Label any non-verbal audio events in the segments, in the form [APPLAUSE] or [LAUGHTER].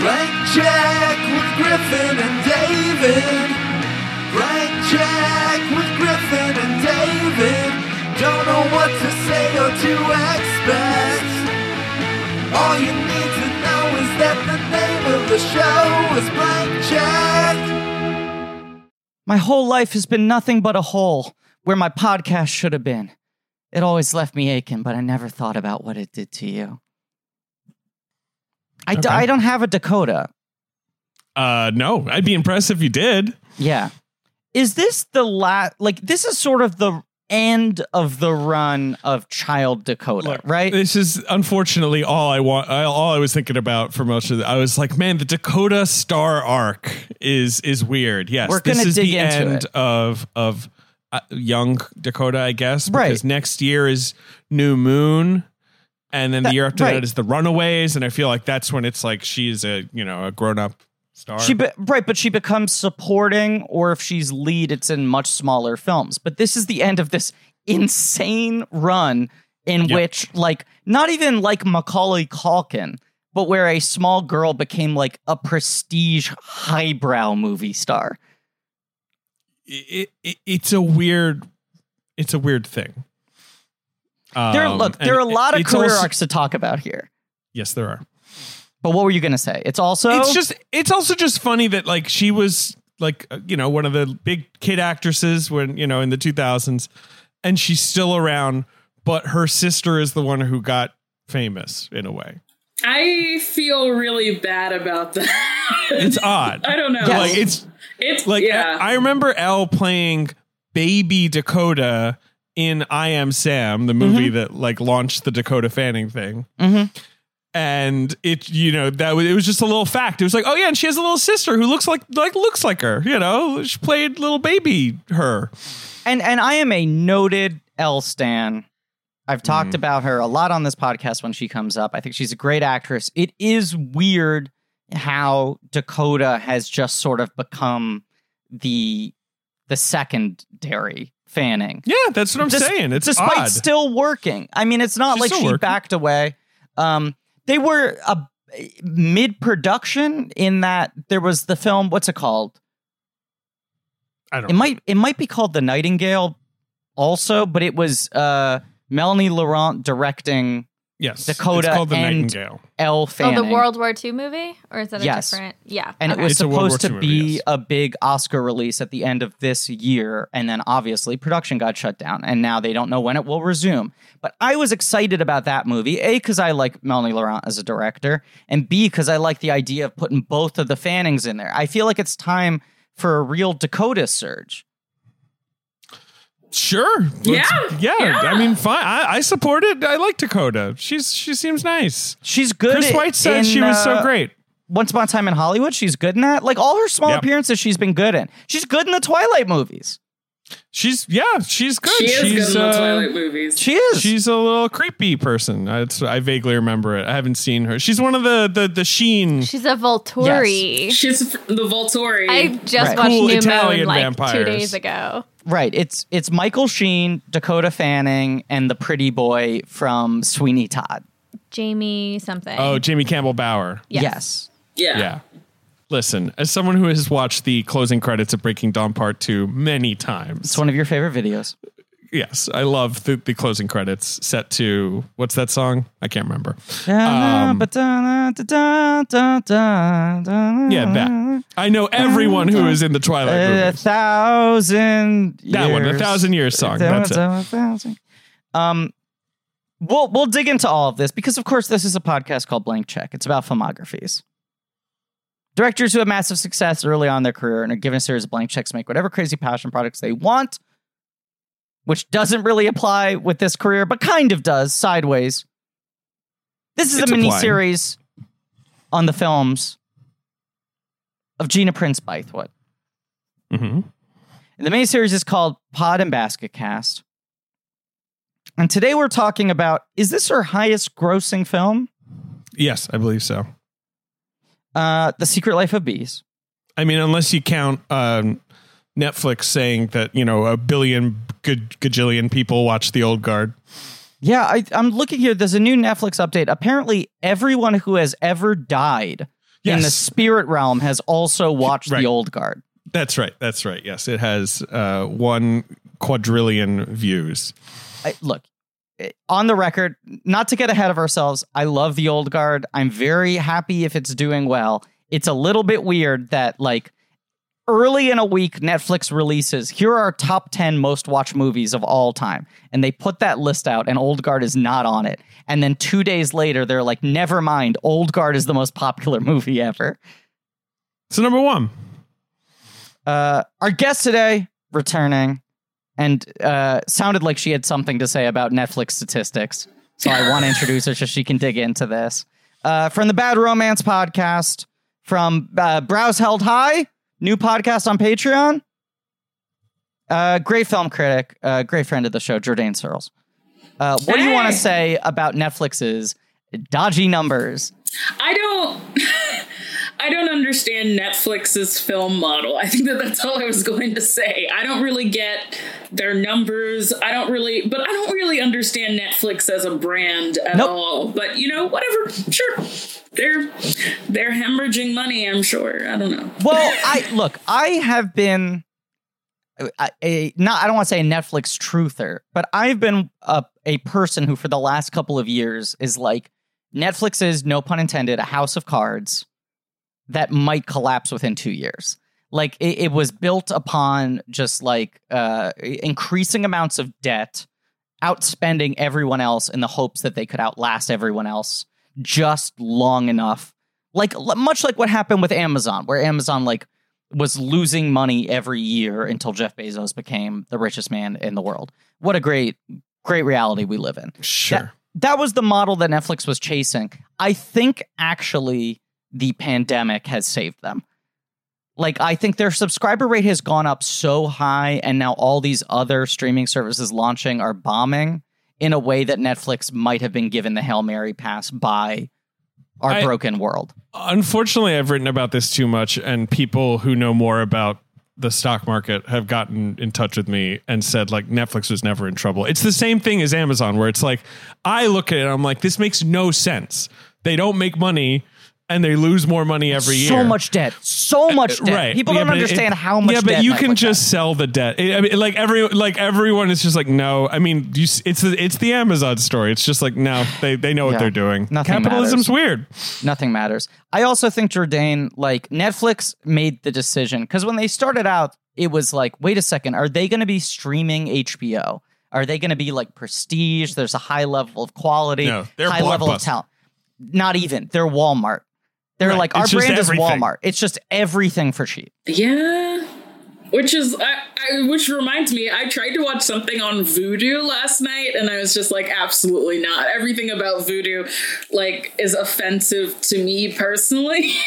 Blank check with Griffin and David. Blank check with Griffin and David. Don't know what to say or to expect. All you need to know is that the name of the show is Blank Check. My whole life has been nothing but a hole where my podcast should have been. It always left me aching, but I never thought about what it did to you. I, d- Okay. I don't have a Dakota. Uh, no, I'd be impressed if you did. Yeah. Is this the last, like, this is sort of the end of the run of Child Dakota, Look, right? This is unfortunately all I want. I, all I was thinking about for most of it. I was like, man, the Dakota Star arc is is weird. Yes, We're this is dig the end it. of of uh, young Dakota, I guess. Right. Because next year is New Moon. And then the year after right. that is the Runaways, and I feel like that's when it's like she's a you know a grown up star. She be- right, but she becomes supporting, or if she's lead, it's in much smaller films. But this is the end of this insane run in Yep. which, like, not even like Macaulay Culkin, but where a small girl became like a prestige highbrow movie star. it, it, it's a weird it's a weird thing. There, Um, look, there are a lot of it's career also- arcs to talk about here. Yes, there are. But what were you going to say? It's also It's just it's also just funny that like she was like uh, you know one of the big kid actresses when you know in the 2000s and she's still around but her sister is the one who got famous in a way. I feel really bad about that. It's [LAUGHS] odd. I don't know. Yes. Like it's it's like yeah. I remember Elle playing baby Dakota in I Am Sam, the movie Mm-hmm. that like launched the Dakota Fanning thing. Mhm. And it, you know, that was, it was just a little fact. It was like, oh yeah, and she has a little sister who looks like like looks like her. You know, she played little baby her. and and I am a noted Elle stan. I've talked Mm. about her a lot on this podcast when she comes up. I think she's a great actress. It is weird how Dakota has just sort of become the the secondary fanning. Yeah, that's what I'm Des- saying. It's despite odd. still working. I mean, it's not She's like she working. backed away. Um, they were a mid production in that there was the film. What's it called? I don't. Know. It might it might be called The Nightingale also, but it was uh Melanie Laurent directing yes, Dakota It's the and- Nightingale. Elle Oh, the World War II movie, or is that a Yes. different? Yeah, and okay. it was It's a World War supposed to II movie, be yes. a big Oscar release at the end of this year, and then obviously production got shut down, and now they don't know when it will resume. But I was excited about that movie, a because I like Melanie Laurent as a director, and b because I like the idea of putting both of the Fannings in there. I feel like it's time for a real Dakota surge. Sure. Yeah, yeah. yeah. I mean, fine. I, I support it. I like Dakota. She's she seems nice. She's good. Chris White said in, she was uh, so great. Once Upon a Time in Hollywood, she's good in that. Like all her small Yep. appearances, she's been good in. She's good in the Twilight movies. She's yeah, she's good. she is she's, good in the uh, Twilight movies. She is. She's a little creepy person. I, it's- I vaguely remember it. I haven't seen her. She's one of the the the Sheen. She's a Volturi. She's the Volturi. I just Right. watched Cool New Italian Moon like vampires. two days ago. right. It's it's Michael Sheen, Dakota Fanning, and the pretty boy from Sweeney Todd. Jamie something. Oh, Jamie Campbell Bower. yes. Yes. yeah. Yeah. Listen, as someone who has watched the closing credits of Breaking Dawn Part 2 many times, It's one of your favorite videos. yes, I love the, the closing credits set to what's that song? I can't remember. Um, Yeah, that. I know everyone who is in the Twilight A thousand years. That one, the Thousand Years song. That's it. Um, we'll we'll dig into all of this because, of course, this is a podcast called Blank Check. It's about filmographies. Directors who have massive success early on in their career and are given a series of blank checks to make whatever crazy passion products they want, which doesn't really apply with this career, but kind of does sideways. This is It's a mini applying. series on the films of Gina Prince Bythewood. Mhm. And the main series is called Pod and Basket Cast. And today we're talking about is this her highest grossing film? Yes, I believe so. Uh, The Secret Life of Bees. I mean, unless you count um, Netflix saying that, you know, a billion g- gajillion people watch The Old Guard. Yeah, I, I'm looking here. There's a new Netflix update. Apparently, everyone who has ever died in the spirit realm has also watched Right. the old guard. That's right. That's right. Yes, it has uh, one quadrillion views. I, look, on the record, not to get ahead of ourselves, I love the old guard. I'm very happy if it's doing well. It's a little bit weird that like early in a week Netflix releases here are our top 10 most watched movies of all time and they put that list out and Old Guard is not on it. And then 2 days later they're like never mind, Old Guard is the most popular [LAUGHS] movie ever. So number one, Uh, our guest today returning and uh, sounded like she had something to say about Netflix statistics. So I want to [LAUGHS] introduce her so she can dig into this. Uh, from the Bad Romance podcast, from uh, Brows Held High, new podcast on Patreon. Uh, great film critic, uh, great friend of the show, Jourdain Searles. Uh, what do you want to say about Netflix's dodgy numbers? I don't. I don't understand Netflix's film model. I think that that's all I was going to say. I don't really get their numbers. I don't really, but I don't really understand Netflix as a brand at Nope. all. But you know, whatever. Sure, they're they're hemorrhaging money. I'm sure. I don't know. Well, [LAUGHS] I look, I have been a, a not I don't want to say a Netflix truther, but I've been a, a person who for the last couple of years is like Netflix is no pun intended a house of cards that might collapse within 2 years. Like it, it was built upon just like uh increasing amounts of debt, outspending everyone else in the hopes that they could outlast everyone else just long enough like much like what happened with Amazon, where Amazon like was losing money every year until Jeff Bezos became the richest man in the world. What a great, great reality we live in. sure. That was the model that Netflix was chasing. I think actually the pandemic has saved them. Like I think their subscriber rate has gone up so high, and now all these other streaming services launching are bombing in a way that Netflix might have been given the Hail Mary pass by our I- broken world. Unfortunately, I've written about this too much, and people who know more about the stock market have gotten in touch with me and said like Netflix was never in trouble. It's the same thing as Amazon, where it's like I look at it, I'm like, this makes no sense. They don't make money and they lose more money every year. So much debt. So uh, uh, much debt. Right. People Yeah, don't but it- understand how much Yeah, but you can just sell the debt. I I mean, like every like everyone is just like no. I mean, you, it's the it's the Amazon story. It's just like no, they they know what they're doing. Nothing Capitalism's matters. weird. nothing matters. I also think Jourdain, like Netflix made the decision because when they started out, it was like, wait a second, are they going to be streaming HBO? Are they going to be like prestige? There's a high level of quality, No, they're high level of talent. Not even. They're Walmart. They're Right. like, our It's just brand is. Walmart. It's just everything for cheap. Yeah. Which is, I, I, which reminds me, I tried to watch something on Vudu last night, and I was just like, absolutely not. Everything about Vudu, like, is offensive to me personally. [LAUGHS]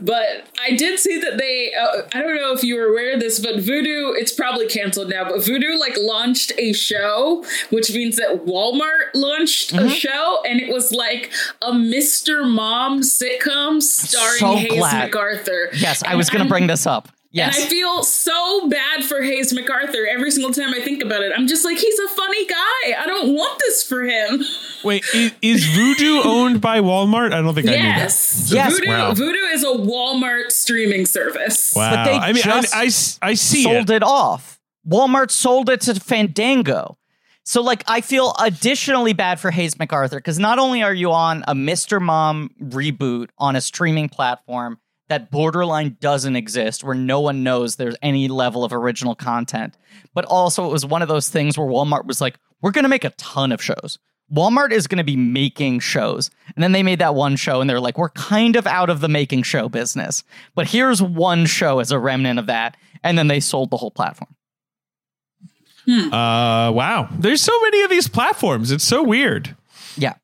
but I did see that they, uh, I don't know if you were aware of this, but Vudu, it's probably canceled now, but Vudu, like, launched a show, which means that Walmart launched Mm-hmm. a show, and it was like a Mr. Mom sitcom starring So Hayes glad. MacArthur. Yes, I was going to bring this up. And I feel so bad for Hayes MacArthur every single time I think about it. I'm just like, he's a funny guy. I don't want this for him. Wait, is, is [LAUGHS] Vudu owned by Walmart? I don't think I knew that. Yes. Yes. Vudu, Wow. Vudu is a Walmart streaming service. Wow. But they I mean, I, I, I s- I see sold it. it off. Walmart sold it to Fandango. So, like, I feel additionally bad for Hayes MacArthur because not only are you on a Mr. Mom reboot on a streaming platform that borderline doesn't exist, where no one knows there's any level of original content, but also it was one of those things where Walmart was like, we're going to make a ton of shows. Walmart is going to be making shows. And then they made that one show and they're like, we're kind of out of the making show business, but here's one show as a remnant of that. And then they sold the whole platform. Uh, wow. There's so many of these platforms. It's so weird. Yeah.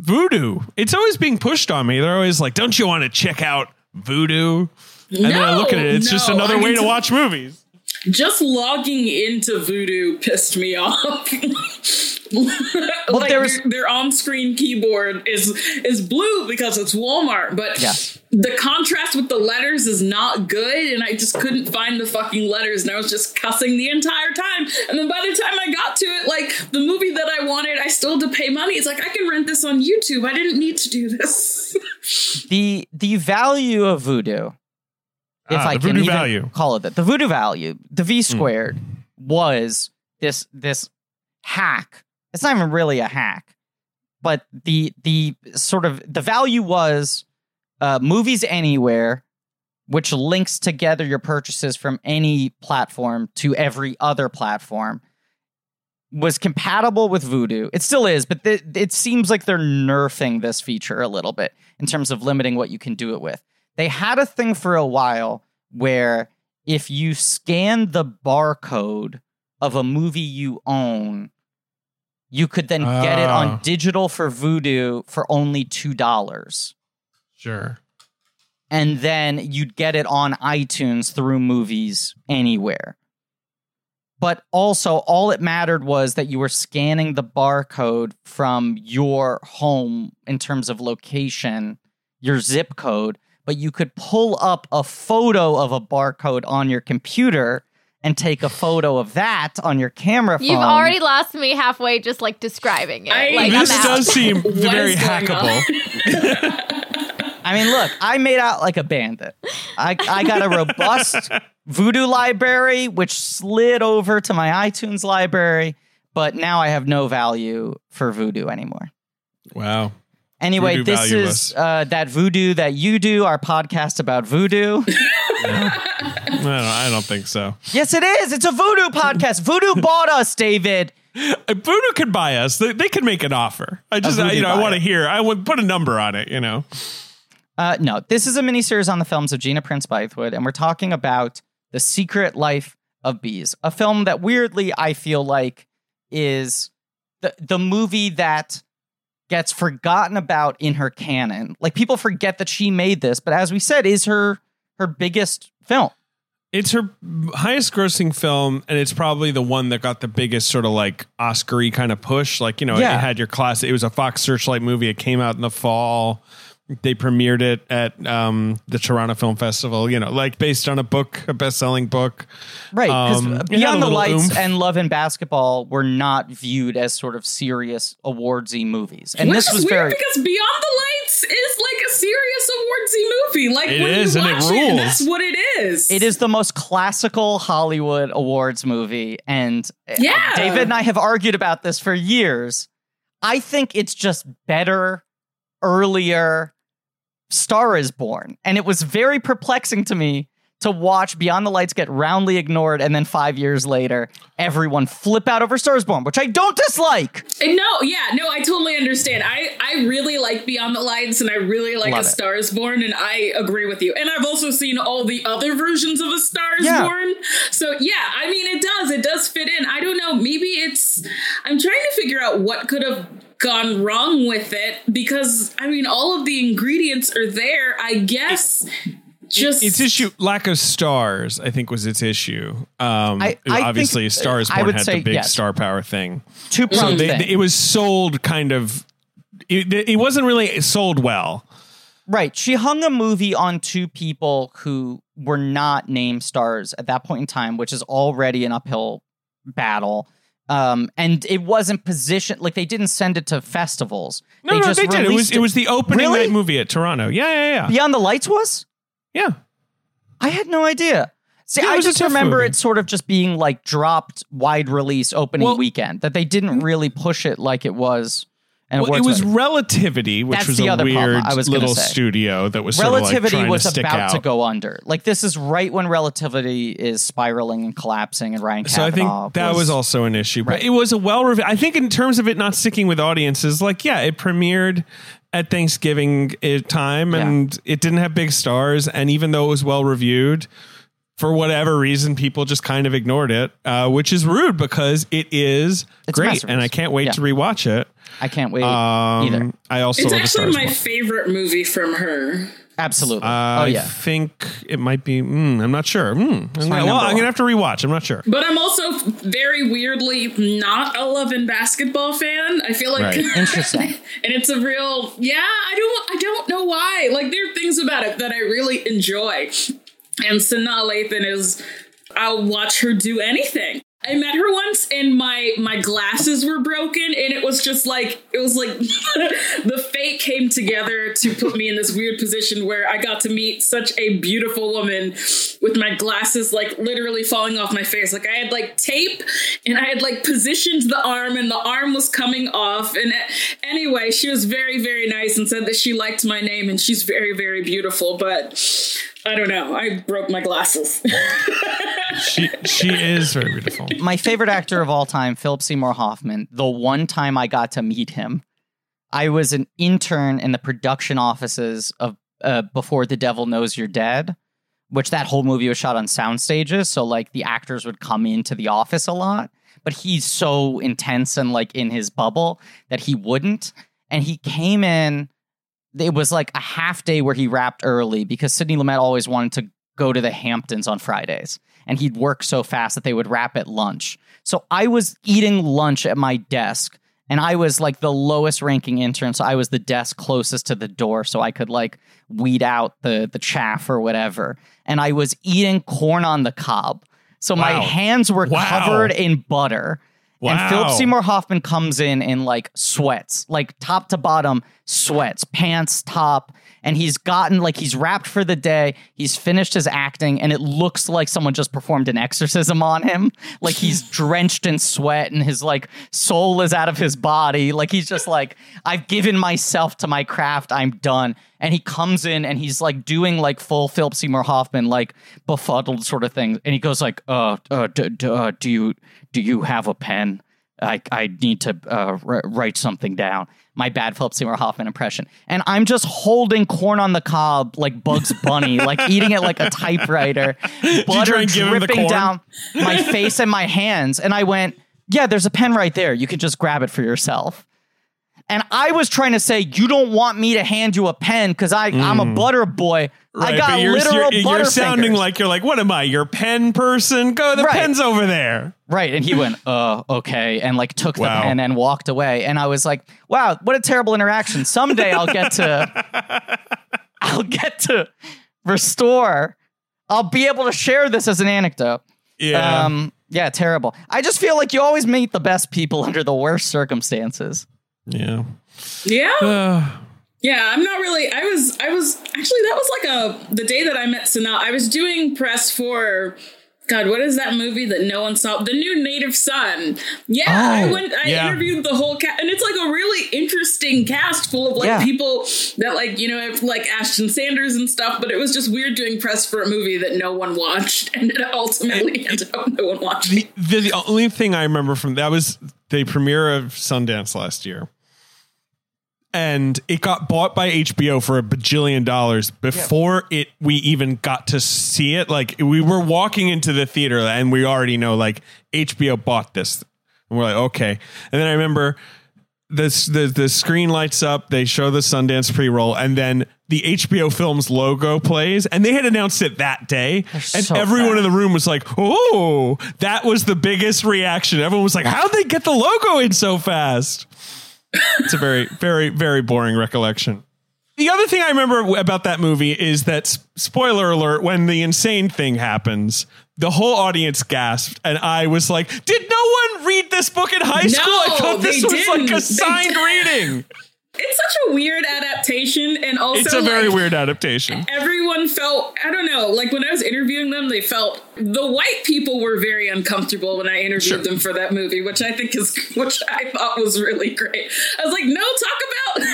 Vudu. It's always being pushed on me. They're always like, "Don't you want to check out Vudu?" And then I look at it. It's just another I way to watch movies. Just logging into Vudu pissed me off. [LAUGHS] like there's- their, their on-screen keyboard is is blue because it's Walmart, but Yes. the contrast with the letters is not good, and I just couldn't find the fucking letters, and I was just cussing the entire time. And then by the time I got to it, like the movie that I wanted, I still had to pay money. It's like I can rent this on YouTube. I didn't need to do this. [LAUGHS] the the value of voodoo, if Ah, I can even value. call it that, the voodoo value, the Hmm. V squared was this this hack. It's not even really a hack, but the the sort of the value was uh, movies anywhere, which links together your purchases from any platform to every other platform. Was compatible with Vudu. It still is, but th- it seems like they're nerfing this feature a little bit in terms of limiting what you can do it with. They had a thing for a while where if you scan the barcode of a movie you own, you could then get it on ah. digital for Vudu for only $2 Sure. and then you'd get it on iTunes through movies anywhere. But also, all it mattered was that you were scanning the barcode from your home in terms of location, your zip code, but you could pull up a photo of a barcode on your computer and take a photo of that on your camera phone. You've already lost me halfway just like describing it. I- like, this does seem [LAUGHS] very hackable. [LAUGHS] I mean, look, I made out like a bandit. I, I got a robust voodoo library, which slid over to my iTunes library, but now I have no value for voodoo anymore. Wow. Anyway, Vudu this valueless. is uh, that voodoo that you do, our podcast about voodoo. [LAUGHS] [LAUGHS] I don't, I don't think so. yes, it is. It's a voodoo podcast. Vudu bought us, David. Uh, Vudu could buy us. They, they could make an offer. I just, A I, voodoo you know, I want to hear. I would put a number on it. You know. Uh, no, this is a miniseries on the films of Gina Prince Bythewood, and we're talking about The Secret Life of Bees, a film that weirdly I feel like is the the movie that gets forgotten about in her canon. Like people forget that she made this, but as we said, is her her biggest film. It's her highest grossing film, and it's probably the one that got the biggest sort of like Oscar-y kind of push. Like, you know, Yeah. it had your class. It was a Fox Searchlight movie. It came out in the fall. They premiered it at um, the Toronto Film Festival, you know, like based on a book, a best selling book. Right, because Um, it had a Beyond the Lights oomph. and Love and Basketball were not viewed as sort of serious awardsy movies, and Which this is was weird very because Beyond the Lights is like a serious awardsy movie. Like It when is, you and it watch rules. that's what it is. It is the most classical Hollywood awards movie. And uh, Yeah. David and I have argued about this for years. I think it's just better, earlier. Star is Born. And it was very perplexing to me to watch Beyond the Lights get roundly ignored and then five years later, everyone flip out over Star is Born, which I don't dislike. And no, yeah, no, I totally understand. I I really like Beyond the Lights, and I really like Love A it. Star Is Born, and I agree with you. And I've also seen all the other versions of A Star Is Yeah. Born. So yeah, I mean, it does, it does fit in. I don't know, maybe it's. I'm trying to figure out what could have gone wrong with it because I mean, all of the ingredients are there. I guess. Just Its issue, lack of stars, I think, was its issue. Um, I- I obviously, think- Stars I Born would had say the big yes. star power thing. Two So pronged they, thing. it was sold kind of. It, it wasn't really sold well. Right. She hung a movie on two people who were not named stars at that point in time, which is already an uphill battle. Um, and it wasn't positioned like they didn't send it to festivals. No, no, just they did. It was released it was the opening Really? night movie at Toronto. Yeah, yeah, yeah, Beyond the Lights was? yeah. I had no idea. See, Yeah, I just remember movie. it sort of just being like dropped wide release opening Well- weekend, that they didn't really push it like it was. And Well, it was Relativity, which That's was the a other weird I was little say. studio that was sort of like Relativity was to about out. to go under. Like this is right when Relativity is spiraling and collapsing, and Ryan So I think that was, also an issue, but Right. it was a well reviewed. I think in terms of it not sticking with audiences, like yeah, it premiered at Thanksgiving uh, time, and it didn't have big stars, and even though it was well reviewed, for whatever reason, people just kind of ignored it, uh, which is rude because it is It's great, and I can't wait Yeah. to rewatch it. I can't wait Um, either. I also it's love actually my Born. favorite movie from her. Absolutely. I oh yeah. I think it might be. Mm, I'm not sure. Mm, I'm gonna, well, I'm gonna have to rewatch. I'm not sure. But I'm also very weirdly not a Love and Basketball fan. I feel like Right. [LAUGHS] Interesting. and it's a real yeah i don't i don't know why like there are things about it that i really enjoy and sanaa lathan is i'll watch her do anything. I met her once and my my glasses were broken and it was just like it was like [LAUGHS] the fate came together to put me in this weird position where I got to meet such a beautiful woman with my glasses like literally falling off my face. Like I had like tape and I had like positioned the arm and the arm was coming off. And anyway, she was very very nice and said that she liked my name and she's very very beautiful, but I don't know. I broke my glasses. [LAUGHS] She she is very beautiful. My favorite actor of all time, Philip Seymour Hoffman. The one time I got to meet him, I was an intern in the production offices of uh, Before the Devil Knows You're Dead, which that whole movie was shot on sound stages. So like the actors would come into the office a lot, but he's so intense and like in his bubble that he wouldn't. And he came in. It was like a half day where he wrapped early because Sidney Lumet always wanted to go to the Hamptons on Fridays. And he'd work so fast that they would wrap at lunch. So I was eating lunch at my desk and I was like the lowest ranking intern. So I was the desk closest to the door so I could like weed out the, the chaff or whatever. And I was eating corn on the cob. So my hands were Wow. covered in butter. And Philip Seymour Hoffman comes in in like sweats, like top to bottom sweats, pants, top, and he's gotten like he's wrapped for the day. He's finished his acting, and it looks like someone just performed an exorcism on him. Like he's [LAUGHS] drenched in sweat, and his like soul is out of his body. Like he's just like, I've given myself to my craft. I'm done. And he comes in and he's like doing like full Philip Seymour Hoffman, like befuddled sort of thing. And he goes like, uh, uh, d- d- uh do you do you have a pen? I, I need to uh, r- write something down. My bad Philip Seymour Hoffman impression. And I'm just holding corn on the cob like Bugs Bunny, [LAUGHS] like eating it like a typewriter. Butter try and give him the dripping down my face and my hands. And I went, Yeah, there's a pen right there. You can just grab it for yourself. And I was trying to say, You don't want me to hand you a pen because I I'm a butter boy. I got you're, literal you're, butter you're sounding fingers. like you're like, what am I? Your pen person? Go, the Right. pen's over there. Right. And he went, [LAUGHS] uh, okay. And like took the pen and walked away. And I was like, wow, what a terrible interaction. Someday I'll get to, [LAUGHS] I'll get to restore. I'll be able to share this as an anecdote. Yeah. Um, yeah, terrible. I just feel like you always meet the best people [LAUGHS] under the worst circumstances. Yeah. yeah. Uh, Yeah, I'm not really. I was, I was actually that was like a the day that I met Sanaa. I was doing press for. God, what is that movie that no one saw? The new Native Son. Yeah, I Oh, went. I yeah. interviewed the whole cast, and it's like a really interesting cast full of like Yeah. people that like you know like Ashton Sanders and stuff. But it was just weird doing press for a movie that no one watched, [LAUGHS] and it ultimately ended up no one watching. the, the only thing I remember from that was the premiere of Sundance last year. And it got bought by HBO for a bajillion dollars before it we even got to see it. Like we were walking into the theater and we already know like HBO bought this. And we're like, okay. And then I remember this the the screen lights up, they show the Sundance pre-roll, and then the HBO Films logo plays, and they had announced it that day. And so everyone in the room was like, Oh, that was the biggest reaction. Everyone was like, How'd they get the logo in so fast? It's a very, very, very boring recollection. The other thing I remember about that movie is that, spoiler alert, when the insane thing happens, the whole audience gasped, and I was like, Did no one read this book in high school? I thought this was like didn't. a signed reading. [LAUGHS] It's such a weird adaptation, and also It's a very like, weird adaptation. everyone felt i don't know like when i was interviewing them they felt the white people were very uncomfortable when i interviewed Sure. them for that movie which i think is [LAUGHS] which i thought was really great i was like no talk about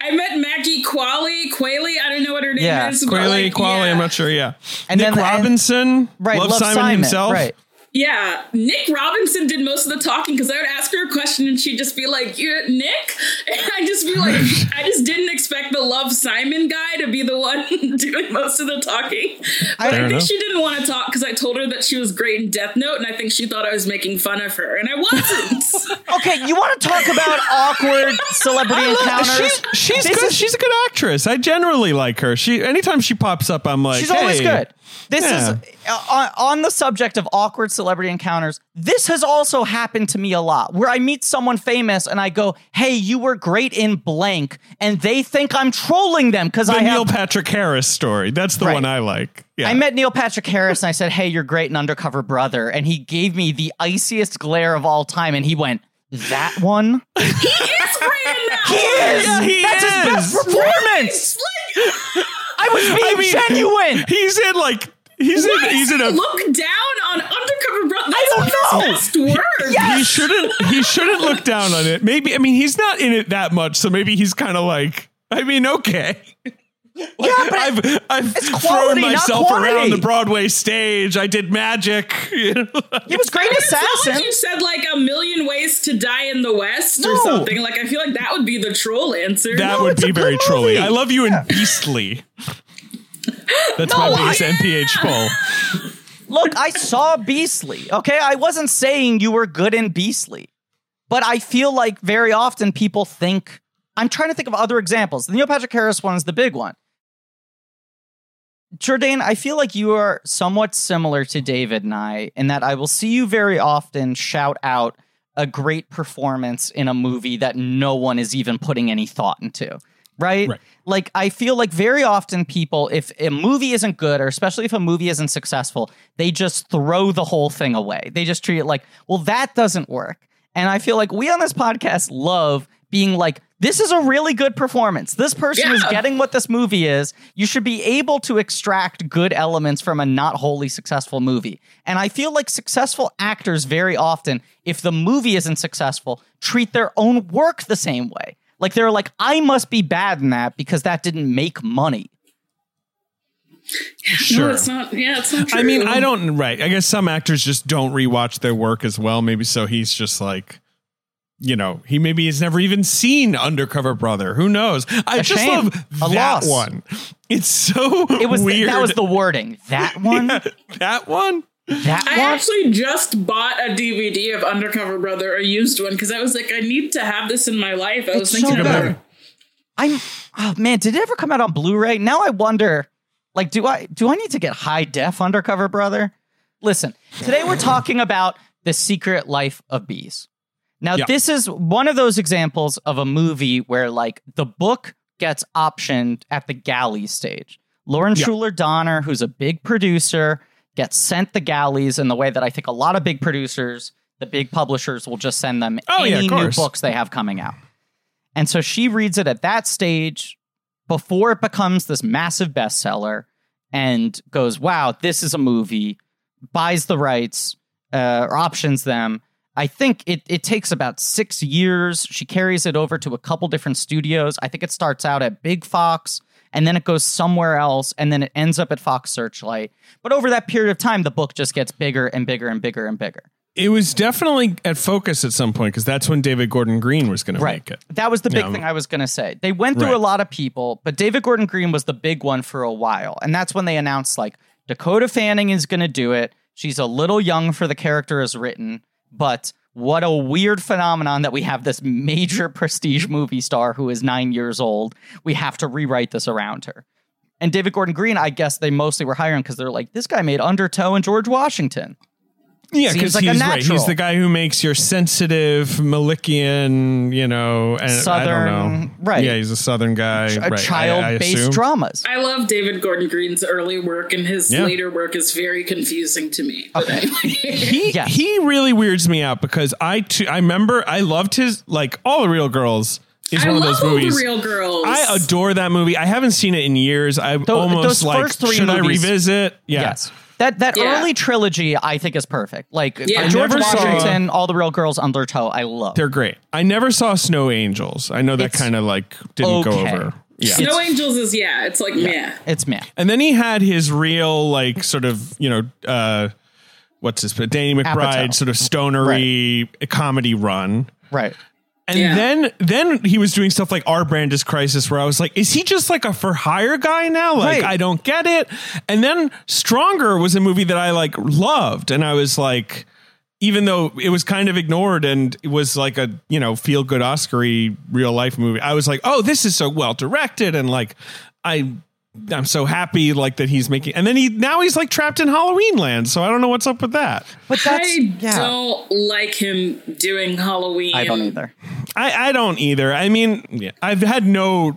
[LAUGHS] i met maggie qualley qualey i don't know what her name Yeah, is but, Quayle, like, Quayle, yeah. I'm not sure. Yeah, And Nick then the- Robinson, Right. Love, Love Simon, himself. Right. Yeah, Nick Robinson did most of the talking because I would ask her a question and she'd just be like, "You're Nick," [LAUGHS] and I just be like, [LAUGHS] "I just didn't expect the Love Simon guy to be the one [LAUGHS] doing most of the talking." But I, Fair think enough. she didn't want to talk because I told her that she was great in Death Note, and I think she thought I was making fun of her, and I wasn't. Okay, you want to talk about awkward celebrity encounters? She's she's This good. is- she's a good actress. I generally like her. She anytime she pops up, I'm like, She's always good. This Yeah. is uh, on, on the subject of awkward celebrity encounters. This has also happened to me a lot where I meet someone famous and I go, Hey, you were great in blank. And they think I'm trolling them because The I Neil have. Patrick Harris story. That's the Right. one I like. Yeah. I met Neil Patrick Harris and I said, Hey, you're great in Undercover Brother. And he gave me the iciest glare of all time. And he went, That one? [LAUGHS] He is great in that. He is! Yeah, he That's his best is. performance! Like, I was being I mean, genuine! He's in like he's why in he's in a look down on Undercover Brother? That's don't know. his best words. he shouldn't he shouldn't look down on it. Maybe I mean he's not in it that much, so maybe he's kind of like I mean okay. Yeah, but I've I've it's thrown quality, not myself quantity. around the Broadway stage. I did magic. [LAUGHS] You know? he was great in It's not Assassin. like you said like a million ways to die in the West or something. Like I feel like that would be the troll answer. That No, would be good very trolly. I love you in Beastly. [LAUGHS] That's my No, biggest I- NPH poll. Look, I saw Beastly. Okay, I wasn't saying you were good in Beastly, but I feel like very often people think. I'm trying to think of other examples. The Neil Patrick Harris one is the big one. Jourdain, I feel like you are somewhat similar to David and I in that I will see you very often shout out a great performance in a movie that no one is even putting any thought into. Right? Right. Like I feel like very often people, if a movie isn't good, or especially if a movie isn't successful, they just throw the whole thing away. They just treat it like, well, that doesn't work. And I feel like we on this podcast love being like, this is a really good performance. This person is getting what this movie is. You should be able to extract good elements from a not wholly successful movie. And I feel like successful actors very often, if the movie isn't successful, treat their own work the same way. Like they're like, I must be bad in that because that didn't make money. Sure. No, it's not. Yeah, it's not true. I mean, I don't. Right. I guess some actors just don't rewatch their work as well. Maybe so. He's just like, you know, he maybe has never even seen Undercover Brother. Who knows? I A just shame. love A that loss. one. It's so It was weird. that was the wording. That [LAUGHS] one, Yeah, that one. that I one. actually just bought a DVD of Undercover Brother, a used one, because I was like, I need to have this in my life. I was It's thinking so about it. I'm oh man, did it ever come out on Blu-ray? Now I wonder, like, do I do I need to get high def undercover brother? Listen, today we're talking about the secret life of bees. Now, Yeah. this is one of those examples of a movie where like the book gets optioned at the galley stage. Lauren Yeah. Schuler Donner, who's a big producer, gets sent the galleys in the way that I think a lot of big producers, the big publishers, will just send them Oh, any of new books they have coming out. And so she reads it at that stage before it becomes this massive bestseller and goes, wow, this is a movie, buys the rights uh, or options them. I think it, it takes about six years. She carries it over to a couple different studios. I think it starts out at Big Fox and then it goes somewhere else and then it ends up at Fox Searchlight. But over that period of time, the book just gets bigger and bigger and bigger and bigger. It was definitely at focus at some point because that's when David Gordon Green was going to make it. That was the big Yeah. thing I was going to say. They went through Right. a lot of people, but David Gordon Green was the big one for a while. And that's when they announced like Dakota Fanning is going to do it. She's a little young for the character as written, but what a weird phenomenon that we have this major [LAUGHS] prestige movie star who is 9 years old. We have to rewrite this around her. And David Gordon Green, I guess they mostly were hiring because they're like, this guy made Undertow and George Washington. Yeah, because like he's right. He's the guy who makes your sensitive Malickian, you know, and I Southern- don't know. right. Yeah, he's a southern guy. Uh, right. I- I Child-based assume. dramas. I love David Gordon Green's early work, and his Yeah. later work is very confusing to me. [LAUGHS] But anyway. [LAUGHS] He Yes. he really weirds me out because I too, I remember I loved his like all the real girls is I one of love those all movies. the real girls. I adore that movie. I haven't seen it in years. I almost those like first three should I revisit? Yeah. Yes. That that Yeah. early trilogy I think is perfect. Like Yeah. uh, George never saw- Washington, all the real girls Undertow, I love. They're great. I never saw Snow Angels. I know that kind of like didn't go over. Yeah. Snow Angels is yeah, it's like yeah. it's me. And then he had his real, like, sort of, you know, uh, what's his, Danny McBride, Apatow. sort of stonery comedy run. Right. And Yeah. then, then he was doing stuff like Our Brand is Crisis, where I was like, is he just like a for hire guy now? Like, Right. I don't get it. And then Stronger was a movie that I like loved, and I was like, even though it was kind of ignored and it was like a you know feel good Oscary real life movie, I was like, oh, this is so well directed and like I I'm so happy like that he's making and then he now he's like trapped in Halloween land. So I don't know what's up with that. But that's I yeah. don't like him doing Halloween. I don't either. I, I don't either. I mean, yeah, I've had no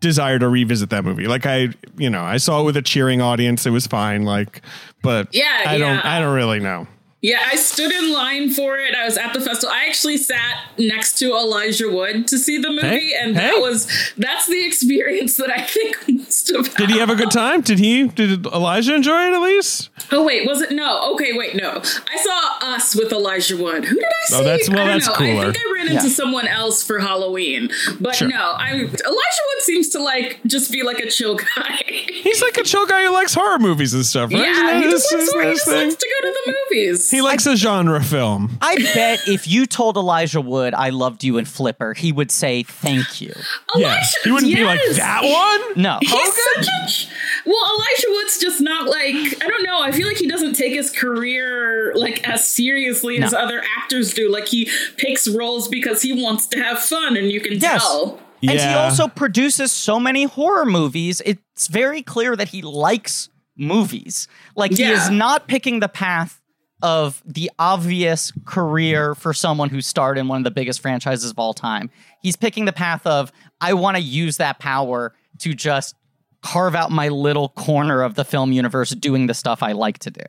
desire to revisit that movie. Like I, you know, I saw it with a cheering audience. It was fine. Like, but Yeah, I don't, yeah. I don't really know. Yeah, I stood in line for it. I was at the festival. I actually sat next to Elijah Wood to see the movie, Hey, and hey. that was that's the experience that I [LAUGHS] think most of. Did he have a good time? Did he? Did Elijah enjoy it at least? Oh wait, was it no? Okay, wait, no. I saw Us with Elijah Wood. Who did I oh, see? Oh, that's- well, I don't that's know. cooler. I think I ran into Yeah. someone else for Halloween, but Sure. no. I Elijah Wood seems to like just be like a chill guy. He's like a chill guy who likes horror movies and stuff, right? Isn't yeah, he his- just, likes, he just likes to go to the movies. He likes a genre film. I bet if you told Elijah Wood I loved you in Flipper, he would say thank you. [LAUGHS] Yeah, Elijah- he wouldn't be like that one. No. He's such a ch- well. Elijah Wood's just not like I don't know. I feel like he doesn't take his career like as seriously as other actors do. Like he picks roles because he wants to have fun, and you can Yes. tell. And he also produces so many horror movies. It's very clear that he likes movies. Like he is not picking the path of the obvious career for someone who starred in one of the biggest franchises of all time. He's picking the path of I want to use that power to just carve out my little corner of the film universe doing the stuff I like to do.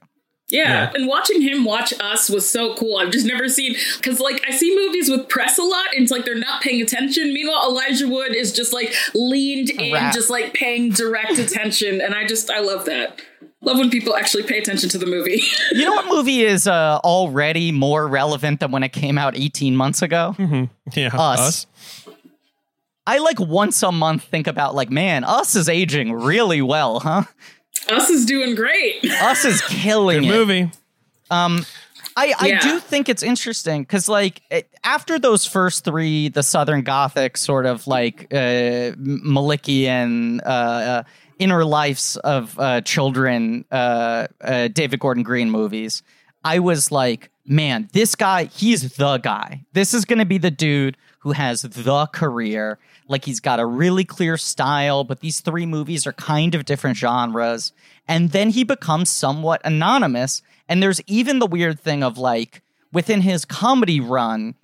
Yeah. Yeah. and watching him watch us was so cool. I've just never seen because like I see movies with press a lot, and it's like they're not paying attention. Meanwhile, Elijah Wood is just like leaned in, just like paying direct attention, and I just I love that. Love when people actually pay attention to the movie. [LAUGHS] You know what movie is uh, already more relevant than when it came out 18 months ago? Yeah, Us. I like once a month think about like, man, Us is aging really well, huh? us is doing great. [LAUGHS] Us is killing Good it. movie. I, I Yeah. do think it's interesting because like it, after those first three, the Southern Gothic sort of like uh, Malickian uh, uh, inner lives of uh, children, uh, uh, David Gordon Green movies, I was like, man, this guy, he's the guy. This is going to be the dude who has the career. Like he's got a really clear style, but these three movies are kind of different genres. And then he becomes somewhat anonymous. And there's even the weird thing of like within his comedy run,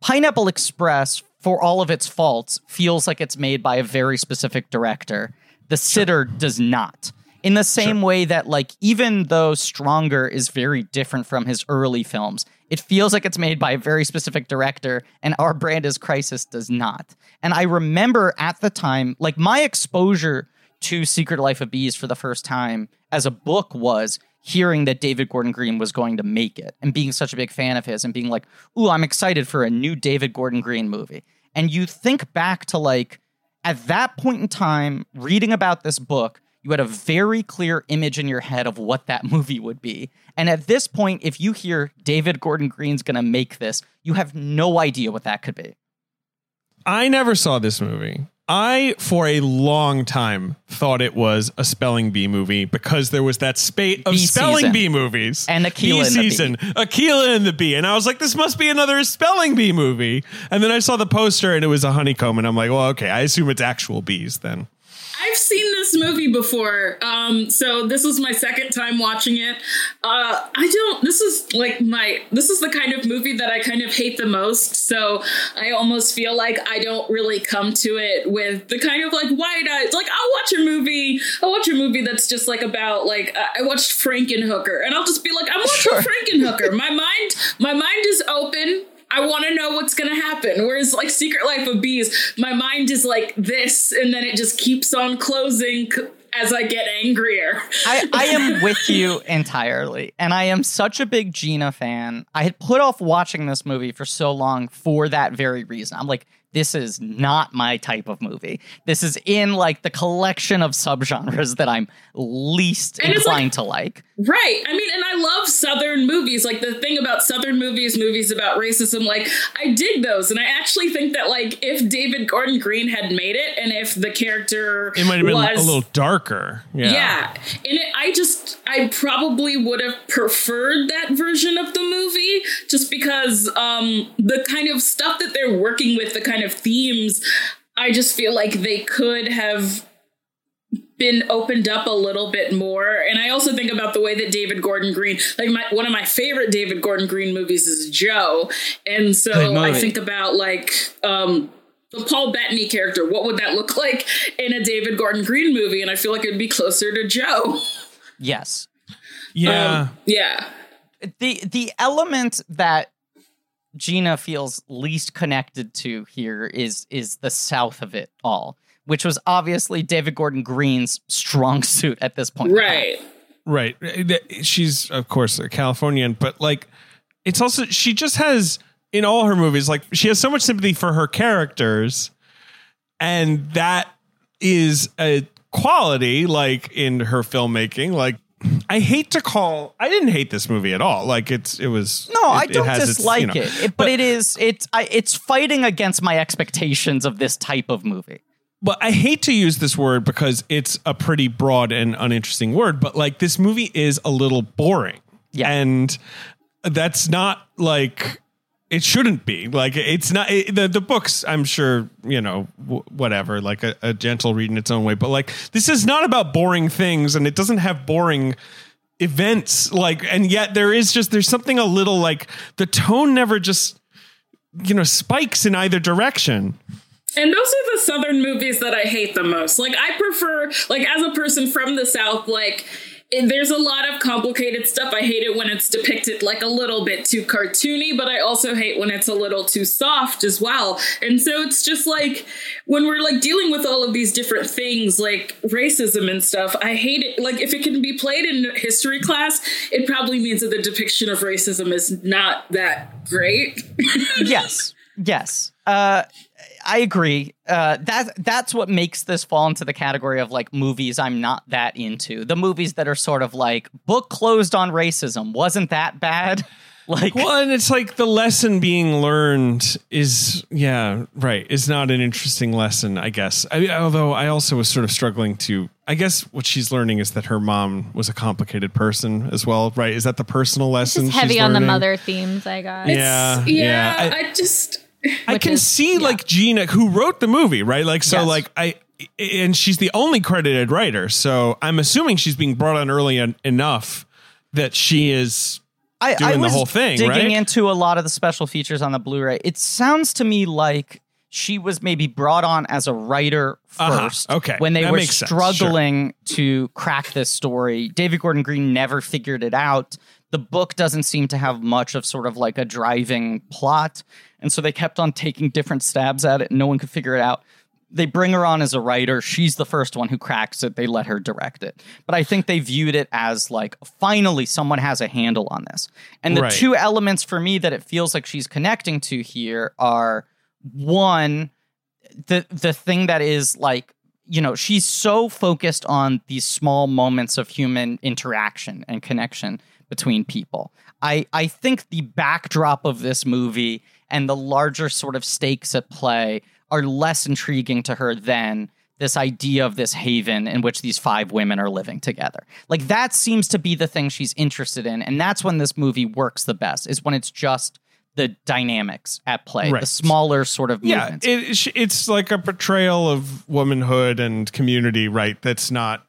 Pineapple Express, for all of its faults, feels like it's made by a very specific director. The Sitter does not. In the same way that, like, even though Stronger is very different from his early films, it feels like it's made by a very specific director, and Our Brand is Crisis does not. And I remember at the time, like, my exposure to Secret Life of Bees for the first time as a book was hearing that David Gordon Green was going to make it and being such a big fan of his and being like, ooh, I'm excited for a new David Gordon Green movie. And you think back to like, at that point in time, reading about this book, you had a very clear image in your head of what that [LAUGHS] movie would be. And at this point, if you hear David Gordon Green's going to make this, you have no idea what that could be. I never saw this movie. I, for a long time, thought it was a spelling bee movie because there was that spate of Bee spelling season. bee movies. And Akeelah bee and the Bee. season. Akeelah and the Bee. And I was like, this must be another spelling bee movie. And then I saw the poster and it was a honeycomb. And I'm like, well, okay, I assume it's actual bees then. I've seen this movie before, um, so this was my second time watching it. Uh, I don't. This is like my. This is the kind of movie that I kind of hate the most. So I almost feel like I don't really come to it with the kind of like wide eyes. Like I'll watch a movie. I'll watch a movie that's just like about like I watched Frankenhooker, and I'll just be like, I'm watching Sure. Frankenhooker. my mind, my mind is open. I want to know what's going to happen. Whereas, like Secret Life of Bees, my mind is like this, and then it just keeps on closing as I get angrier. I, I am [LAUGHS] with you entirely. And I am such a big Gina fan. I had put off watching this movie for so long for that very reason. I'm like, this is not my type of movie. This is in like the collection of subgenres that I'm least And it's inclined to like. Right. I mean, and I love Southern movies. Like the thing about Southern movies, movies about racism, like I dig those. And I actually think that like if David Gordon Green had made it and if the character It might have been was, a little darker. Yeah. Yeah. And it, I just, I probably would have preferred that version of the movie just because um, the kind of stuff that they're working with, the kind of themes, I just feel like they could have been opened up a little bit more. And i also think about the way that david gordon green like my, one of my favorite david gordon green movies is joe. And Good so i think about like um the paul bettany character. What would that look like in a david gordon green movie? And i feel like it'd be closer to joe. Yes. Yeah. Um, yeah. The the element that Gina feels least connected to here is is the south of it all, which was obviously David Gordon Green's strong [LAUGHS] suit at this point. right Right. She's of course a Californian, but like it's also she just has in all her movies like she has so much sympathy for her characters and that is a quality like in her filmmaking like I hate to call I didn't hate this movie at all. Like it's it was No, I it- it don't its, dislike you know- it. it, but it is it's I, it's fighting against my expectations of this type of movie. but I hate to use this word because it's a pretty broad and uninteresting word, but like this movie is a little boring. Yeah. And that's not like it shouldn't be. Like it's not it, the the books I'm sure, you know, w- whatever, like a, a gentle read in its own way, but like this is not about boring things and it doesn't have boring events like and yet there is just there's something a little like the tone never just you know spikes in either direction. And those are the southern movies that I hate the most. Like I prefer like as a person from the south like there's a lot of complicated stuff. I hate it when it's depicted like a little bit too cartoony, but I also hate when it's a little too soft as well. And so it's just like when we're like dealing with all of these different things like racism and stuff, I hate it. Like if it can be played in history class, it probably means that the depiction of racism is not that great. [LAUGHS] yes, yes. Uh, I agree. Uh, that that's what makes this fall into the category of like movies I'm not that into. The movies that are sort of like book closed on racism wasn't that bad. [LAUGHS] Like, Well, and it's like the lesson being learned is, yeah, right, is not an interesting lesson, I guess. I, although I also was sort of struggling to, I guess what she's learning is that her mom was a complicated person as well, right? Is that the personal lesson? Just heavy she's on the mother themes, I got. Yeah, yeah, yeah. I, just I can is- see like Gina, who wrote the movie, right? Like, so, Yes. like, I, and she's the only credited writer. So I'm assuming she's being brought on early en- enough that she is I, doing I the whole thing, digging right? into a lot of the special features on the Blu-ray. It sounds to me like she was maybe brought on as a writer Uh-huh. 1st Okay. when they That were sense. Sure. struggling to crack this story. David Gordon Green never figured it out. The book doesn't seem to have much of sort of like a driving plot, and so they kept on taking different stabs at it. and No one could figure it out. They bring her on as a writer. She's the first one who cracks it. They let her direct it. But I think they viewed it as like, finally, someone has a handle on this. And the Right. two elements for me that it feels like she's connecting to here are one, the the thing that is like you know she's so focused on these small moments of human interaction and connection between people i i think the backdrop of this movie and the larger sort of stakes at play are less intriguing to her than this idea of this haven in which these five women are living together like that seems to be the thing she's interested in and that's when this movie works the best is when it's just the dynamics at play Right. the smaller sort of yeah, movements it, it's like a portrayal of womanhood and community, right? That's not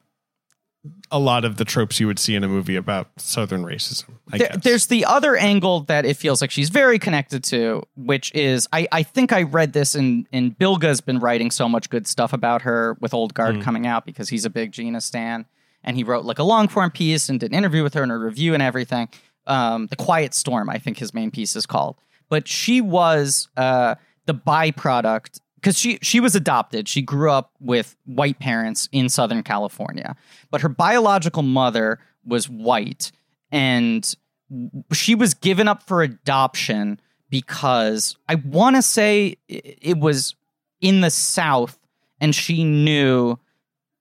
a lot of the tropes you would see in a movie about Southern racism. I There- guess. there's the other angle that it feels like she's very connected to, which is I, I think I read this and and Bilge's been writing so much good stuff about her with Old Guard coming out because he's a big Gina stan, and he wrote like a long form piece and did an interview with her and a review and everything. Um, the Quiet Storm, I think his main piece is called, but she was uh, the byproduct because she she was adopted. She grew up with white parents in Southern California, but her biological mother was white, and she was given up for adoption because I want to say it was in the South, and she knew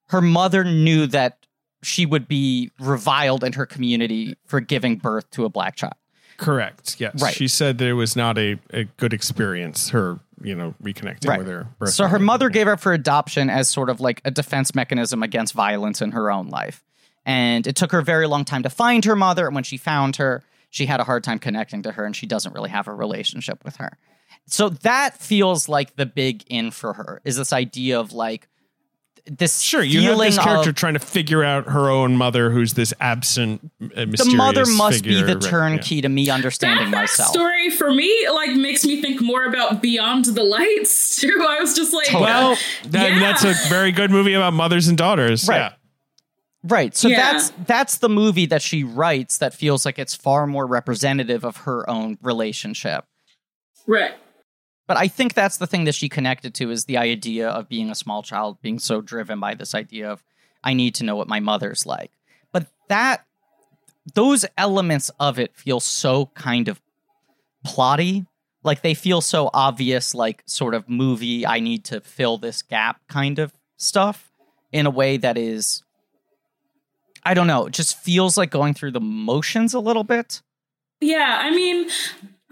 her mother knew that she would be reviled in her community for giving birth to a black child. Correct. Yes, Right. She said that it was not a, a good experience. Her, you know, reconnecting Right. with her. Birth So her mother. mother gave up for adoption as sort of like a defense mechanism against violence in her own life. And it took her a very long time to find her mother. And when she found her, she had a hard time connecting to her and she doesn't really have a relationship with her. So that feels like the big in for her is this idea of like this Sure, you have feeling this character of trying to figure out her own mother, who's this absent, uh, mysterious the mother must be figure, the right, yeah. turnkey to me understanding that myself. story for me like makes me think more about Beyond the Lights [LAUGHS] too. I was just like, Well, that, Yeah. that's a very good movie about mothers and daughters. Right. Yeah. Right. So Yeah. that's that's the movie that she writes that feels like it's far more representative of her own relationship. right. But I think that's the thing that she connected to is the idea of being a small child being so driven by this idea of I need to know what my mother's like. But that those elements of it feel so kind of plotty. Like they feel so obvious, like sort of movie, I need to fill this gap kind of stuff in a way that is I don't know, it just feels like going through the motions a little bit. Yeah, I mean,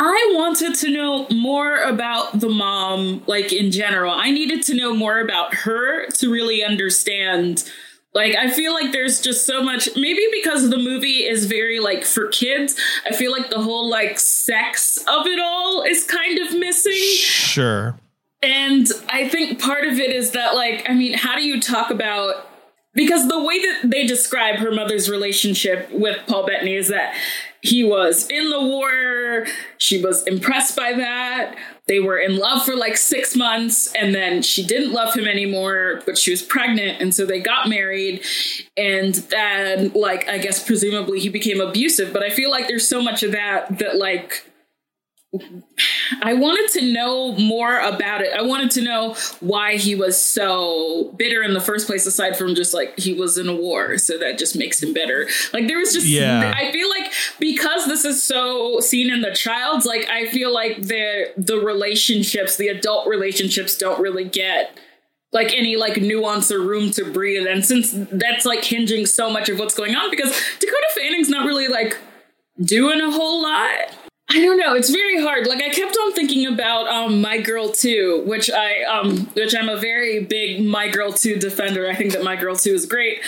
I wanted to know more about the mom, like in general. I needed to know more about her to really understand. Like, I feel like there's just so much, maybe because the movie is very like for kids, I feel like the whole like sex of it all is kind of missing. Sure. And I think part of it is that, like, I mean, how do you talk about because the way that they describe her mother's relationship with Paul Bettany is that he was in the war, she was impressed by that. They were in love for like six months, and then she didn't love him anymore, but she was pregnant, and so they got married. And then, like, I guess presumably he became abusive, but I feel like there's so much of that that, like, I wanted to know more about it. I wanted to know why he was so bitter in the first place, aside from just like he was in a war, so that just makes him bitter. Like there was just, Yeah. I feel like because this is so seen in the child's, like I feel like the the relationships, the adult relationships, don't really get like any like nuance or room to breathe. And since that's like hinging so much of what's going on, because Dakota Fanning's not really like doing a whole lot. I don't know. It's very hard. Like I kept on thinking about um, My Girl 2, which I um which I'm a very big My Girl 2 defender. I think that My Girl 2 is great.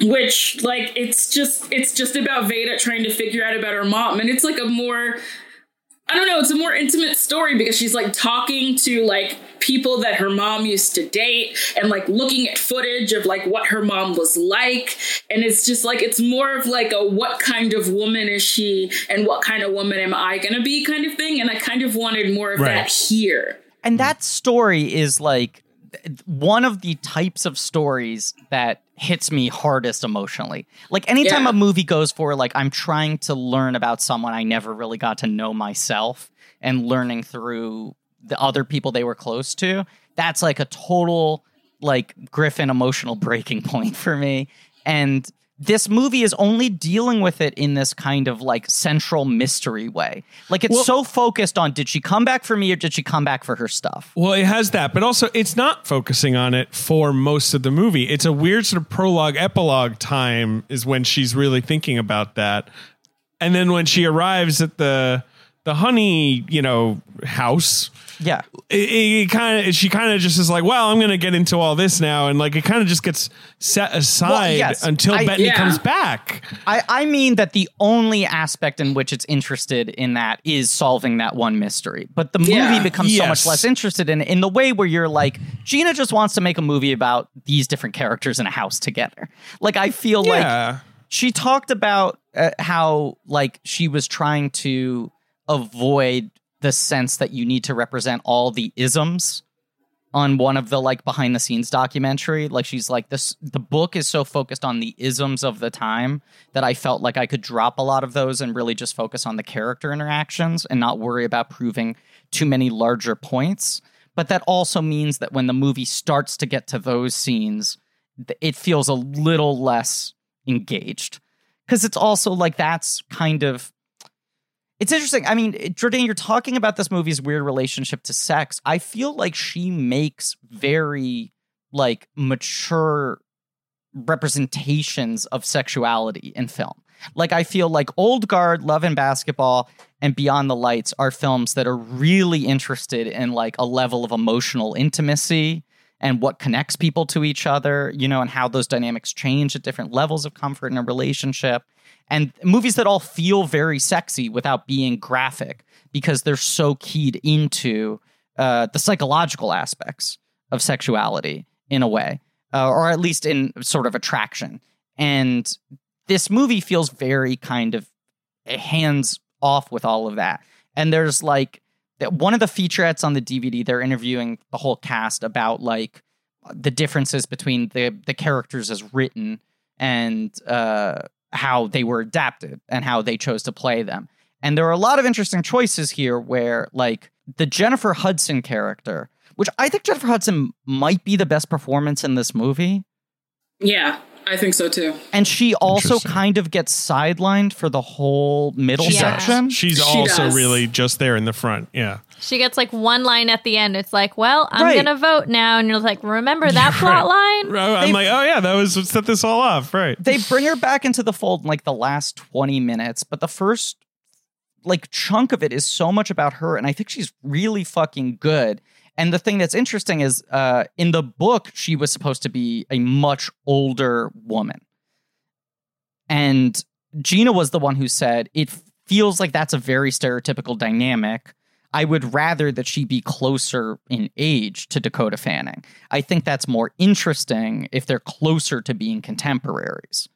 Which like it's just it's just about Veda trying to figure out about her mom. And it's like a more I don't know, it's a more intimate story because she's like talking to like people that her mom used to date and like looking at footage of like what her mom was like. And it's just like, it's more of like a what kind of woman is she and what kind of woman am I going to be kind of thing. And I kind of wanted more of Right. that here. And that story is like th- one of the types of stories that hits me hardest emotionally. Like anytime Yeah. a movie goes for like I'm trying to learn about someone I never really got to know myself and learning through the other people they were close to, that's like a total like Griffin emotional breaking [LAUGHS] point for me. And this movie is only dealing with it in this kind of like central mystery way. Like it's Well- so focused on did she come back for me or did she come back for her stuff? Well, it has that, but also it's not focusing on it for most of the movie. It's a weird sort of prologue epilogue time is when she's really thinking about that. And then when she arrives at the the honey, you know, house, Yeah. it, it kind of she kind of just is like, well, I'm going to get into all this now and like it kind of just gets set aside yes, until I- Bettany Yeah. comes back. I, I mean that the only aspect in which it's interested in that is solving that one mystery. But the movie Yeah. becomes so much less interested in it in the way where you're like, Gina just wants to make a movie about these different characters in a house together. Like, I feel like she talked about uh, how like she was trying to avoid the sense that you need to represent all the isms on one of the like behind the scenes documentary. Like she's like this the book is so focused on the isms of the time that i felt like i could drop a lot of those and really just focus on the character interactions and not worry about proving too many larger points. But that also means that when the movie starts to get to those scenes it feels a little less engaged. Because it's also like that's kind of it's interesting. I mean, Jourdain, you're talking about this movie's weird relationship to sex. I feel like she makes very like mature representations of sexuality in film. Like I feel like Old Guard, Love and Basketball, and Beyond the Lights are films that are really interested in like a level of emotional intimacy and what connects people to each other, you know, and how those dynamics change at different levels of comfort in a relationship. And movies that all feel very sexy without being graphic because they're so keyed into uh, the psychological aspects of sexuality in a way. uh, or at least in sort of attraction. And this movie feels very kind of hands off with all of that. And there's like that one of the featurettes on the DVD, they're interviewing the whole cast about like the differences between the the characters as written and uh, how they were adapted and how they chose to play them. And there are a lot of interesting choices here where like the Jennifer Hudson character, which I think Jennifer Hudson might be the best performance in this movie. Yeah, I think so too. And she also kind of gets sidelined for the whole middle She does. section. She's She also does. really just there in the front. Yeah. She gets like one line at the end. It's like, well, I'm Right. gonna vote now, and you're like, remember that [LAUGHS] plot line? I'm They- like, oh yeah, that was what set this all off, right? they bring her back into the fold in like the last 20 minutes, but the first like chunk of it is so much about her and I think she's really fucking good. And the thing that's interesting is uh in the book she was supposed to be a much older woman. And Gina was the one who said it feels like that's a very stereotypical dynamic. I would rather that she be closer in age to Dakota Fanning. I think that's more interesting if they're closer to being contemporaries.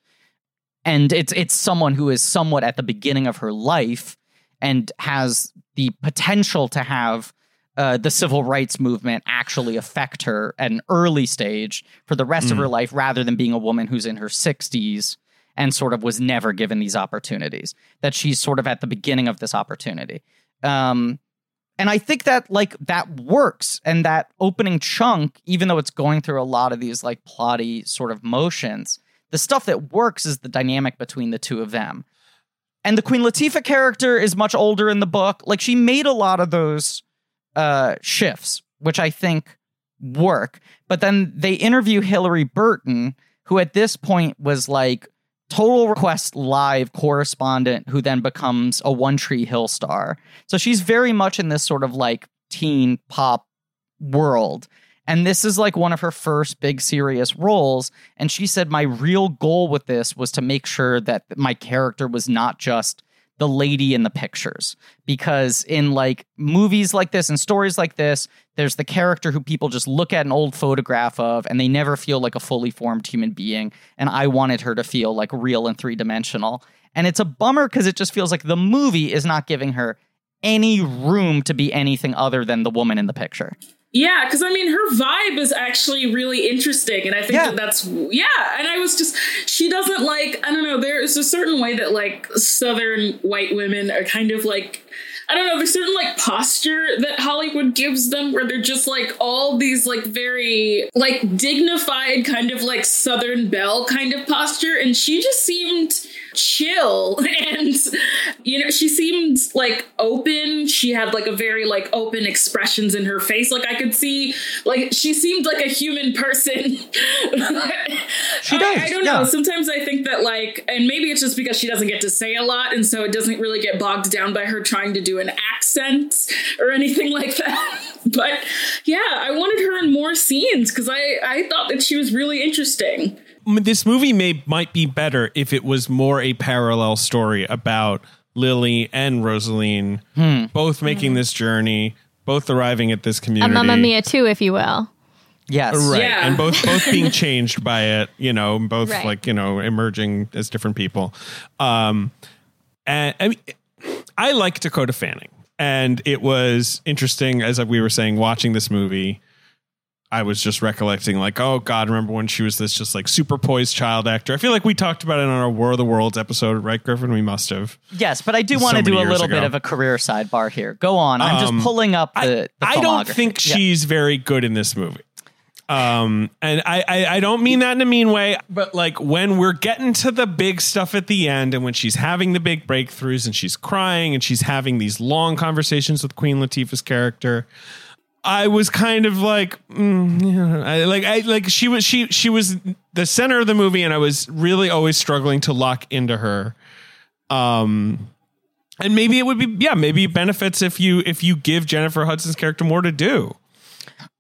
And it's it's someone who is somewhat at the beginning of her life and has the potential to have uh, the civil rights movement actually affect her at an early stage for the rest of her life rather than being a woman who's in her 60s and sort of was never given these opportunities that she's sort of at the beginning of this opportunity. Um, and i think that like that works and that opening chunk even though it's going through a lot of these like plotty sort of motions the stuff that works is the dynamic between the two of them. And the queen latifah character is much older in the book. Like she made a lot of those uh shifts which i think work. But then they interview Hilarie Burton who at this point was like total request live correspondent who then becomes a one tree hill star. So she's very much in this sort of like teen pop world. And this is like one of her first big serious roles. And she said my real goal with this was to make sure that my character was not just the lady in the pictures. Because in like movies like this and stories like this there's the character who people just look at an old photograph of and they never feel like a fully formed human being. And i wanted her to feel like real and three-dimensional. And it's a bummer because it just feels like the movie is not giving her any room to be anything other than the woman in the picture Yeah, because I mean, her vibe is actually really interesting, and I think Yeah. that that's yeah. And I was just, she doesn't like, I don't know. There is a certain way that like Southern white women are kind of like, I don't know. There's certain like posture that Hollywood gives them, where they're just like all these like very like dignified kind of like Southern belle kind of posture, and she just seemed chill. [LAUGHS] And you know she seemed like open. She had like a very like open expressions in her face. Like i could see like she seemed like a human person. [LAUGHS] She I- does, I, don't yeah. know sometimes i think that like and maybe it's just because she doesn't get to say a lot and so it doesn't really get bogged down by her trying to do an accent or anything like [LAUGHS] that. But yeah i wanted her in more scenes because i i thought that she was really interesting. I this movie may might be better if it was more a parallel story about Lily and Rosaleen both making this journey, both arriving at this community. A community. Mamma Mia too, if you will. yes Right. Yeah. And both both [LAUGHS] being changed by it, you know, both Right. like, you know, emerging as different people. Um and I mean I like Dakota Fanning. And it was interesting as we were saying watching this movie. I was just recollecting, like, oh God, remember when she was this just like super poised child actor? I feel like we talked about it on our War of the Worlds episode, right, Griffin? We must have. Yes, but I do So want to many do a little ago. bit of a career sidebar here. Go on. I'm Um, just pulling up the. I, the I don't think Yeah. she's very good in this movie. Um, and I, I, I don't mean that in a mean way, but like when we're getting to the big stuff at the end and when she's having the big breakthroughs and she's crying and she's having these long conversations with Queen Latifah's character, I was kind of like, mm, yeah, I, like I like she was she she was the center of the movie, and I was really always struggling to lock into her. Um, and maybe it would be yeah, maybe it benefits if you if you give Jennifer Hudson's character more to do.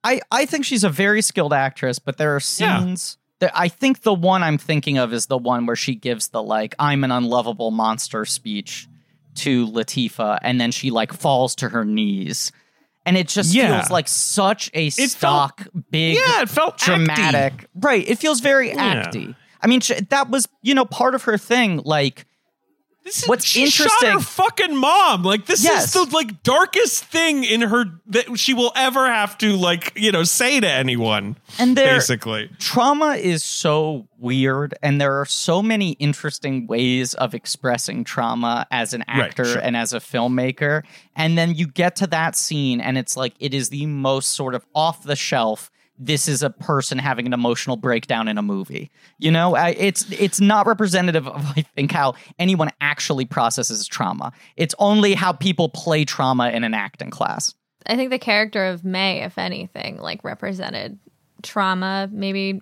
I, I think she's a very skilled actress, but there are scenes that I think the one I'm thinking of is the one where she gives the like I'm an unlovable monster speech to Latifah and then she like falls to her knees and it just Yeah. feels like such a felt- stock, big, Yeah, it felt acty. dramatic. Right. It feels very Yeah. acty. I mean, that was you know part of her thing. Like, This is, What's she Shot interesting- her fucking mom. Like this Yes. is the like darkest thing in her that she will ever have to like you know say to anyone. and there, basically, trauma is so weird, and there are so many interesting ways of expressing trauma as an Right, actor sure. and as a filmmaker. And then you get to that scene, and it's like it is the most sort of off the shelf. This is a person having an emotional breakdown in a movie. You know, I, it's it's not representative of I think how anyone actually processes trauma. It's only how people play trauma in an acting class. I think the character of May, if anything, like represented trauma maybe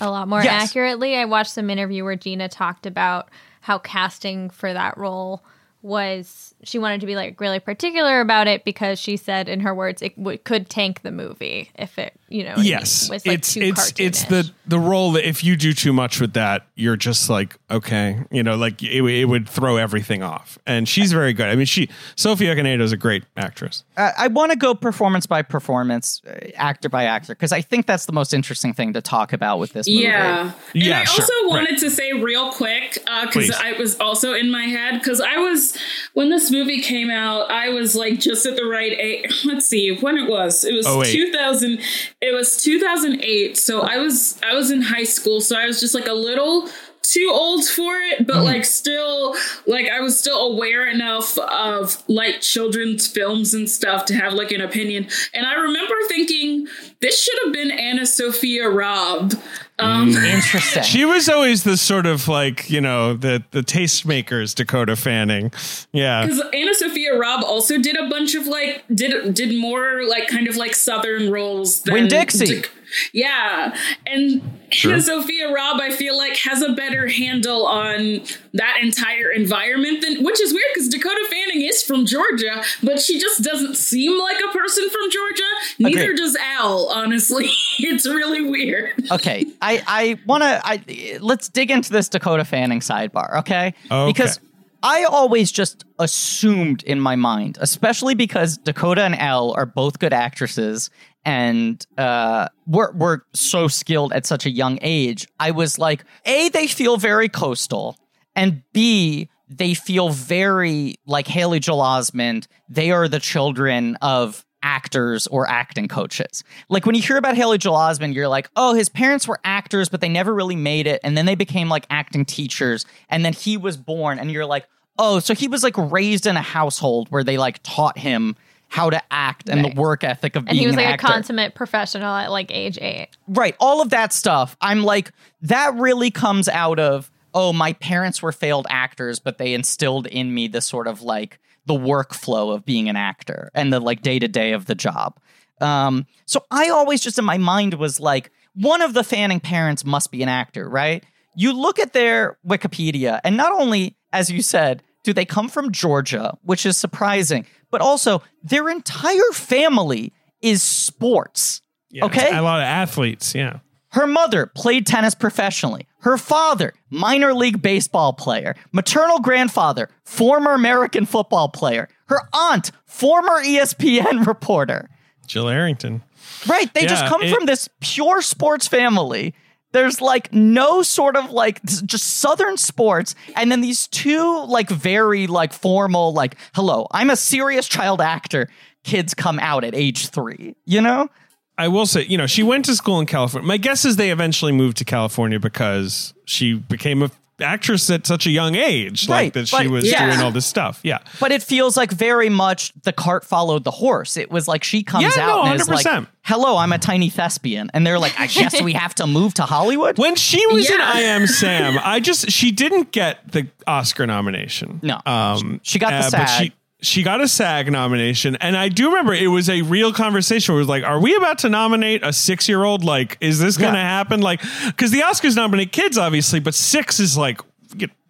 a lot more Yes. accurately. I watched some interview where Gina talked about how casting for that role was she wanted to be like really particular about it because she said in her words it w- could tank the movie if it you know what I mean, yes, like it's too it's it's the the role that if you do too much with that, you're just like okay, you know, like it, it would throw everything off. And she's very good. I mean, she Sophie Okonedo is a great actress. I, I want to go performance by performance, uh, actor by actor, because I think that's the most interesting thing to talk about with this movie. Yeah. And Yeah, I sure. also wanted Right. to say real quick, because Please. I was also in my head, because I was, when this movie came out, I was like just at the right age. Let's see when it was. It was Oh, 2000, it was 2008. So I was, I was in high school. So I was just like a little too old for it, but like still, like I was still aware enough of like children's films and stuff to have like an opinion. And I remember thinking this should have been AnnaSophia Robb. Um, Interesting. She was always the sort of like you know the the tastemakers Dakota Fanning. Yeah, Because AnnaSophia Robb also did a bunch of like did did more like kind of like southern roles than Winn-Dixie. Dak- yeah, and AnnaSophia Robb I feel like has a better handle on that entire environment than which is weird because Dakota Fanning is from Georgia, but she just doesn't seem like a person from Georgia. Neither Agreed. does Elle. Honestly, [LAUGHS] it's really weird. okay, I I want to I let's dig into this Dakota Fanning sidebar, okay? Okay. Because I always just assumed in my mind, especially because Dakota and Elle are both good actresses and uh, were were so skilled at such a young age. I was like, a they feel very coastal, and b they feel very like Haley Joel Osment. They are the children of actors or acting coaches. Like when you hear about Haley Joel Osment, you're like, oh, his parents were actors, but they never really made it. And then they became like acting teachers. And then he was born, and you're like, oh, so he was like raised in a household where they like taught him how to act and Right. the work ethic of and being he was like a consummate professional at like age eight. Right. All of that stuff. I'm like, that really comes out of, oh, my parents were failed actors, but they instilled in me the sort of like the workflow of being an actor and the like day to day of the job. Um, so I always just in my mind was like, one of the Fanning parents must be an actor, right? You look at their Wikipedia, and not only, as you said, do they come from Georgia, which is surprising, but also their entire family is sports. Yeah, okay. a lot of athletes. Yeah, Her mother played tennis professionally. Her father, minor league baseball player. Maternal grandfather, former American football player. Her aunt, former ESPN [LAUGHS] reporter. Jill Arrington. Right. They just come it- from this pure sports family. There's like no sort of like just southern sports and then these two like very like formal like hello, I'm a serious child actor. Kids come out at age 3, you know? I will say, you know, she went to school in California. My guess is they eventually moved to California because she became a actress at such a young age, Right, like that she was Yeah. doing all this stuff. Yeah, But it feels like very much the cart followed the horse. It was like she comes Yeah, out no, and is like, "Hello, I'm a tiny thespian," and they're like, "I guess we have to move to Hollywood." when she was in I Am [LAUGHS] Sam, I just she didn't get the Oscar nomination. No. um, She got the uh, but she she got a SAG nomination, and I do remember it was a real conversation. Where it was like, "Are we about to nominate a six year old? Like, is this going to Yeah. happen? Like, because the Oscars nominate kids, obviously, but six is like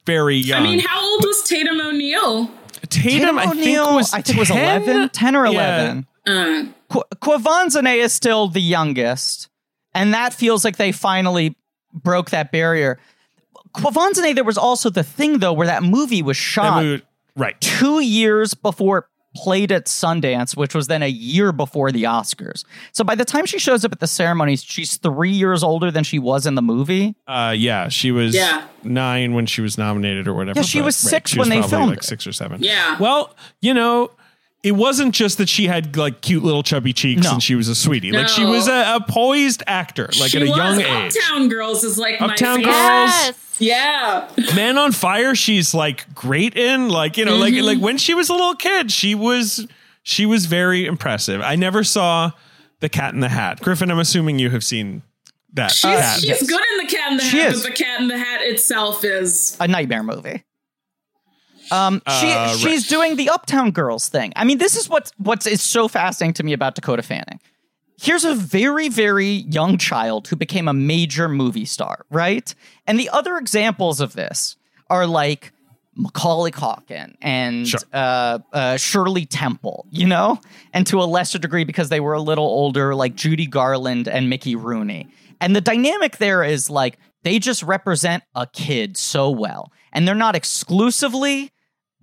very young. I mean, how old was Tatum O'Neal? Tatum, I think O'Neal, was I think was 10? 11, 10 or Yeah. 11. Uh, Qu- Quvenzhané is still the youngest, and that feels like they finally broke that barrier. Quvenzhané, there was also the thing though, where that movie was That shot movie- right. two years before played at Sundance, which was then a year before the Oscars. So by the time she shows up at the ceremonies, she's three years older than she was in the movie. Uh, yeah, she was Yeah. nine when she was nominated or whatever. Yeah, she but- was six she when they probably filmed like it. six or seven. Yeah. Well, you know, it wasn't just that she had like cute little chubby cheeks No. and she was a sweetie. Like she was a, a poised actor, like she at a was young age. Uptown Girls is like Uptown my Girls. Yes. Yeah. [LAUGHS] Man on Fire, she's like great in. Like you know, Mm-hmm. like like when she was a little kid, she was she was very impressive. I never saw the Cat in the Hat. Griffin, I'm assuming you have seen that. She's, Cat. she's yes. good in the Cat in the She Hat, is. but the Cat in the Hat itself is a nightmare movie. Um, she Uh, right. she's doing the Uptown Girls thing. I mean, this is what what's is so fascinating to me about Dakota Fanning. Here's a very very young child who became a major movie star, right? And the other examples of this are like Macaulay Culkin and Sure. uh, uh, Shirley Temple, you know, and to a lesser degree because they were a little older, like Judy Garland and Mickey Rooney. And the dynamic there is like they just represent a kid so well, and they're not exclusively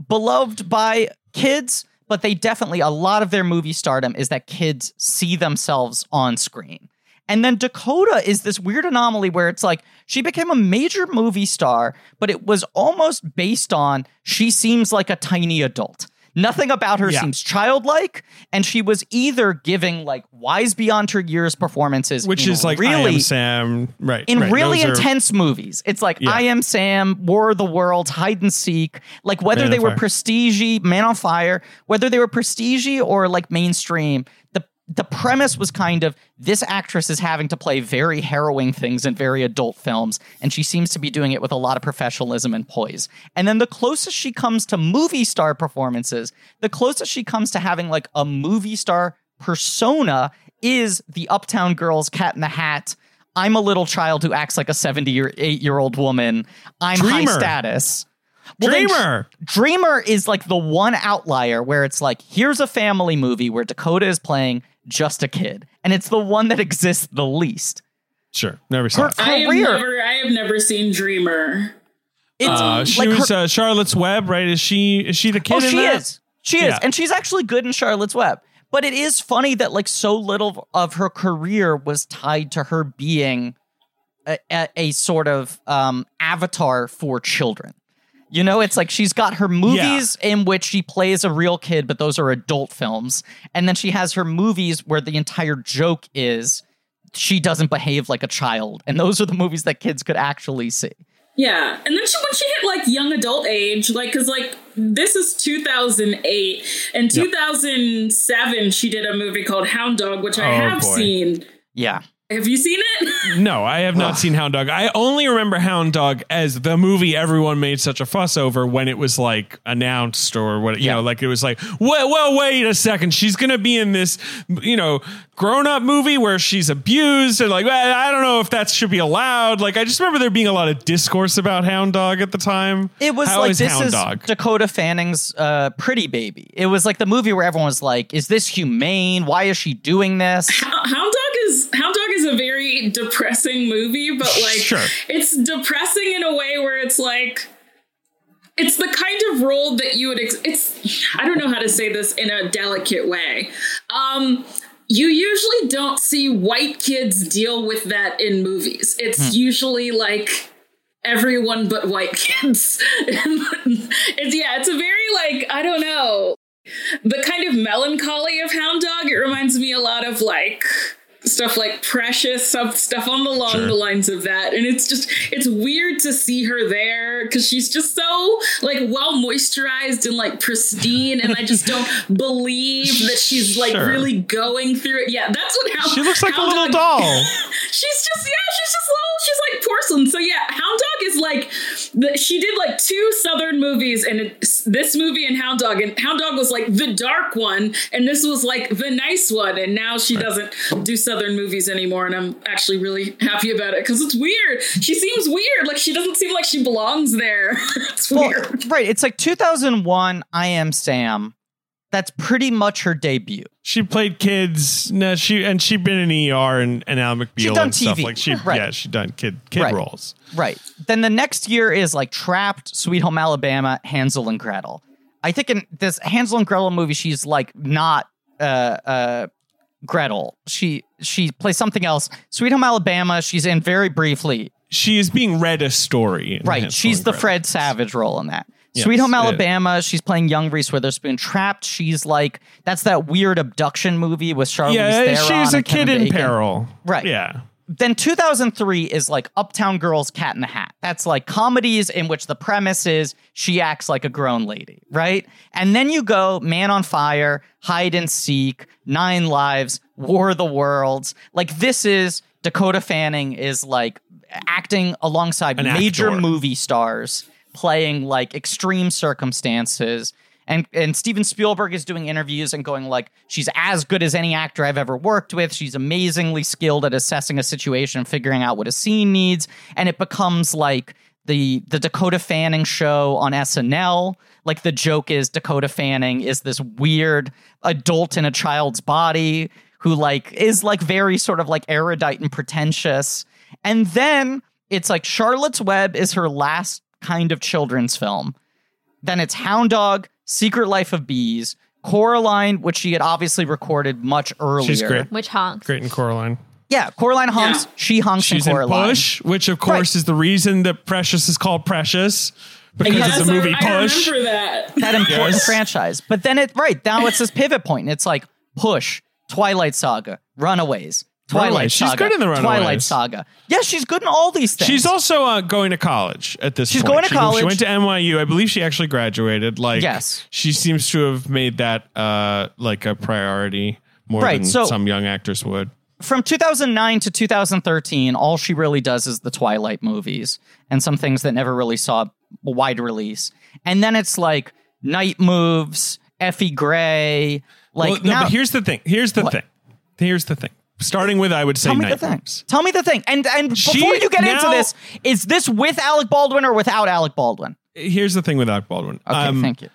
beloved by kids, but they definitely a lot of their movie stardom is that kids see themselves on screen. And then Dakota is this weird anomaly where it's like she became a major movie star, but it was almost based on she seems like a tiny adult. Nothing about her Yeah. seems childlike, and she was either giving like wise beyond her years performances, which is like I really Am Sam, right? in right. really Those are- intense movies. It's like Yeah. I Am Sam, War of the Worlds, Hide and Seek. Like whether Man they were prestige, Man on Fire, whether they were prestige or like mainstream. The the premise was kind of this actress is having to play very harrowing things in very adult films, and she seems to be doing it with a lot of professionalism and poise. And then the closest she comes to movie star performances, the closest she comes to having like a movie star persona is the Uptown Girls Cat in the Hat. I'm a little child who acts like a 78 year old woman. I'm high status. Well, then Dreamer. Dreamer is like the one outlier where it's like, here's a family movie where Dakota is playing just a kid. And it's the one that exists the least. Sure, never saw. Her it. I have career. never I have never seen Dreamer. It's Uh, she like her- was uh, Charlotte's Web, right? Is she is she the kid Oh, in she that? is. She is. Yeah. And she's actually good in Charlotte's Web. But it is funny that like so little of her career was tied to her being a, a, a sort of um, avatar for children. You know, it's like she's got her movies in which she plays a real kid, but those are adult films. And then she has her movies where the entire joke is she doesn't behave like a child. And those are the movies that kids could actually see. Yeah, and then she when she hit like young adult age, like because like this is 2008, and 2007 she did a movie called Hound Dog, which I Oh, have boy. seen. Yeah. Have you seen it? [LAUGHS] No, I have not seen Hound Dog. I only remember Hound Dog as the movie everyone made such a fuss over when it was like announced or what you Yeah. know, like it was like, well, well, wait a second, she's gonna be in this, you know, grown up movie where she's abused and like, well, I don't know if that should be allowed. Like, I just remember there being a lot of discourse about Hound Dog at the time. It was How like is this Hound is Dog? Dakota Fanning's uh, Pretty Baby. It was like the movie where everyone was like, "Is this humane? Why is she doing this?" [LAUGHS] Hound Dog is Hound Dog is a very depressing movie, but like Sure. it's depressing in a way where it's like it's the kind of role that you would ex- it's I don't know how to say this in a delicate way. Um you usually don't see white kids deal with that in movies. It's usually like everyone but white [LAUGHS] kids. it's yeah, it's a very like I don't know the kind of melancholy of Hound Dog. It reminds me a lot of like stuff like Precious, stuff stuff on the along Sure. the lines of that. And it's just it's weird to see her there because she's just so like well moisturized and like pristine, and I just don't [LAUGHS] believe that she's like Sure. really going through it. Yeah, that's what Hound. She looks like a little Dog- doll. [LAUGHS] she's just yeah, she's just little. She's like porcelain. So yeah, Hound Dog is like the, she did like two Southern movies, and it's this movie and Hound Dog, and Hound Dog was like the dark one, and this was like the nice one, and now she doesn't do Southern movies anymore, and I'm actually really [LAUGHS] happy about it because it's weird. She seems weird, like she doesn't seem like she belongs there. [LAUGHS] it's Well, weird. right. It's like 2001. I am Sam. That's pretty much her debut. She played kids. No, she and she'd been in ER and, and Ally McBeal done and stuff TV. like she. Right. Yeah, she done kid kid Right. roles. Right. Then the next year is like Trapped, Sweet Home Alabama, Hansel and Gretel. I think in this Hansel and Gretel movie, she's like not uh uh Gretel. She she plays something else. Sweet Home Alabama, she's in very briefly. She is being read a story. in Right. She's the Gretel. Fred Savage role in that. Yes, Sweet Home it. Alabama, she's playing young Reese Witherspoon. Trapped, she's like that's that weird abduction movie with Charlize Yeah, Theron she's a kid Kevin in Bacon. peril. Right. Yeah. Then 2003 is like Uptown Girls Cat in the Hat. That's like comedies in which the premise is she acts like a grown lady, right? And then you go Man on Fire, Hide and Seek, Nine Lives, War of the Worlds. Like this is Dakota Fanning is like acting alongside An major actor. movie stars playing like extreme circumstances. And and Steven Spielberg is doing interviews and going like she's as good as any actor I've ever worked with. She's amazingly skilled at assessing a situation and figuring out what a scene needs. And it becomes like the the Dakota Fanning show on SNL. Like the joke is Dakota Fanning is this weird adult in a child's body who like is like very sort of like erudite and pretentious. And then it's like Charlotte's Web is her last kind of children's film. Then it's Hound Dog, Secret Life of Bees, Coraline, which she had obviously recorded much earlier. She's great. Which honks. Great in Coraline. Yeah, Coraline honks. Yeah. She honks She's in in Push, which of course is the reason that Precious is called Precious because Yes, it's a movie I, Push. I remember that. That important Yes. franchise. But then it right now it's this pivot point. And it's like Push, Twilight Saga, Runaways, Twilight Runaways. She's Saga, good in the Twilight Saga. Yeah, she's good in all these things. She's also uh, going to college at this She's point. going to She- college. She went to NYU. I believe she actually graduated. Like, Yes. she seems to have made that uh, like a priority more Right, than so- some young actors would. from 2009 to 2013, all she really does is the Twilight movies and some things that never really saw a wide release. And then it's like Night Moves, Effie Gray. Like well, no, now, but here's the thing. Here's the What? thing. Here's the thing. Starting with, I would say, tell me the thing. Tell me the thing. And and She- before you get into now- this, is this with Alec Baldwin or without Alec Baldwin? Here's the thing with Alec Baldwin. Okay, Um, thank you.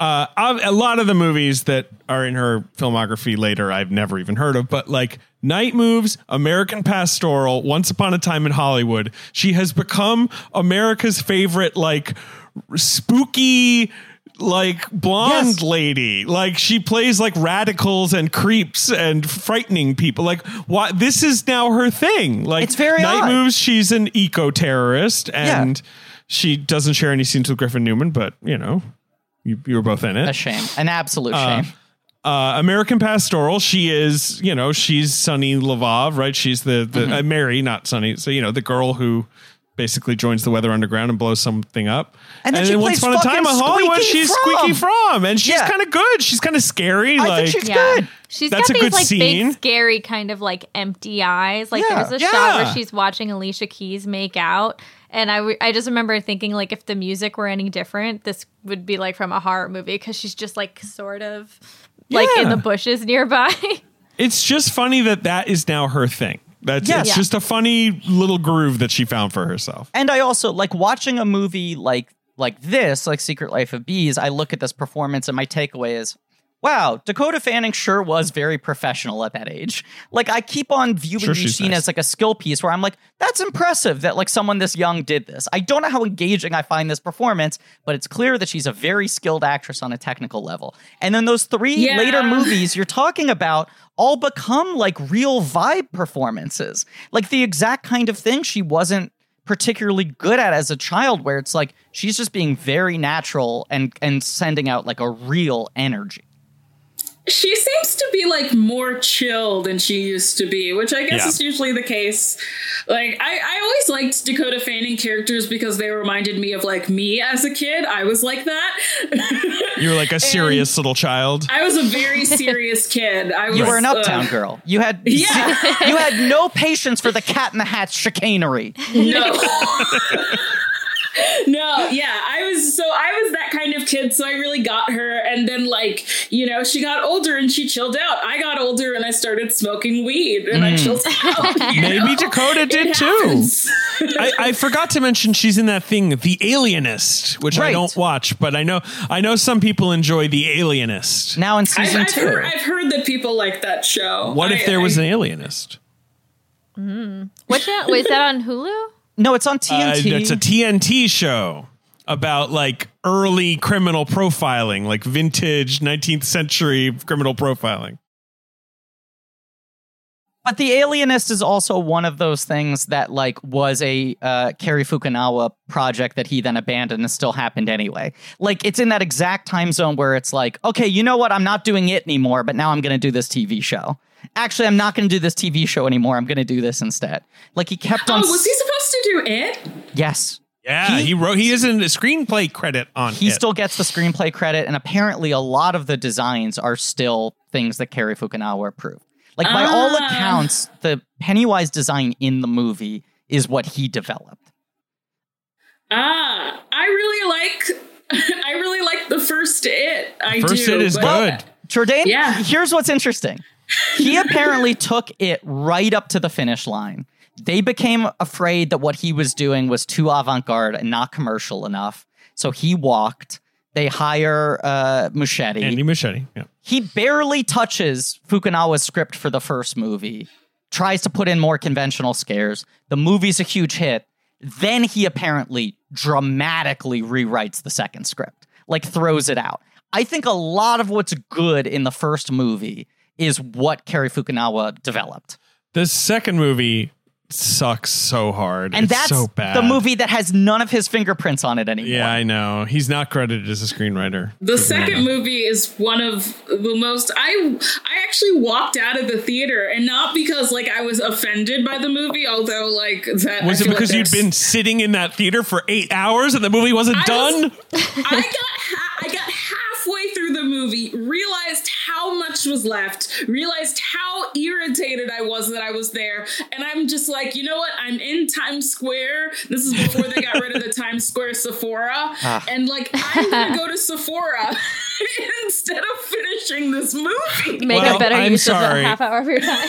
uh, a lot of the movies that are in her filmography later, I've never even heard of, but like Night Moves, American Pastoral, Once Upon a Time in Hollywood, she has become America's favorite, like spooky, like blonde Yes. lady. Like she plays like radicals and creeps and frightening people. Like what? This is now her thing. Like It's very Night odd. Moves. She's an eco terrorist and. She doesn't share any scenes with Griffin Newman, but you know, you, you were both in it. A shame. An absolute shame. Uh, American Pastoral. She is, you know, she's Sunny Levov, right? She's the the Mm-hmm. uh, Mary, not Sunny. So you know, the girl who basically joins the Weather Underground and blows something up. And then she once plays upon a time in fucking Hollywood, Squeaky she's Fromme. Squeaky Fromme, and she's Yeah. kind of good. She's kind of scary. I like think she's Yeah. good. She's That's got a these good like scene. big, scary kind of like empty eyes. Like Yeah. there's a Yeah. shot where she's watching Alicia Keys make out, and I, I just remember thinking like if the music were any different, this would be like from a horror movie because she's just like sort of like in the bushes nearby. [LAUGHS] it's just funny that that is now her thing. That's Yes. it's Yeah. just a funny little groove that she found for herself. And I also like watching a movie like like this, like Secret Life of Bees. I look at this performance, and my takeaway is, wow, Dakota Fanning sure was very professional at that age. Like I keep on viewing Sure, these scene nice. as like a skill piece, where I'm like, that's impressive that like someone this young did this. I don't know how engaging I find this performance, but it's clear that she's a very skilled actress on a technical level. And then those three Yeah. later movies you're talking about all become like real vibe performances, like the exact kind of thing she wasn't particularly good at as a child where it's like she's just being very natural and and sending out like a real energy She seems to be like more chill than she used to be, which I guess Yeah. is usually the case. Like I, I always liked Dakota Fanning characters because they reminded me of like me as a kid. I was like that. [LAUGHS] You're like a serious little child. I was a very [LAUGHS] serious kid. I was you were an uptown uh, girl you had [LAUGHS] Yeah. you had no patience for the cat in the hat chicanery No. No, yeah, I was so I was that kind of kid, so I really got her. And then, like, you know, she got older and she chilled out. I got older and I started smoking weed and I mm. chilled out. you [LAUGHS] Maybe know? Dakota It did too. I, I forgot to mention she's in that thing, The Alienist, which I don't watch, but I know I know some people enjoy The Alienist. now in I've, season I've, two heard, I've heard that people like that show. What if I- there was an alienist? Mm. What channel? Wait, is that on Hulu? No it's on Uh, tnt it's a TNT show. about like early criminal profiling, like vintage 19th century criminal profiling. But The Alienist is also one of those things that like was a uh, Cary Fukunaga project that he then abandoned and still happened anyway. Like it's in that exact time zone where it's like, okay, you know what? I'm not doing it anymore, but now I'm going to do this TV show. Actually, I'm not going to do this TV show anymore. I'm going to do this instead. Like he kept Oh, on. was he supposed to do it? yes, Yeah, he, He- wrote. He is in a screenplay credit on. he it. still gets the screenplay credit, and apparently a lot of the designs are still things that Cary Fukunaga approved. Like by all Ah. accounts, the Pennywise design in the movie is what he developed. Ah, I really like. [LAUGHS] I really like the first it. I First do. It is but- good. Jourdain, Yeah. here's what's interesting. He apparently took it right up to the finish line. They became afraid that what he was doing was too avant garde and not commercial enough. So he walked. They hire uh, Muschietti. Andy Machete. Yeah. he barely touches Fukunaga's script for the first movie, tries to put in more conventional scares. The movie's a huge hit. Then he apparently dramatically rewrites the second script, like throws it out. I think a lot of what's good in the first movie is what Cary Fukunaga developed. The second movie sucks so hard. And It's that's so bad. the movie that has none of his fingerprints on it anymore. Yeah, I know. He's not credited as a screenwriter. The second movie is one of the most I I actually walked out of the theater and not because like I was offended by the movie, although like that Was I it because like you'd been sitting in that theater for eight hours and the movie wasn't I done? was- [LAUGHS] I got ha- I got halfway through the movie, realized how much was left, realized how irritated I was that I was there, and I'm just like, you know what? I'm in Times Square. This is before they got rid of the [LAUGHS] Times Square Sephora, ah. and like I'm gonna go to [LAUGHS] Sephora [LAUGHS] instead of finishing this movie. Make Well, a better I'm use sorry. of the half hour of your time.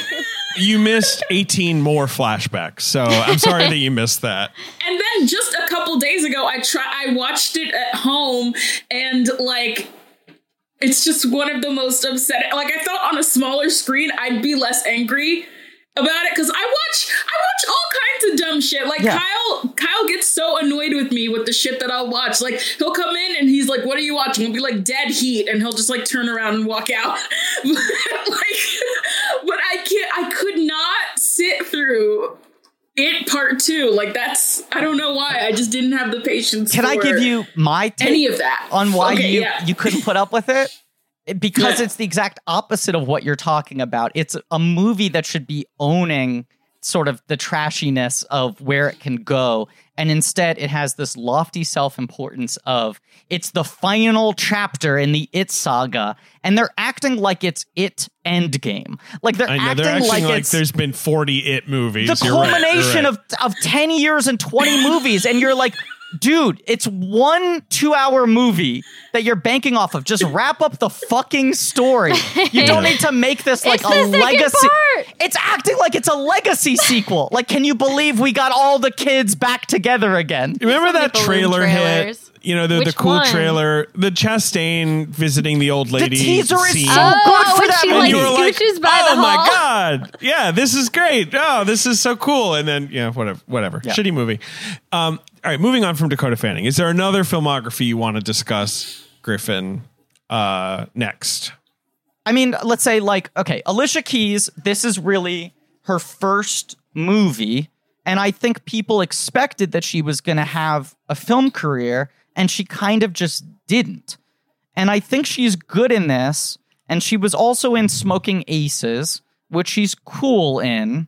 you missed 18 more flashbacks. So I'm sorry that you missed that. And then just a couple days ago, I try I watched it at home, and like it's just one of the most upsetting. Like I thought on a smaller screen, I'd be less angry about it because I watch I watch all kinds of dumb shit. Like Yeah. Kyle Kyle gets so annoyed with me with the shit that I'll watch. Like he'll come in and he's like, "What are you watching?" I'll be like, "Dead Heat," and he'll just like turn around and walk out. [LAUGHS] like, [LAUGHS] but I can't. I could not sit through it part two. Like that's I don't know why. I just didn't have the patience. Can I give you my take any of that on why Okay, you yeah. you couldn't put up with it? [LAUGHS] Because Yeah. it's the exact opposite of what you're talking about. It's a movie that should be owning sort of the trashiness of where it can go and instead it has this lofty self-importance of it's the final chapter in the it saga and they're acting like it's it endgame like they're know acting, they're acting like, like, there's been 40 it movies. the You're right, culmination right. of of 10 years and 20 movies and you're like dude it's one two hour movie that you're banking off of. Just wrap up the fucking story. You don't need to make this like It's a the second legacy part. it's acting like it's a legacy sequel. Like can you believe we got all the kids back together again? Remember that balloon trailer trailers. Hit? You know, the, the cool one? trailer, the Chastain visiting the old the lady. teaser is scene. so Oh, good for that she, movie like, you were like, by "Oh my hall." god, yeah, this is great. Oh, this is so cool." And then, yeah, whatever, whatever. Yeah. Shitty movie. Um, all right, moving on from Dakota Fanning. Is there another filmography you want to discuss, Griffin? Uh, next, I mean, let's say like okay, Alicia Keys. This is really her first movie, and I think people expected that she was going to have a film career, and she kind of just didn't. And I think she's good in this, and she was also in Smoking Aces, which she's cool in.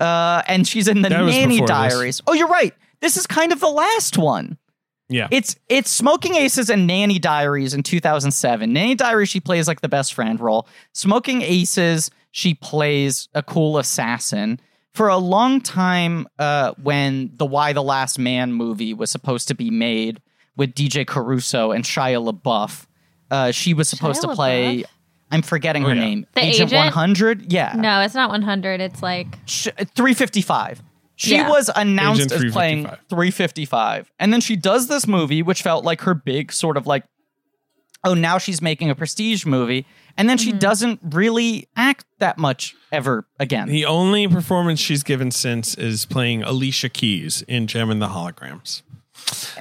Uh, and she's in the That Nanny before this. Diaries. Oh, you're right. This is kind of the last one. yeah, It's it's Smoking Aces and Nanny Diaries in 2007. Nanny Diaries she plays like the best friend role. Smoking Aces she plays a cool assassin. For a long time, uh, when the Y: The Last Man movie was supposed to be made with DJ Caruso and Shia LaBeouf, uh, she was supposed Shia to play. LaBeouf? I'm forgetting her yeah. name. The Agent, agent? 100. Yeah, No, it's not 100. It's like Sh- 355. She Yeah. was announced Agent as playing 355. 355. And then she does this movie, which felt like her big sort of like, oh, now she's making a prestige movie. And then she doesn't really act that much ever again. the only performance she's given since is playing Alicia Keys in Jem and the Holograms.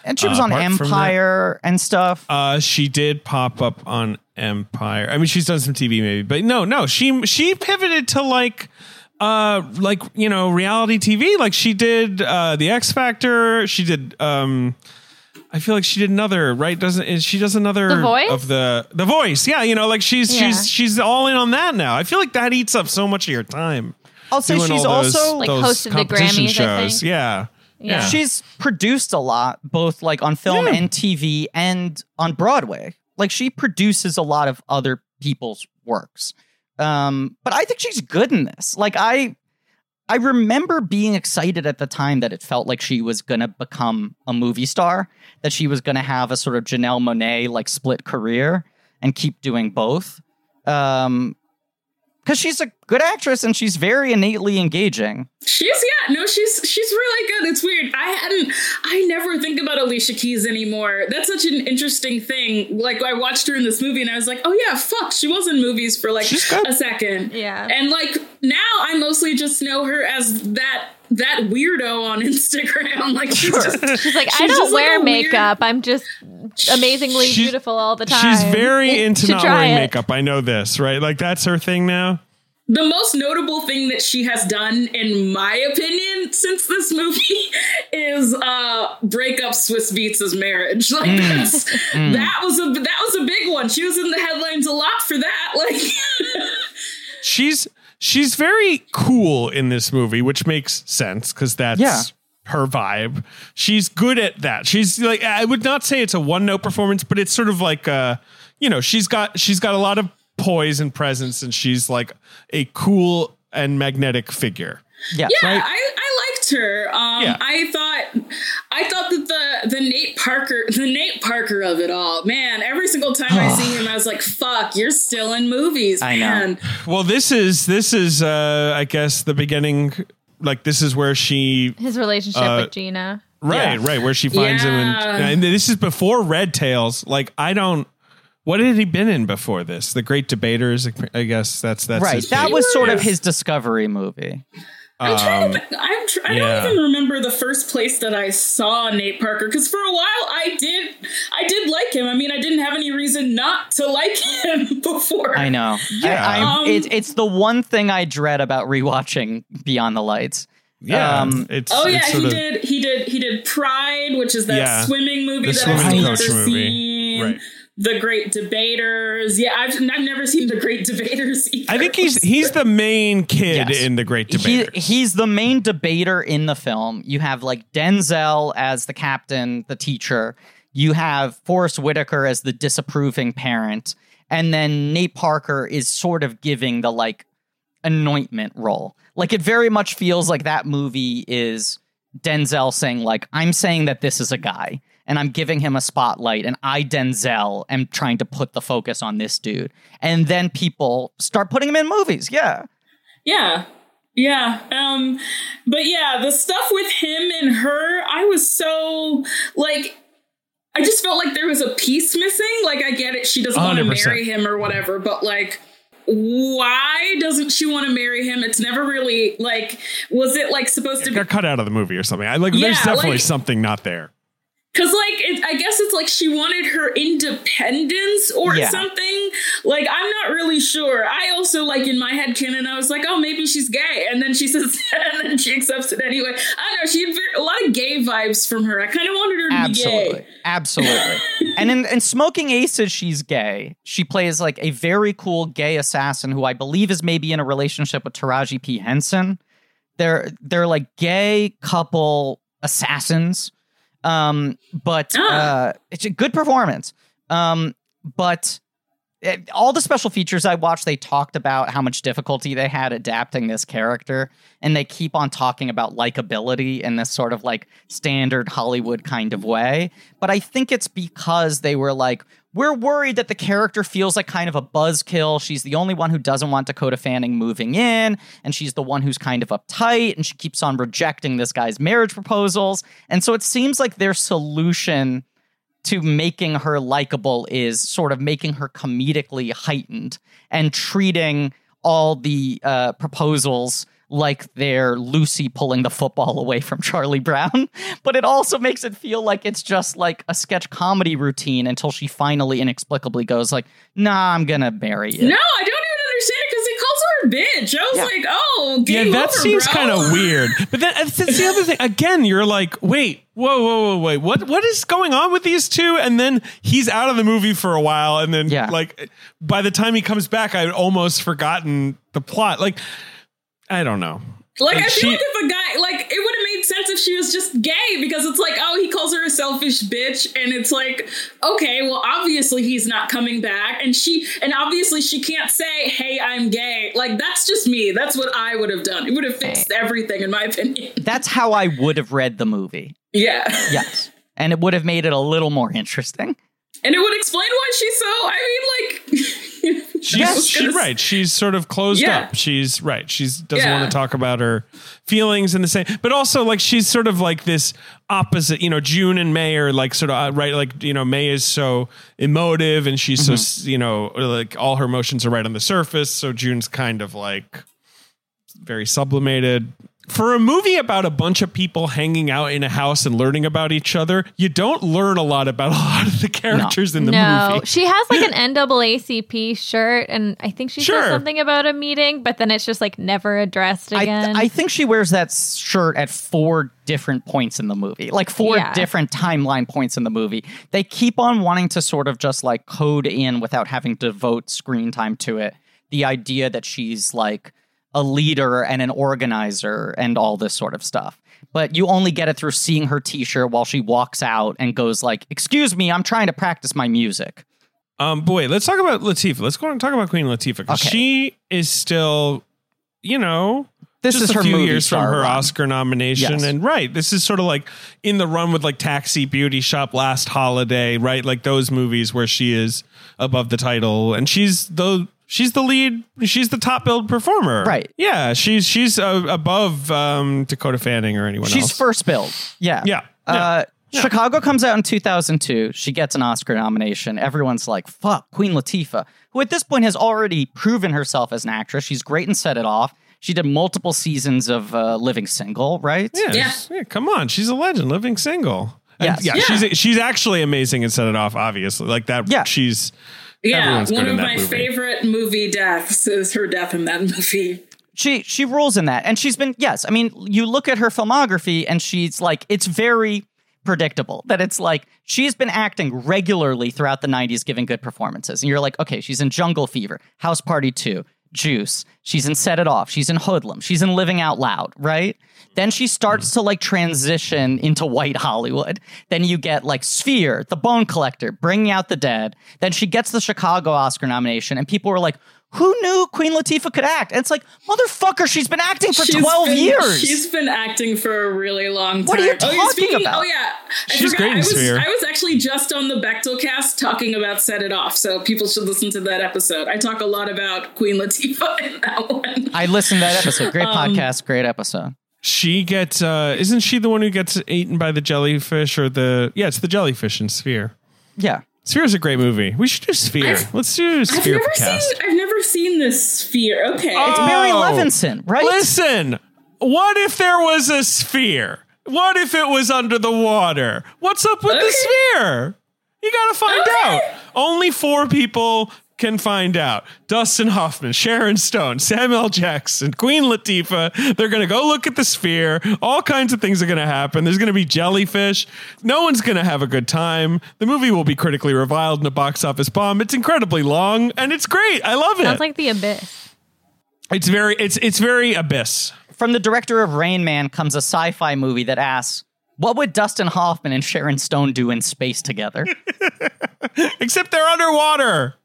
And she was Uh, on apart from that- Empire and stuff. Uh, she did pop up on Empire. I mean, she's done some TV maybe, but no, no, she she pivoted to like uh like you know reality TV. Like she did uh the X Factor. She did um. I feel like she did another right. Doesn't is she does another The Voice? of the the voice? Yeah, you know, like she's Yeah. she's she's all in on that now. I feel like that eats up so much of your time. I'll doing she's all those- also Like those hosted the competition Grammys, I think. Yeah, Yeah. she's produced a lot, both like on film Yeah. and TV and on Broadway. Like she produces a lot of other people's works. Um, but I think she's good in this. Like I I remember being excited at the time that it felt like she was gonna become a movie star, that she was gonna have a sort of Janelle Monáe like split career and keep doing both. Um because she's a good actress and she's very innately engaging. She's yeah, no, she's she's really good. It's weird. I hadn't I never think about Alicia Keys anymore. That's such an interesting thing. Like I watched her in this movie and I was like, oh yeah, fuck, she was in movies for like a second. Yeah. And like now I mostly just know her as that that weirdo on Instagram. [LAUGHS] Like she's Sure. just She's like, I don't just like wear weird- makeup. I'm just amazingly She's- beautiful all the time. she's very [LAUGHS] into not wearing it. makeup. I know this, right? Like that's her thing now. the most notable thing that she has done, in my opinion, since this movie [LAUGHS] is uh break up Swizz Beatz' marriage. Like that's that was a that was a big one. She was in the headlines a lot for that. Like she's she's very cool in this movie, which makes sense because that's Yeah. her vibe. She's good at that. She's like I would not say it's a one note performance, but it's sort of like uh you know she's got she's got a lot of poise and presence, and she's like a cool and magnetic figure. Yeah. yeah, Right. I, I liked her. Um Yeah. I thought I thought that the the Nate Parker the Nate Parker of it all, man, every single time I [SIGHS] see him, I was like, fuck, you're still in movies. I know. man. Well, this is this is uh I guess the beginning. Like this is where she His relationship Uh, with Gina. Right, Yeah. right. Where she finds him, and, and this is before Red Tails. Like I don't. What had he been in before this? The Great Debaters. I guess that's that's right. his That was sort of his discovery movie. I'm trying to. I'm. Tr- I yeah. don't even remember the first place that I saw Nate Parker because for a while I did. I did like him. I mean, I didn't have any reason not to like [LAUGHS] him before. I know. Yeah. I, I, Um, it's it's the one thing I dread about rewatching Beyond the Lights. Yeah, Um, it's Oh yeah, it's he of- did. He did. He did Pride, which is that Yeah. swimming movie that swimming I've never seen. Right. The Great Debaters. Yeah, I've I've never seen The Great Debaters either. I think he's he's the main kid Yes. in the Great He, he's the main debater in the film. You have like Denzel as the captain, the teacher. You have Forest Whitaker as the disapproving parent, and then Nate Parker is sort of giving the like anointment role. Like it very much feels like that movie is Denzel saying like I'm saying that this is a guy and I'm giving him a spotlight and I Denzel am trying to put the focus on this dude. And then people start putting him in movies. Yeah. Yeah. Yeah. Um but yeah, the stuff with him and her, I was so like I just felt like there was a piece missing. Like I get it, she doesn't want to marry him or whatever, but like why doesn't she want to marry him? It's never really like was it like supposed to be cut out of the movie or something. I like. Yeah, there's definitely like- something not there. Cause like it, I guess it's like she wanted her independence or Yeah. something. Like I'm not really sure. I also like in my head canon, I was like, oh, maybe she's gay, and then she [LAUGHS] says, and then she accepts it anyway. I don't know. She had very, a lot of gay vibes from her. I kind of wanted her to Absolutely. be gay. Absolutely. and in, in Smoking Aces, she's gay. She plays like a very cool gay assassin who I believe is maybe in a relationship with Taraji P. Henson. They're they're like gay couple assassins. Um, but Ah. uh, it's a good performance. Um, but Eh, all the special features I watched, they talked about how much difficulty they had adapting this character, and they keep on talking about likability in this sort of like standard Hollywood kind of way. But I think it's because they were like, we're worried that the character feels like kind of a buzzkill. She's the only one who doesn't want Dakota Fanning moving in, and she's the one who's kind of uptight, and she keeps on rejecting this guy's marriage proposals. And so it seems like their solution to making her likable is sort of making her comedically heightened and treating all the uh, proposals like they're Lucy pulling the football away from Charlie Brown, [LAUGHS] but it also makes it feel like it's just like a sketch comedy routine until she finally inexplicably goes like, "Nah, I'm gonna marry you." No, I don't even understand it because he calls her a bitch. I was Yeah. like, oh, Yeah, that over, seems kind of weird. But then that's that's the other thing. [LAUGHS] Again, you're like, wait, whoa, whoa, whoa, wait, what what is going on with these two? And then he's out of the movie for a while, and then Yeah. like by the time he comes back, I'd almost forgotten the plot. Like, I don't know. Like, Like, I feel she- like if a guy, like, it would have made sense if she was just gay because it's like, oh, he calls her a selfish bitch. And it's like, okay, well, obviously he's not coming back. And she, and obviously she can't say, hey, I'm gay. Like, that's just me. That's what I would have done. It would have fixed everything, in my opinion. That's how I would have read the movie. yeah. Yes. And it would have made it a little more interesting. And it would explain why she's so, I mean, like, [LAUGHS] She's she, right. She's sort of closed Yeah. up. She's right. She's doesn't Yeah. want to talk about her feelings in the same. But also, like she's sort of like this opposite. You know, June and May are like sort of uh, right. Like you know, May is so emotive and she's so you know like all her emotions are right on the surface. So June's kind of like very sublimated. For a movie about a bunch of people hanging out in a house and learning about each other, you don't learn a lot about a lot of the characters in the no, movie. she has like an [LAUGHS] NAACP shirt, and I think she Sure. says something about a meeting, but then it's just like never addressed I, again. I think she wears that shirt at four different points in the movie, like four Yeah. different timeline points in the movie. They keep on wanting to sort of just like code in without having to devote screen time to it. The idea that she's like a leader and an organizer and all this sort of stuff. But you only get it through seeing her t-shirt while she walks out and goes like, "Excuse me, I'm trying to practice my music." Um, boy, let's talk about Latifah. Let's go on and talk about Queen Latifah because Okay. she is still, you know, This just is a her few movie years from her run. Oscar nomination, Yes. and right, this is sort of like in the run with like Taxi, Beauty Shop, Last Holiday, right? Like those movies where she is above the title, and she's the she's the lead, she's the top billed performer, Right. Yeah, she's she's uh, above um, Dakota Fanning or anyone She's else. first billed. Yeah. Yeah. Uh, Yeah. Chicago comes out in 2002. She gets an Oscar nomination. Everyone's like, fuck, Queen Latifah, who at this point has already proven herself as an actress. She's great and set it off. She did multiple seasons of uh, Living Single, right? Yeah, Yeah. yeah, come on, she's a legend, living single. Yes. yeah, Yeah. she's she's actually amazing and set it off. Obviously, like that. Yeah. she's Yeah, Everyone's one of my movie. favorite movie deaths is her death in that movie. she she rules in that and she's been yes i mean you look at her filmography and she's like it's very predictable that it's like she's been acting regularly throughout the 90s giving good performances and you're like okay she's in jungle fever house party 2 juice. She's in set it off. She's in hoodlum. She's in living out loud right? Then she starts to like transition into white hollywood. Then you get like sphere the bone collector bringing out the dead. Then she gets the chicago oscar nomination and people were like who knew Queen Latifah could act? And it's like, motherfucker, she's been acting for She's 12 been- years. She's been acting for a really long time. What are you oh, yeah, talking speaking- about? Oh yeah, I She's forgot. great in I was, Sphere. I was actually just on the Bechdel cast talking about Set It Off, so people should listen to that episode. I talk a lot about Queen Latifah [LAUGHS] in that one. I listened to that episode. Great Um, podcast, great episode. she gets. uh Isn't she the one who gets eaten by the jellyfish or the? Yeah, it's the jellyfish in Sphere. Yeah. Sphere's a great movie. We should do Sphere. I've- Let's do I've Sphere never cast. seen. I've never seen this Sphere. Okay. It's Oh. Barry Levinson, right? Listen, what if there was a sphere? What if it was under the water? What's up with the Okay. sphere? You gotta find Okay. out. Only four people can find out. Dustin Hoffman, Sharon Stone, Samuel Jackson, Queen Latifah. They're gonna go look at the sphere. All kinds of things are gonna happen. There's gonna be jellyfish. No one's gonna have a good time. The movie will be critically reviled and a box office bomb. It's incredibly long and it's great. I love it. Sounds like the abyss. it's very it's it's very abyss. From the director of Rain Man comes a sci fi movie that asks, what would Dustin Hoffman and Sharon Stone do in space together? [LAUGHS] Except they're underwater.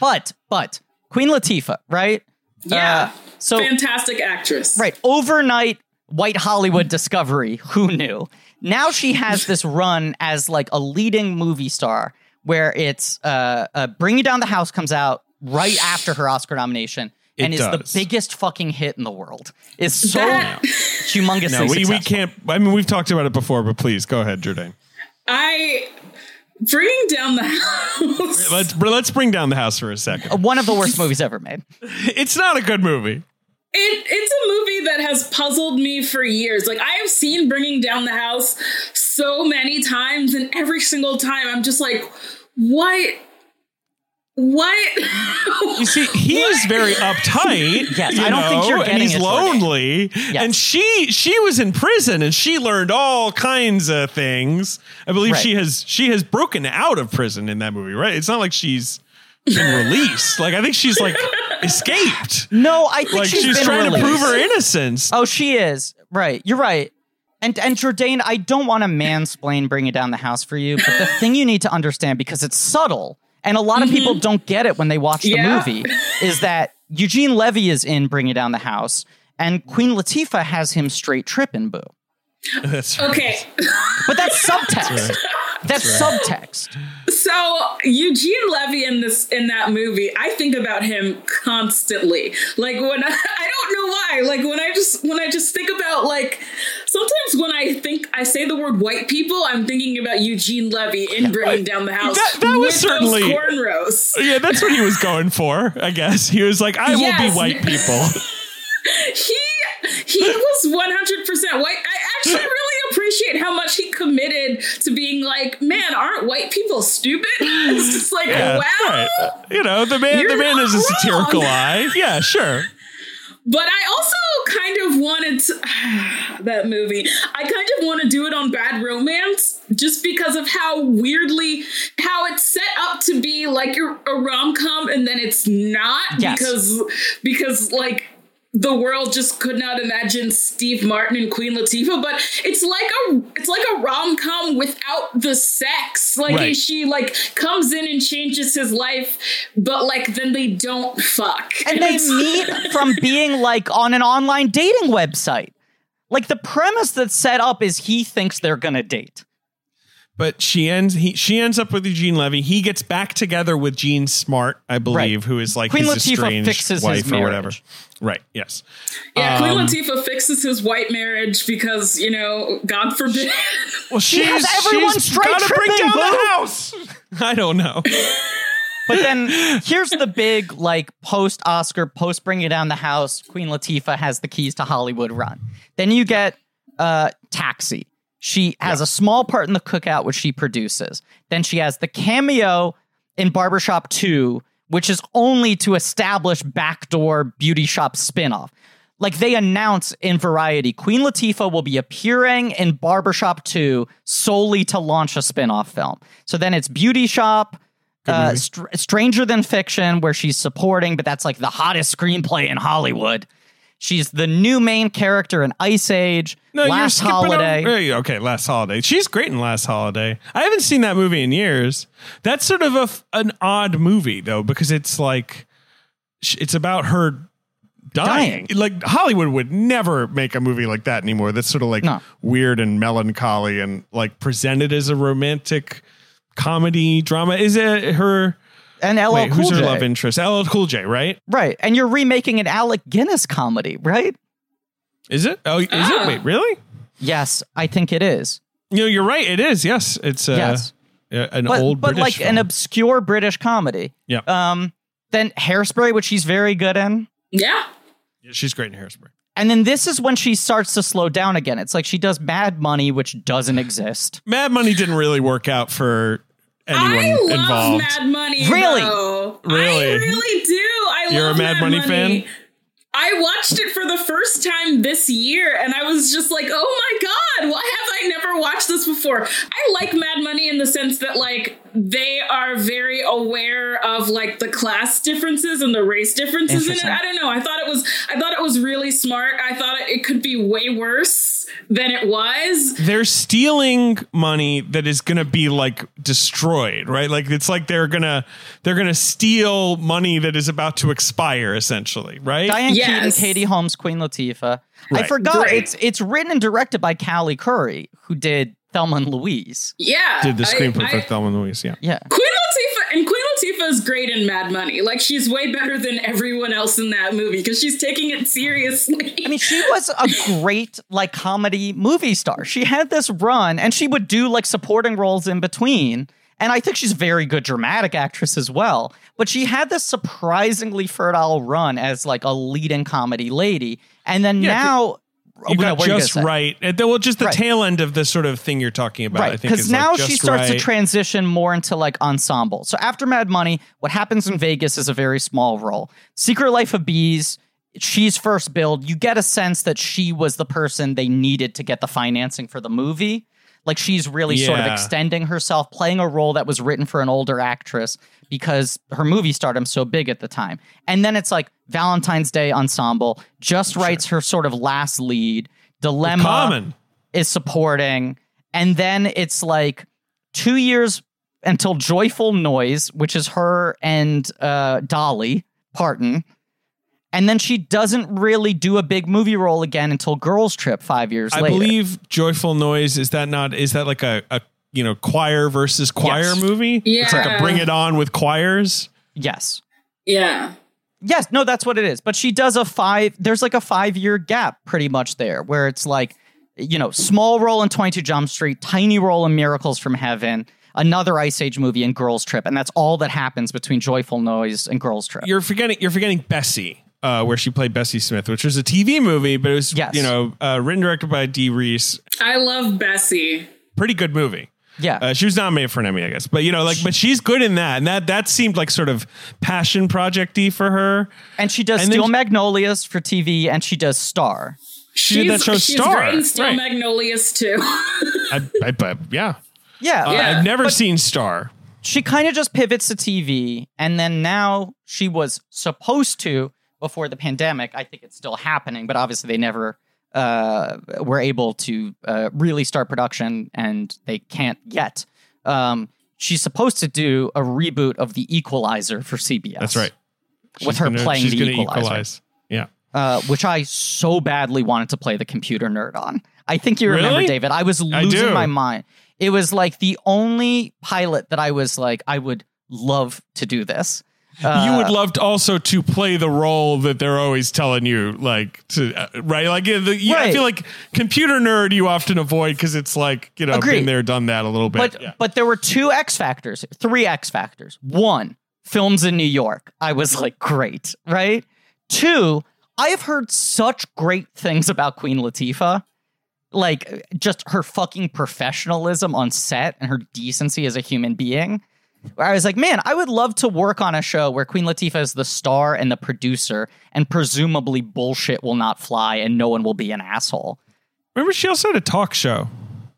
But, but, Queen Latifah, right? yeah. Uh, so, fantastic actress. right, overnight white Hollywood discovery. [LAUGHS] Who knew? Now she has this run as like a leading movie star where it's uh, uh Bring You Down the House comes out right after her Oscar nomination and It is does. the biggest fucking hit in the world. Is so [LAUGHS] That- humongous. No, we, we can't. I mean, we've talked about it before, but please go ahead, Jourdain. I bringing down the house. [LAUGHS] Let's let's bring down the house for a second. Uh, one of the worst movies ever made. [LAUGHS] It's not a good movie. It, it's a movie that has puzzled me for years. Like I have seen Bringing Down the House so many times, and every single time I'm just like, what? What? You see, he [LAUGHS] is very uptight. Yes, I don't think you're and getting he's it, Jourdain. lonely. And she she was in prison and she learned all kinds of things. I believe Right. she has she has broken out of prison in that movie, right? It's not like she's been released. Like I think she's like escaped. No, I think Like she's, she's, been trying released. to prove her innocence. Oh, she is. Right. You're right. And and Jourdain, I don't want to mansplain bring it down the house for you, but the thing you need to understand because it's subtle and a lot of people mm-hmm. don't get it when they watch the Yeah. movie is that Eugene Levy is in Bring It Down the House and Queen Latifah has him straight tripping boo. That's right. okay. But that's [LAUGHS] subtext. That's subtext. So Eugene Levy in this in that movie, I think about him constantly. Like when I, [LAUGHS] I don't know why. Like when I just when I just think about like sometimes when I think I say the word white people, I'm thinking about Eugene Levy in Bringing Down the House. That- that was certainly- those cornrows. Yeah, that's what he was going for, I guess. He was like, I will be white people. [LAUGHS] he he was 100% white i actually [LAUGHS] really appreciate how much he committed to being like man aren't white people stupid [LAUGHS] it's just like Yeah, wow right. You know, the man You're the man has a satirical wrong. eye. Yeah, sure. but i also kind of wanted to [SIGHS] that movie i kind of want to do it on bad romance just because of how weirdly how it's set up to be like a, a rom-com and then it's not Yes. because because like the world just could not imagine Steve Martin and Queen Latifah, but it's like a it's like a rom com without the sex. Like Right. she like comes in and changes his life, but like then they don't fuck. And they meet [LAUGHS] from being like on an online dating website. Like the premise that's set up is he thinks they're gonna date. But she ends he she ends up with Eugene Levy. He gets back together with Jean Smart, I believe, who is like Queen his Latifah estranged fixes his wife or whatever. marriage. Right, yes. Yeah, Queen Um, Latifah fixes his white marriage because you know, God forbid. [LAUGHS] Well, She has she's- everyone she's straight gotta bring tripping, down the house. [LAUGHS] I don't know. But then here's the big like post Oscar, post bringing you down the house. Queen Latifah has the keys to Hollywood run. Then you get uh, Taxi. She has a small part in the cookout, which she produces. Then she has the cameo in Barbershop 2, which is only to establish backdoor beauty shop spinoff. Like they announce in Variety, Queen Latifah will be appearing in Barbershop 2 solely to launch a spinoff film. So then it's Beauty Shop, uh, Str- Stranger Than Fiction, where she's supporting, but that's like the hottest screenplay in Hollywood. She's the new main character in Ice Age, No, Last you're Holiday. over- okay, Last Holiday. She's great in Last Holiday. I haven't seen that movie in years. That's sort of a an odd movie though because it's like it's about her dying. Dying. Like Hollywood would never make a movie like that anymore. That's sort of like No. weird and melancholy and like presented as a romantic comedy drama. Is it her? And LL Wait, Cool who's her love interest? LL Cool J, right? Right. And you're remaking an Alec Guinness comedy, right? Is it? Oh, is Ah. it? Wait, really? Yes, I think it is. You know, you're right. It is. Yes, it's uh, Yes. an But, old but British like an obscure British comedy. Yeah. Um, then Hairspray, which she's very good in. yeah. Yeah, she's great in Hairspray. And then this is when she starts to slow down again. It's like she does Mad Money, which doesn't exist. Mad Money didn't really work out for anyone I love involved. Mad Money. Really? though. Really? I really do. I You're a love Mad Money fan? I watched it for the first time this year and I was just like, oh my god, why have I never watched this before? I like Mad Money in the sense that like they are very aware of like the class differences and the race differences in it. I don't know. I thought it was I thought it was really smart. I thought it could be way worse than it was. they're stealing money that is going to be like destroyed, right? Like it's like they're going to they're going to steal money that is about to expire essentially, right? Diane Yes. Keaton, Katie Holmes, Queen Latifah. I forgot Great. it's it's written and directed by Callie Khouri, who did Thelma and Louise. Yeah. Did the I- screenplay for Thelma and Louise, yeah. Yeah. Queen Latifah and Queen Latifah is great in Mad Money. Like she's way better than everyone else in that movie because she's taking it seriously. I mean, she was a great like comedy movie star. She had this run and she would do like supporting roles in between. And I think she's a very good dramatic actress as well. But she had this surprisingly fertile run as like a leading comedy lady. And then Yeah, now You no, got you just right. Uh, and then, well, just the Right. tail end of the sort of thing you're talking about. I Right, think because is like now she starts to transition more into like ensemble. So after Mad Money, what happens in Vegas is a very small role. Secret Life of Bees, she's first billed. You get a sense that she was the person they needed to get the financing for the movie. Like she's really sort of extending herself, playing a role that was written for an older actress because her movie stardom's so big at the time. And then it's like Valentine's Day ensemble just writes her sort of last lead. Dilemma Common. is supporting. And then it's like two years until Joyful Noise, which is her and uh, Dolly Parton. And then she doesn't really do a big movie role again until Girls Trip five years later. I later. believe Joyful Noise is that not is that like a, a you know choir versus choir Yes. movie? It's like a Bring It On with choirs. yes. Yeah. Yes, no, that's what it is. But she does a five, there's like a five year gap pretty much there where it's like, you know, small role in 22 Jump Street, tiny role in Miracles from Heaven, another Ice Age movie, and Girls Trip. And that's all that happens between Joyful Noise and Girls Trip. You're forgetting you're forgetting Bessie. Uh, where she played Bessie Smith, which was a TV movie, but it was Yes. you know uh, written directed by Dee Rees. I love Bessie. Pretty good movie. yeah. Uh, she was nominated for an Emmy, I guess. But you know, like, but she's good in that, and that that seemed like sort of passion projecty for her. and she does and Steel she- Magnolias for TV and she does Star. She did that show she's Star, great in Steel right. Magnolias too. [LAUGHS] I, I, I- yeah, Yeah. Uh, Yeah. I've never But- seen Star. she kind of just pivots to TV, and then now she was supposed to before the pandemic. I think it's still happening, but obviously they never uh, were able to uh, really start production, and they can't yet. Um, she's supposed to do a reboot of The Equalizer for CBS. That's right. With her gonna- playing she's the Equalizer. equalize. Yeah. uh, which I so badly wanted to play the computer nerd on. I think you remember, Really? David. I was losing do. my mind. It was like the only pilot that I was like, I would love to do this. Uh, you would love to also to play the role that they're always telling you, like to uh, right, like yeah, the, you, I feel like computer nerd you often avoid because it's like you know Agreed. been there, done that a little bit. but yeah. but there were two X factors, three X factors. One, films in New York. I was like, great, right? Two, I have heard such great things about Queen Latifah. Like just her fucking professionalism on set and her decency as a human being. Where I was like, man, I would love to work on a show where Queen Latifah is the star and the producer, and presumably bullshit will not fly and no one will be an asshole. Remember, she also had a talk show.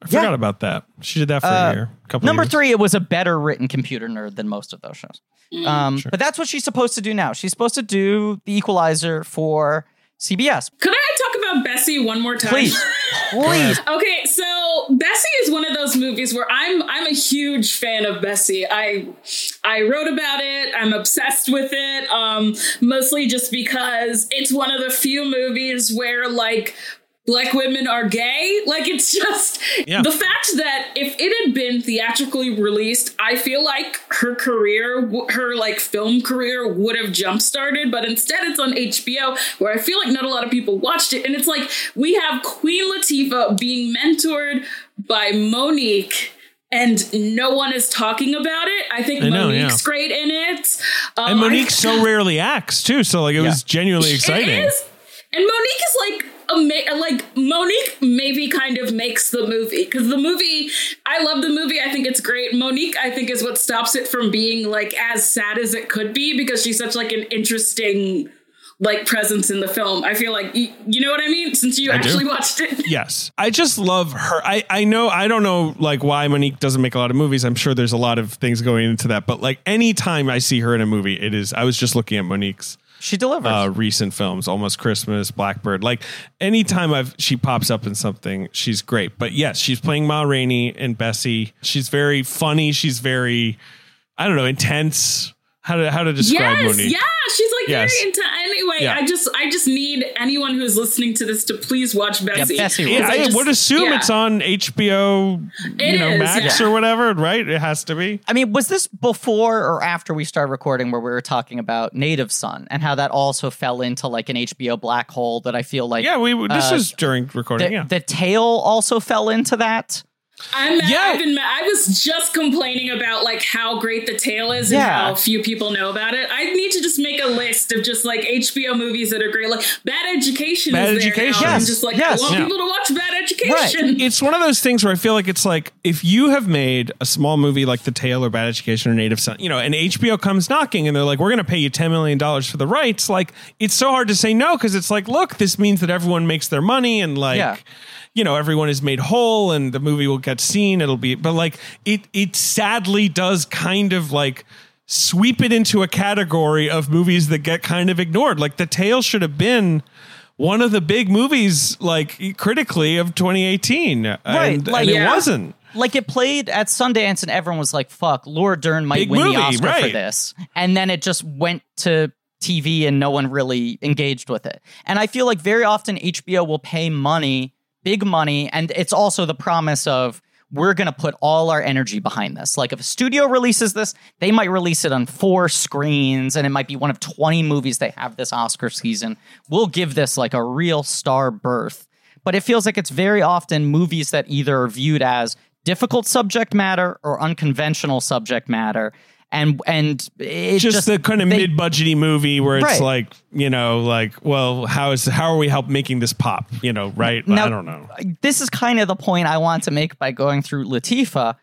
I Yeah. forgot about that. She did that for Uh, a year. A couple Number years. three, it was a better written computer nerd than most of those shows. Um, But that's what she's supposed to do now. She's supposed to do the Equalizer for CBS. Could I talk about Bessie one more time? Please, [LAUGHS] please. Okay, so Bessie is one of those movies where I'm I'm a huge fan of Bessie. I I wrote about it. I'm obsessed with it. Um, mostly just because it's one of the few movies where like black women are gay. Like it's just Yeah. the fact that if it had been theatrically released, I feel like her career, her like film career would have jump started, but instead it's on HBO where I feel like not a lot of people watched it. And it's like we have Queen Latifah being mentored by Mo'Nique. And no one is talking about it. I think I know, Mo'Nique's yeah. great in it. Um, and I- Mo'Nique so [LAUGHS] rarely acts too, so like it was genuinely exciting. And Mo'Nique is like ama- like Mo'Nique maybe kind of makes the movie because the movie I love the movie I think it's great Mo'Nique I think is what stops it from being like as sad as it could be because she's such like an interesting like presence in the film I feel like you, you know what I mean since you I do. actually watched it [LAUGHS] Yes. I just love her. I, I know, I don't know like why Mo'Nique doesn't make a lot of movies. I'm sure there's a lot of things going into that. But like anytime I see her in a movie, it is, I was just looking at Mo'Nique's She delivers. uh, recent films, Almost Christmas, Blackbird. Like anytime I've, she pops up in something, she's great. But yes, she's playing Ma Rainey and Bessie. She's very funny. She's very, I don't know, intense. How to, how to describe yes Mo'Nique. yeah she's like Yes. very into anyway Yeah. I just I just need anyone who's listening to this to please watch Bessie Bessie Yeah. I, just- would assume yeah. it's on HBO, It you know, is, Max yeah. or whatever, right? It has to be. I mean, was this before or after we started recording where we were talking about Native Son and how that also fell into like an HBO black hole that I feel like Yeah, we this uh, is during recording. the, yeah, the tail also fell into that. I'm mad. Yeah. I've been mad. I was just complaining about like how great the tale is and Yeah. how few people know about it. I need to just make a list of just like HBO movies that are great. Like Bad Education Bad is there Education. now. I'm Yes. just like Yes. I want Yeah. people to watch Bad Education. it's one of those things where I feel like it's like if you have made a small movie like The Tale or Bad Education or Native Son, you know, and HBO comes knocking and they're like, we're going to pay you $10 million for the rights. Like, it's so hard to say no because it's like, look, this means that everyone makes their money and like, Yeah. You know, everyone is made whole and the movie will get seen. It'll be, but like, it, it sadly does kind of like, sweep it into a category of movies that get kind of ignored. Like The Tale should have been one of the big movies, like critically of 2018, Right, and, like- and it Yeah. wasn't. like it played at Sundance and everyone was like, fuck, Laura Dern might Big win movie, the Oscar for this. And then it just went to TV and no one really engaged with it. And I feel like very often HBO will pay money, big money, and it's also the promise of we're going to put all our energy behind this. Like if a studio releases this, they might release it on four screens and it might be one of 20 movies they have this Oscar season. We'll give this like a real star birth. But it feels like it's very often movies that either are viewed as difficult subject matter or unconventional subject matter. And and it Just, just, the kind of they- mid-budgety movie where it's Right. like, you know, like, well, how is how are we help making this pop? You know, right? Now- I don't know. this is kind of the point I want to make by going through Latifah.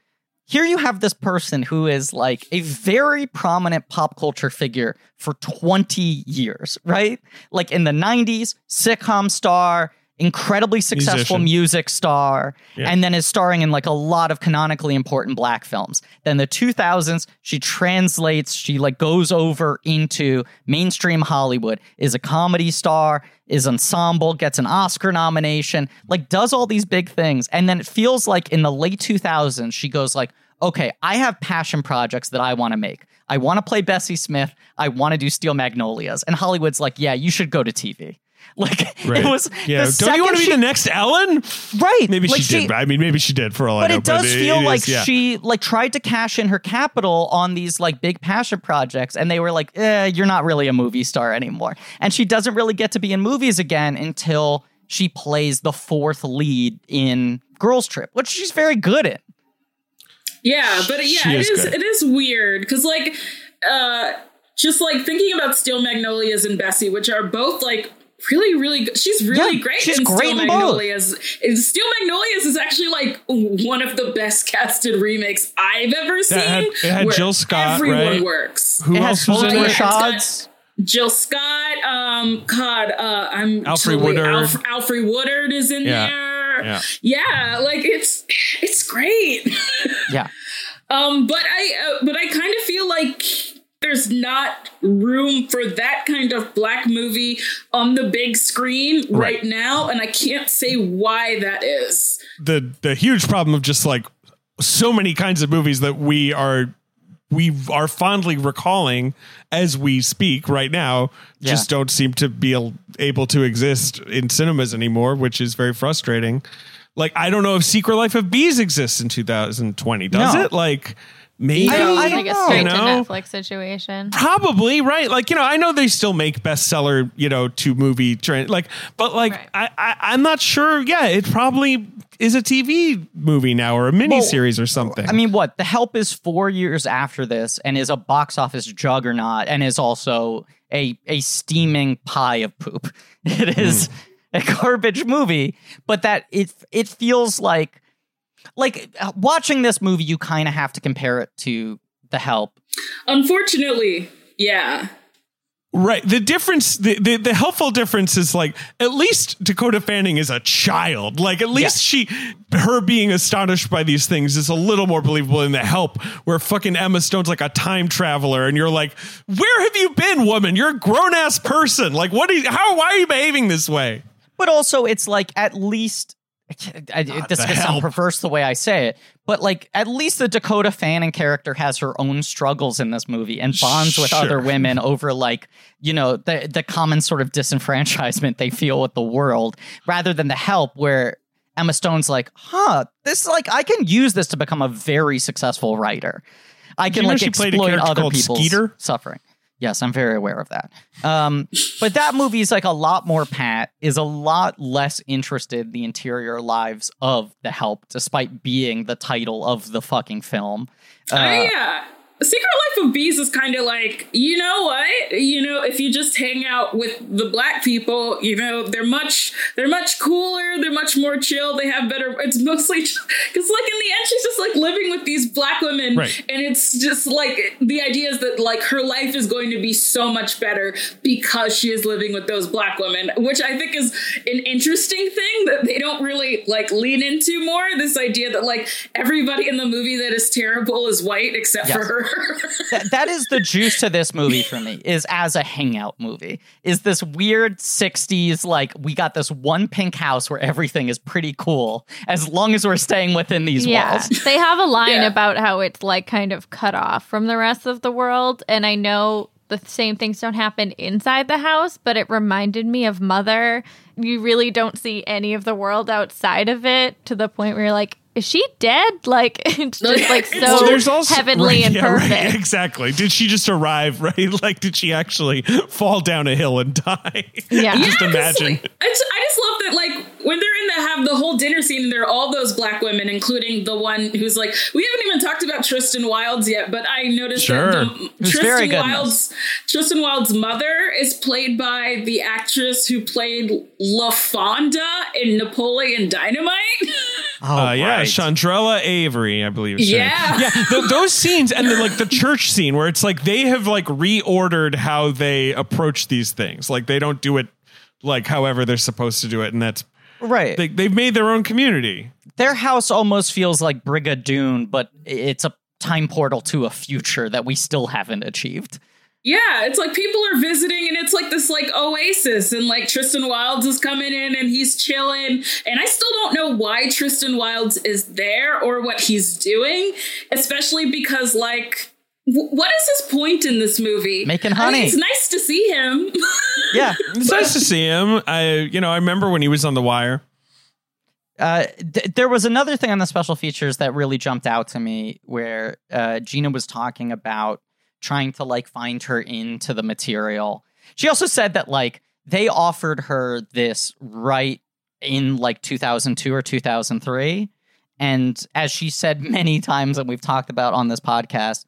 Here you have this person who is like a very prominent pop culture figure for 20 years, right? Like in the 90s, sitcom star, incredibly successful Musician. music star, Yeah. and then is starring in like a lot of canonically important black films. Then the 2000s, she translates, she like goes over into mainstream Hollywood, is a comedy star, is ensemble, gets an Oscar nomination, like does all these big things. And then it feels like in the late 2000s, she goes like, okay, I have passion projects that I want to make. I want to play Bessie Smith. I want to do Steel Magnolias. And Hollywood's like, yeah, you should go to TV. [LAUGHS] Like Right. it was. yeah. the Don't you want to second be the next Ellen? right? Maybe like she, did. I mean, maybe she did for all I know. but it does feel it like is, yeah. she like tried to cash in her capital on these like big passion projects and they were like eh, you're not really a movie star anymore and she doesn't really get to be in movies again until she plays the fourth lead in girls trip which she's very good at Yeah, but yeah, She it is. is it is weird because like uh just like thinking about Steel Magnolias and Bessie, which are both like really, really good. She's really Yeah, great she's in great Steel in both. Magnolias. And Steel Magnolias is actually like one of the best casted remakes I've ever seen. had- it had where Jill Scott, Everyone right? works. Who it else has was Full in it? Jill Scott, um, God, uh, I'm Alfred totally- Woodard. Alf- Alfre Woodard is in Yeah. there. Yeah. yeah, like it's it's great. [LAUGHS] yeah Um, but I, uh, but I kind of feel like there's not room for that kind of black movie on the big screen right, Right. now, and I can't say why that is. the the huge problem of just like so many kinds of movies that we are we are fondly recalling as we speak right now just Yeah. don't seem to be able to exist in cinemas anymore which is very frustrating like i don't know if secret life of bees exists in 2020 does No. it like maybe I don't- I like don't a know. straight You know? to Netflix situation. Probably right. Like you know, I know they still make bestseller, you know, to movie trend. Like, but like, Right. I, I I'm not sure. Yeah, it probably is a TV movie now or a mini series or something. I mean, what? The Help is four years after this and is a box office juggernaut and is also a a steaming pie of poop. [LAUGHS] It is hmm. a garbage movie, but that it it feels like like uh, watching this movie. You kind of have to compare it to The Help. Unfortunately, yeah. right. The difference, the, the the helpful difference is like at least Dakota Fanning is a child. Like at least she, her being astonished by these things is a little more believable in The Help, where fucking Emma Stone's like a time traveler, and you're like, where have you been, woman? You're a grown ass person. Like, what? Are you, how? Why are you behaving this way? But also, it's like at least. [LAUGHS] I, this sound perverse the way I say it, but like at least the Dakota Fanning character has her own struggles in this movie and bonds with Sure. other women over like you know the the common sort of disenfranchisement they feel with the world, rather than the help where Emma Stone's like, huh, this like I can use this to become a very successful writer. I can you know like she played a exploit other people's Skeeter? suffering. Yes, I'm very aware of that. Um, but that movie is like a lot more pat, is a lot less interested in the interior lives of the help, despite being the title of the fucking film. Uh, I, yeah. Secret Life of Bees is kind of like, you know what? You know, if you just hang out with the black people, you know, they're much they're much cooler, they're much more chill, they have better it's mostly because like in the end she's just like living with these black women Right. and it's just like the idea is that like her life is going to be so much better because she is living with those black women, which I think is an interesting thing that they don't really like lean into more. This idea that like everybody in the movie that is terrible is white except for her. That, that is the juice to this movie for me is as a hangout movie is this weird 60s like we got this one pink house where everything is pretty cool as long as we're staying within these Yeah. walls they have a line Yeah. about how it's like kind of cut off from the rest of the world. And I know the same things don't happen inside the house, but it reminded me of Mother. You really don't see any of the world outside of it to the point where you're like, is she dead? Like [LAUGHS] it's just like so Well, there's also heavenly right, and yeah, right, perfect. exactly. Did she just arrive? [LAUGHS] Right? Like, did she actually fall down a hill and die? Yeah. [LAUGHS] just 'cause, imagine. like, I just love that, like, when they're in the have the whole dinner scene, and there are all those black women, including the one who's like, we haven't even talked about Tristan Wilds yet, but I noticed Sure. that the, Tristan very good in Wilds, Tristan Wilds' mother is played by the actress who played LaFawnduh in Napoleon Dynamite. [LAUGHS] oh Uh, yeah, right. Shondrella Avery, I believe. is her name. Yeah. yeah. th- those scenes and then like the church scene where it's like they have like reordered how they approach these things. Like they don't do it like however they're supposed to do it, and that's right they, they've made their own community. their house almost feels like Brigadoon, but it's a time portal to a future that we still haven't achieved. Yeah, it's like people are visiting and it's like this like oasis and like Tristan Wilds is coming in and he's chilling and I still don't know why Tristan Wilds is there or what he's doing, especially because like w- what is his point in this movie? Making I mean, honey. it's nice to see him. [LAUGHS] Yeah. [LAUGHS] It's nice to see him. I you know I remember when he was on The Wire. Uh, th- there was another thing on the special features that really jumped out to me where uh, Gina was talking about trying to like find her into the material. She also said that like they offered her this right in like 2002 or 2003. And as she said many [LAUGHS] times, and we've talked about on this podcast,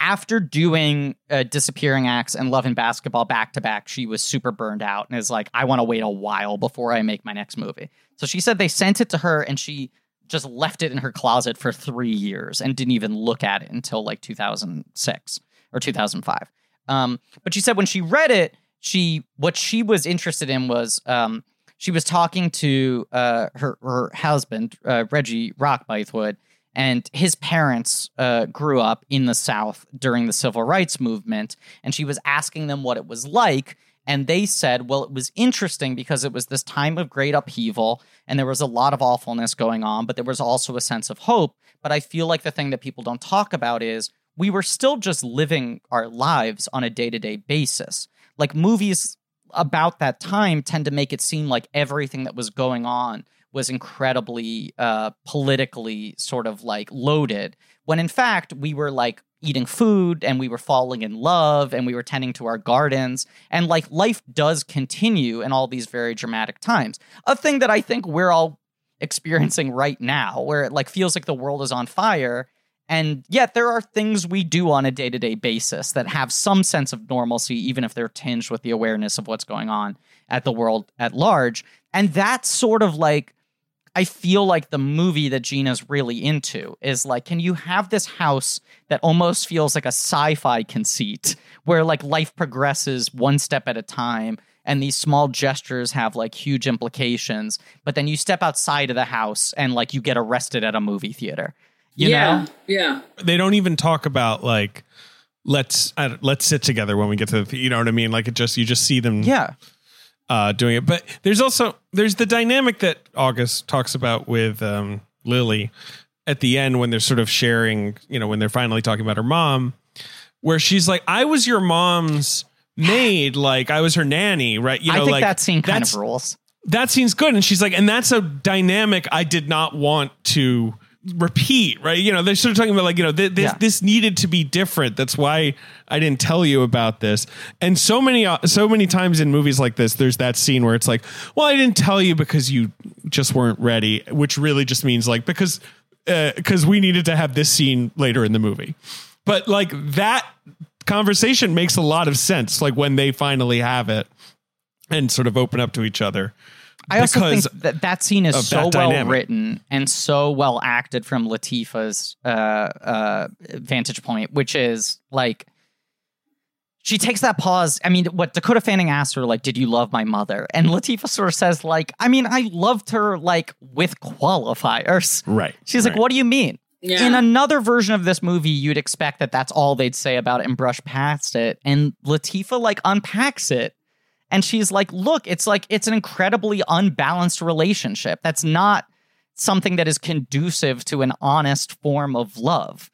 after doing uh, Disappearing Acts and Love and Basketball back to back, she was super burned out and is like, I want to wait a while before I make my next movie. So she said they sent it to her and she just left it in her closet for three years and didn't even look at it until like 2006 or 2005. Um, but she said when she read it, she what she was interested in was um, she was talking to uh, her her husband uh, Reggie Rock Bythewood, and his parents uh, grew up in the South during the Civil Rights Movement, and she was asking them what it was like. And they said, well, it was interesting because it was this time of great upheaval and there was a lot of awfulness going on, but there was also a sense of hope. But I feel like the thing that people don't talk about is we were still just living our lives on a day to day basis. Like movies about that time tend to make it seem like everything that was going on was incredibly uh, politically sort of like loaded, when in fact we were like eating food and we were falling in love and we were tending to our gardens and like life does continue in all these very dramatic times. A thing that I think we're all experiencing right now, where it like feels like the world is on fire. And yet there are things we do on a day-to-day basis that have some sense of normalcy, even if they're tinged with the awareness of what's going on at the world at large. And that's sort of like I feel like the movie that Gina's really into is like, can you have this house that almost feels like a sci fi conceit where like life progresses one step at a time and these small gestures have like huge implications, but then you step outside of the house and like you get arrested at a movie theater. You yeah, know? yeah. They don't even talk about like let's I don't- let's sit together when we get to the you know what I mean. Like it just you just see them Yeah. Uh, doing it. But there's also there's the dynamic that August talks about with um, Lily at the end when they're sort of sharing, you know, when they're finally talking about her mom, where she's like, "I was your mom's maid, like I was her nanny, right?" You know, I think like that scene kind of rules. that scene's good, and she's like, and that's a dynamic I did not want to repeat, right? You know, they're sort of talking about like, you know, th- this Yeah. this needed to be different. That's why I didn't tell you about this. And so many uh, so many times in movies like this, there's that scene where it's like, well, I didn't tell you because you just weren't ready, which really just means like because because we needed to have this scene later in the movie. But like that conversation makes a lot of sense. Like when they finally have it and sort of open up to each other. I also think that that scene is so well dynamic. written and so well acted from Latifah's uh, uh, vantage point, which is like she takes that pause. I mean, what Dakota Fanning asked her, like, "Did you love my mother?" And Latifah sort of says, like, "I mean, I loved her like with qualifiers." Right. She's like, "What do you mean?" Yeah. In another version of this movie, you'd expect that that's all they'd say about it and brush past it. And Latifah like unpacks it. And she's like, look, it's like it's an incredibly unbalanced relationship. That's not something that is conducive to an honest form of love.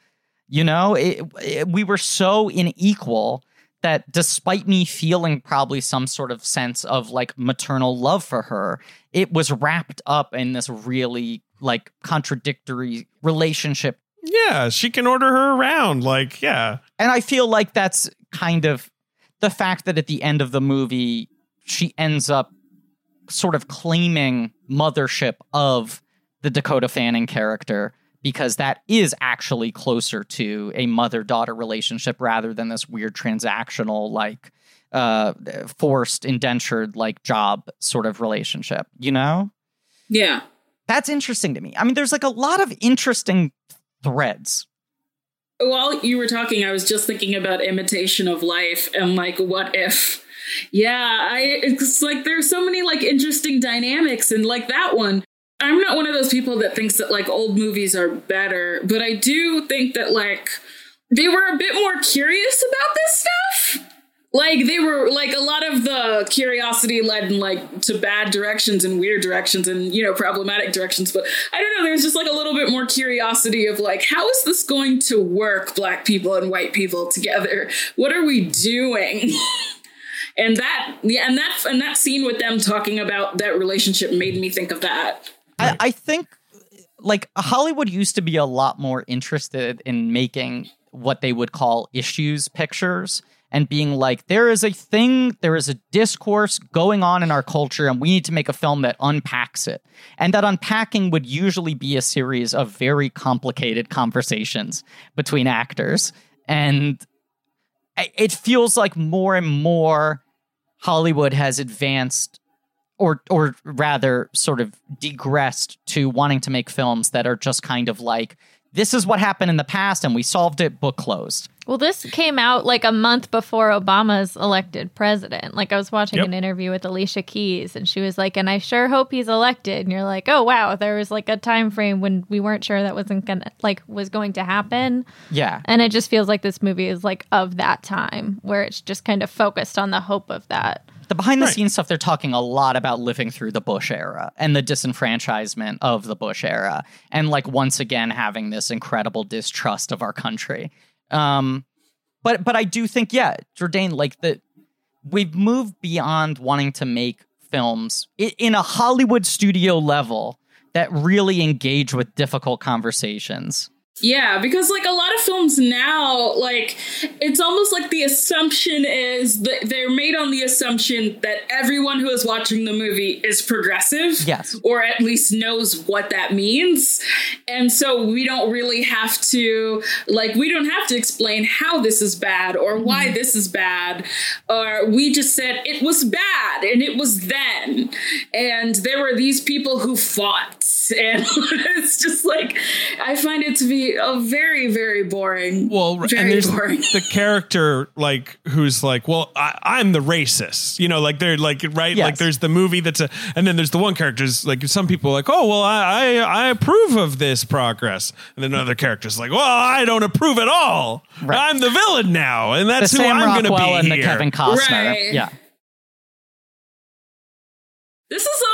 You know, it, it- we were so unequal that despite me feeling probably some sort of sense of like maternal love for her, it was wrapped up in this really like contradictory relationship. Yeah, she can order her around. Like, yeah. And I feel like that's kind of the fact that at the end of the movie, she ends up sort of claiming mothership of the Dakota Fanning character because that is actually closer to a mother daughter relationship rather than this weird transactional, like, uh, forced indentured, like, job sort of relationship, you know? yeah. That's interesting to me. I mean, there's like a lot of interesting threads. While you were talking, I was just thinking about imitation of life and like what if. Yeah, I it's like there's so many like interesting dynamics and like that one. I'm not one of those people that thinks that like old movies are better, but I do think that like they were a bit more curious about this stuff. Like they were like a lot of the curiosity led in like to bad directions and weird directions and you know problematic directions. But I don't know. There's just like a little bit more curiosity of like how is this going to work? Black people and white people together. What are we doing? [LAUGHS] and that yeah, and that and that scene with them talking about that relationship made me think of that. I, I think like Hollywood used to be a lot more interested in making what they would call issues pictures and being like, there is a thing, there is a discourse going on in our culture, and we need to make a film that unpacks it. And that unpacking would usually be a series of very complicated conversations between actors. And it feels like more and more Hollywood has advanced or or rather sort of degressed to wanting to make films that are just kind of like this is what happened in the past and we solved it book closed Well, this came out like a month before Obama's elected president. Like I was watching Yep. an interview with Alicia Keys and she was like, "And I sure hope he's elected." And you're like, "Oh, wow, there was like a time frame when we weren't sure that wasn't going to like was going to happen." yeah And it just feels like this movie is like of that time where it's just kind of focused on the hope of that. the behind the Right. scenes stuff they're talking a lot about living through the bush era and the disenfranchisement of the bush era and like once again having this incredible distrust of our country um but but i do think yeah Jourdain like the we've moved beyond wanting to make films in a hollywood studio level that really engage with difficult conversations Yeah, because like a lot of films now, like it's almost like the assumption is that they're made on the assumption that everyone who is watching the movie is progressive. Yes. Or at least knows what that means. And so we don't really have to like we don't have to explain how this is bad or why mm-hmm. this is bad. Or we just said it was bad and it was then. And there were these people who fought. [LAUGHS] And it's just like I find it to be a very, very boring. Well, very and there's boring. the character like who's like, well, I, I'm the racist, you know, like they're like right, Yes. like there's the movie that's a, and then there's the one character's like some people are like, oh, well, I, I I approve of this progress, and then other characters like, well, I don't approve at all. Right. I'm the villain now, and that's the who Sam I'm going to be and here. the Kevin Costner. Right. Yeah. This is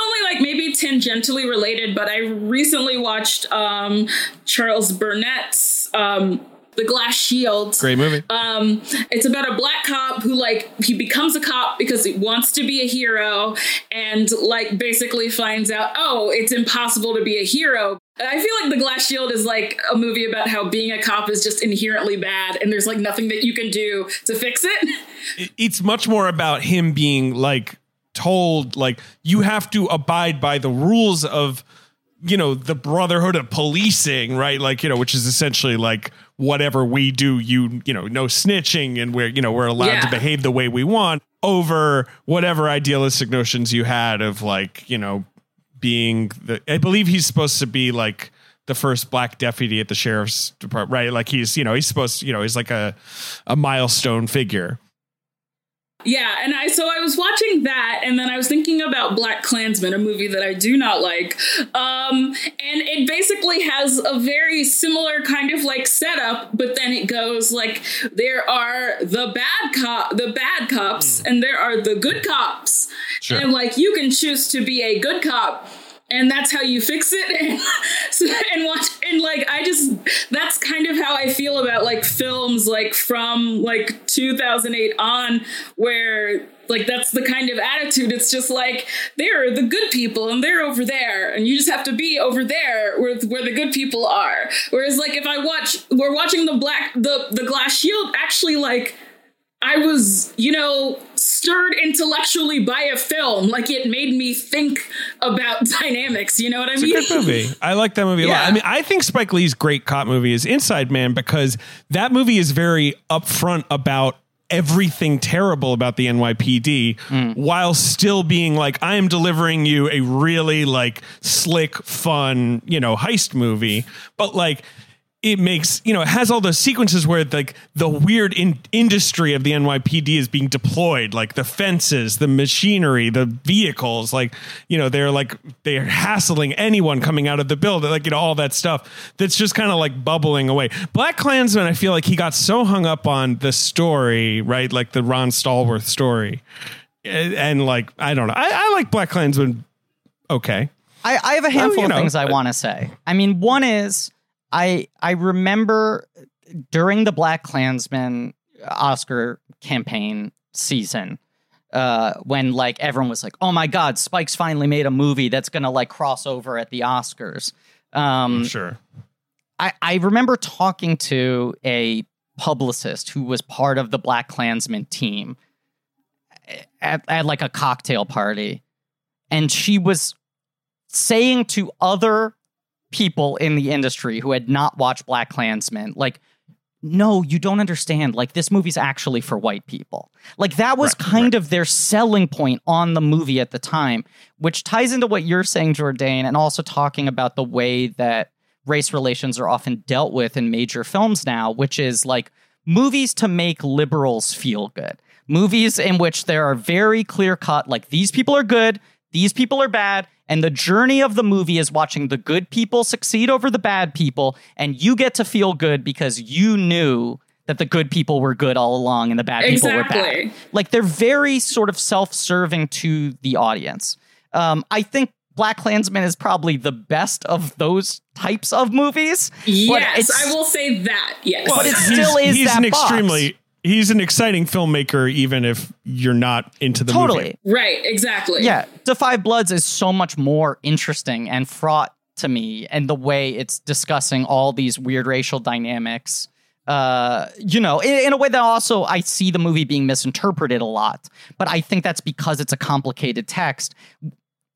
only like maybe tangentially related, but I recently watched um, Charles Burnett's um, The Glass Shield. Great movie. Um, it's about a black cop who like he becomes a cop because he wants to be a hero and like basically finds out, oh, it's impossible to be a hero. I feel like The Glass Shield is like a movie about how being a cop is just inherently bad and there's like nothing that you can do to fix it. It- It's much more about him being like told like you have to abide by the rules of you know the brotherhood of policing right? Like you know which is essentially like whatever we do you you know no snitching and we're you know we're allowed to behave the way we want over whatever idealistic notions you had of like you know being the I believe he's supposed to be like the first black deputy at the sheriff's department right? Like he's you know he's supposed to, you know he's like a a milestone figure Yeah, and I so I was watching that, and then I was thinking about Black Klansman, a movie that I do not like. Um, and it basically has a very similar kind of like setup, but then it goes like there are the bad cop, the bad cops, and there are the good cops, Sure. and like you can choose to be a good cop. And that's how you fix it, [LAUGHS] and, watch, and like I just that's kind of how I feel about like films like from like 2008 on, where like that's the kind of attitude. It's just like they're the good people and they're over there, and you just have to be over there where where the good people are. Whereas like if I watch, we're watching the black the the Glass Shield, actually like I was, you know, stirred intellectually by a film. Like it made me think about [LAUGHS] dynamics. You know what I It's a mean? good movie. [LAUGHS] I like that movie a lot. Yeah. I mean, I think Spike Lee's great cop movie is Inside Man because that movie is very upfront about everything terrible about the NYPD mm. while still being like I am delivering you a really like slick fun, you know, heist movie. But like it makes you know it has all those sequences where like the weird in- industry of the NYPD is being deployed like the fences the machinery the vehicles like you know they're like they're hassling anyone coming out of the building like you know all that stuff that's just kind of like bubbling away. Black Klansman I feel like he got so hung up on the story right? Like the Ron Stallworth story. And, and, like I don't know. I, I like Black Klansman okay. I, I have a handful you know, of things I uh, want to say. I mean, one is I I remember during the Black Klansman Oscar campaign season, uh, when like everyone was like, "Oh my God, Spike's finally made a movie that's gonna like cross over at the Oscars." Um, sure I, I remember talking to a publicist who was part of the Black Klansman team at, at like a cocktail party. And she was saying to other people in the industry who had not watched Black Klansman, like, no, you don't understand. Like, this movie's actually for white people. Like, that was Right, kind of their selling point on the movie at the time, which ties into what you're saying, Jourdain, and also talking about the way that race relations are often dealt with in major films now, which is like movies to make liberals feel good. Movies in which there are very clear cut, like these people are good, these people are bad, and the journey of the movie is watching the good people succeed over the bad people, and you get to feel good because you knew that the good people were good all along and the bad people were bad. Like they're very sort of self-serving to the audience. Um, I think Black Klansman is probably the best of those types of movies. but Yes, it's- I will say that. Yes. But it he's- still is he's that an box. extremely he's an exciting filmmaker even if you're not into the totally. movie. right, exactly. Yeah, The Five Bloods is so much more interesting and fraught to me, and the way it's discussing all these weird racial dynamics. Uh, you know, in, in a way that also I see the movie being misinterpreted a lot, but I think that's because it's a complicated text.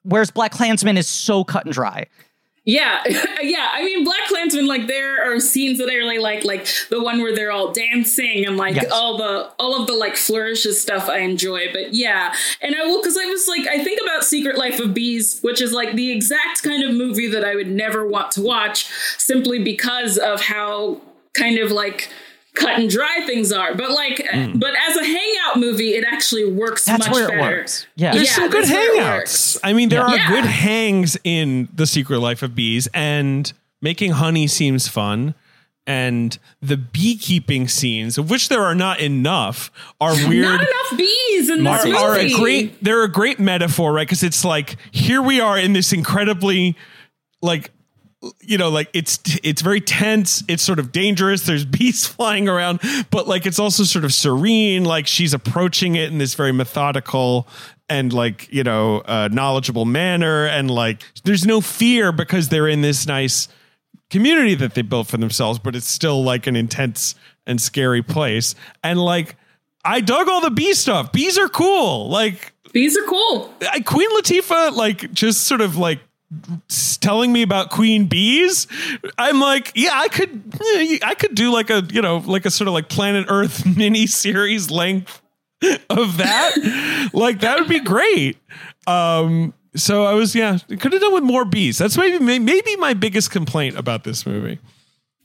Whereas Black Klansman is so cut and dry. Yeah, [LAUGHS] yeah. I mean, Black Klansman, like there are scenes that I really like, like the one where they're all dancing and like Yes. all the all of the like flourishes stuff I enjoy. But yeah, and I will because I was like, I think about Secret Life of Bees, which is like the exact kind of movie that I would never want to watch, simply because of how kind of like cut and dry things are. But like, hmm. but as a hangout movie, it actually works That's much where it better. works. Yeah. There's Yeah, some good that's where it hangouts. I mean, there are Yeah. good hangs in The Secret Life of Bees, and making honey seems fun. And the beekeeping scenes, of which there are not enough, are weird. Not enough bees in this are, movie. are a great they're a great metaphor right because it's like here we are in this incredibly like you know like it's it's very tense it's sort of dangerous there's [LAUGHS] bees flying around but like it's also sort of serene like she's approaching it in this very methodical and like you know uh, knowledgeable manner and like there's no fear because they're in this nice community that they built for themselves but it's still like an intense and scary place. And like i dug all the bee stuff. Bees are cool. Like Bees are cool. I, queen latifah like just sort of like telling me about queen bees i'm like yeah i could i could do like a you know like a sort of like planet earth [LAUGHS] mini series length of that like that would be great um so i was yeah could have done with more bees that's maybe maybe my biggest complaint about this movie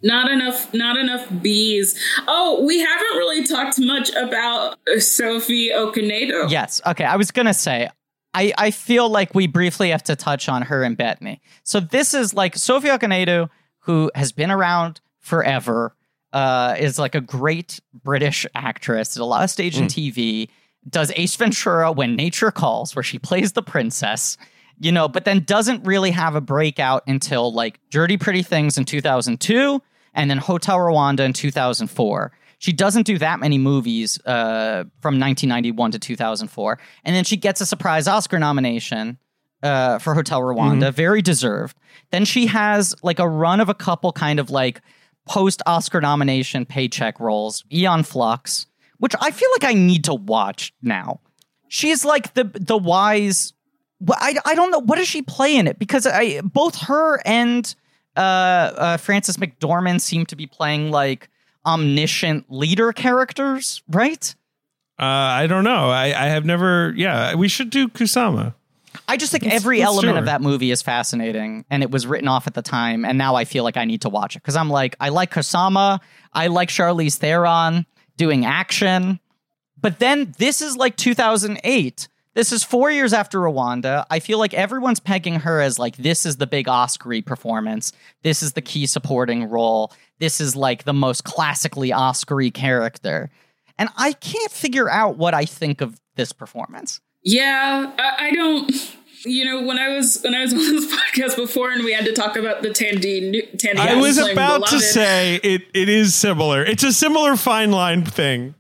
Not enough, not enough bees. Oh, we haven't really talked much about uh, Sophie Okonedo. Yes. Okay. I was gonna say, I I feel like we briefly have to touch on her and Bethany. So this is like Sophie Okonedo, who has been around forever, uh, is like a great British actress, did a lot of stage and TV, does Ace Ventura when Nature Calls, where she plays the princess. You know, but then doesn't really have a breakout until like Dirty Pretty Things in 2002 and then Hotel Rwanda in 2004. She doesn't do that many movies uh, from 1991 to 2004. And then she gets a surprise Oscar nomination uh, for Hotel Rwanda, very deserved. Then she has like a run of a couple kind of like post Oscar nomination paycheck roles, Aeon Flux, which I feel like I need to watch now. She's like the the wise. I, I don't know what does she play in it because I both her and uh, uh, Frances McDormand seem to be playing like omniscient leader characters, right? uh i don't know i i have never yeah we should do kusama I just think Let's- every element do of that movie is fascinating, and it was written off at the time, and now I feel like I need to watch it because I'm like, I like Kusama, I like Charlize Theron doing action, but then this is like 2008. This is four years after Rwanda. I feel like everyone's pegging her as like this is the big Oscar performance. This is the key supporting role. This is like the most classically Oscar character, and I can't figure out what I think of this performance. Yeah, I, I don't. You know, when I was when I was [LAUGHS] on this podcast before, and we had to talk about the Thandie Thandie. i was playing about to say it it is similar it's a similar fine line thing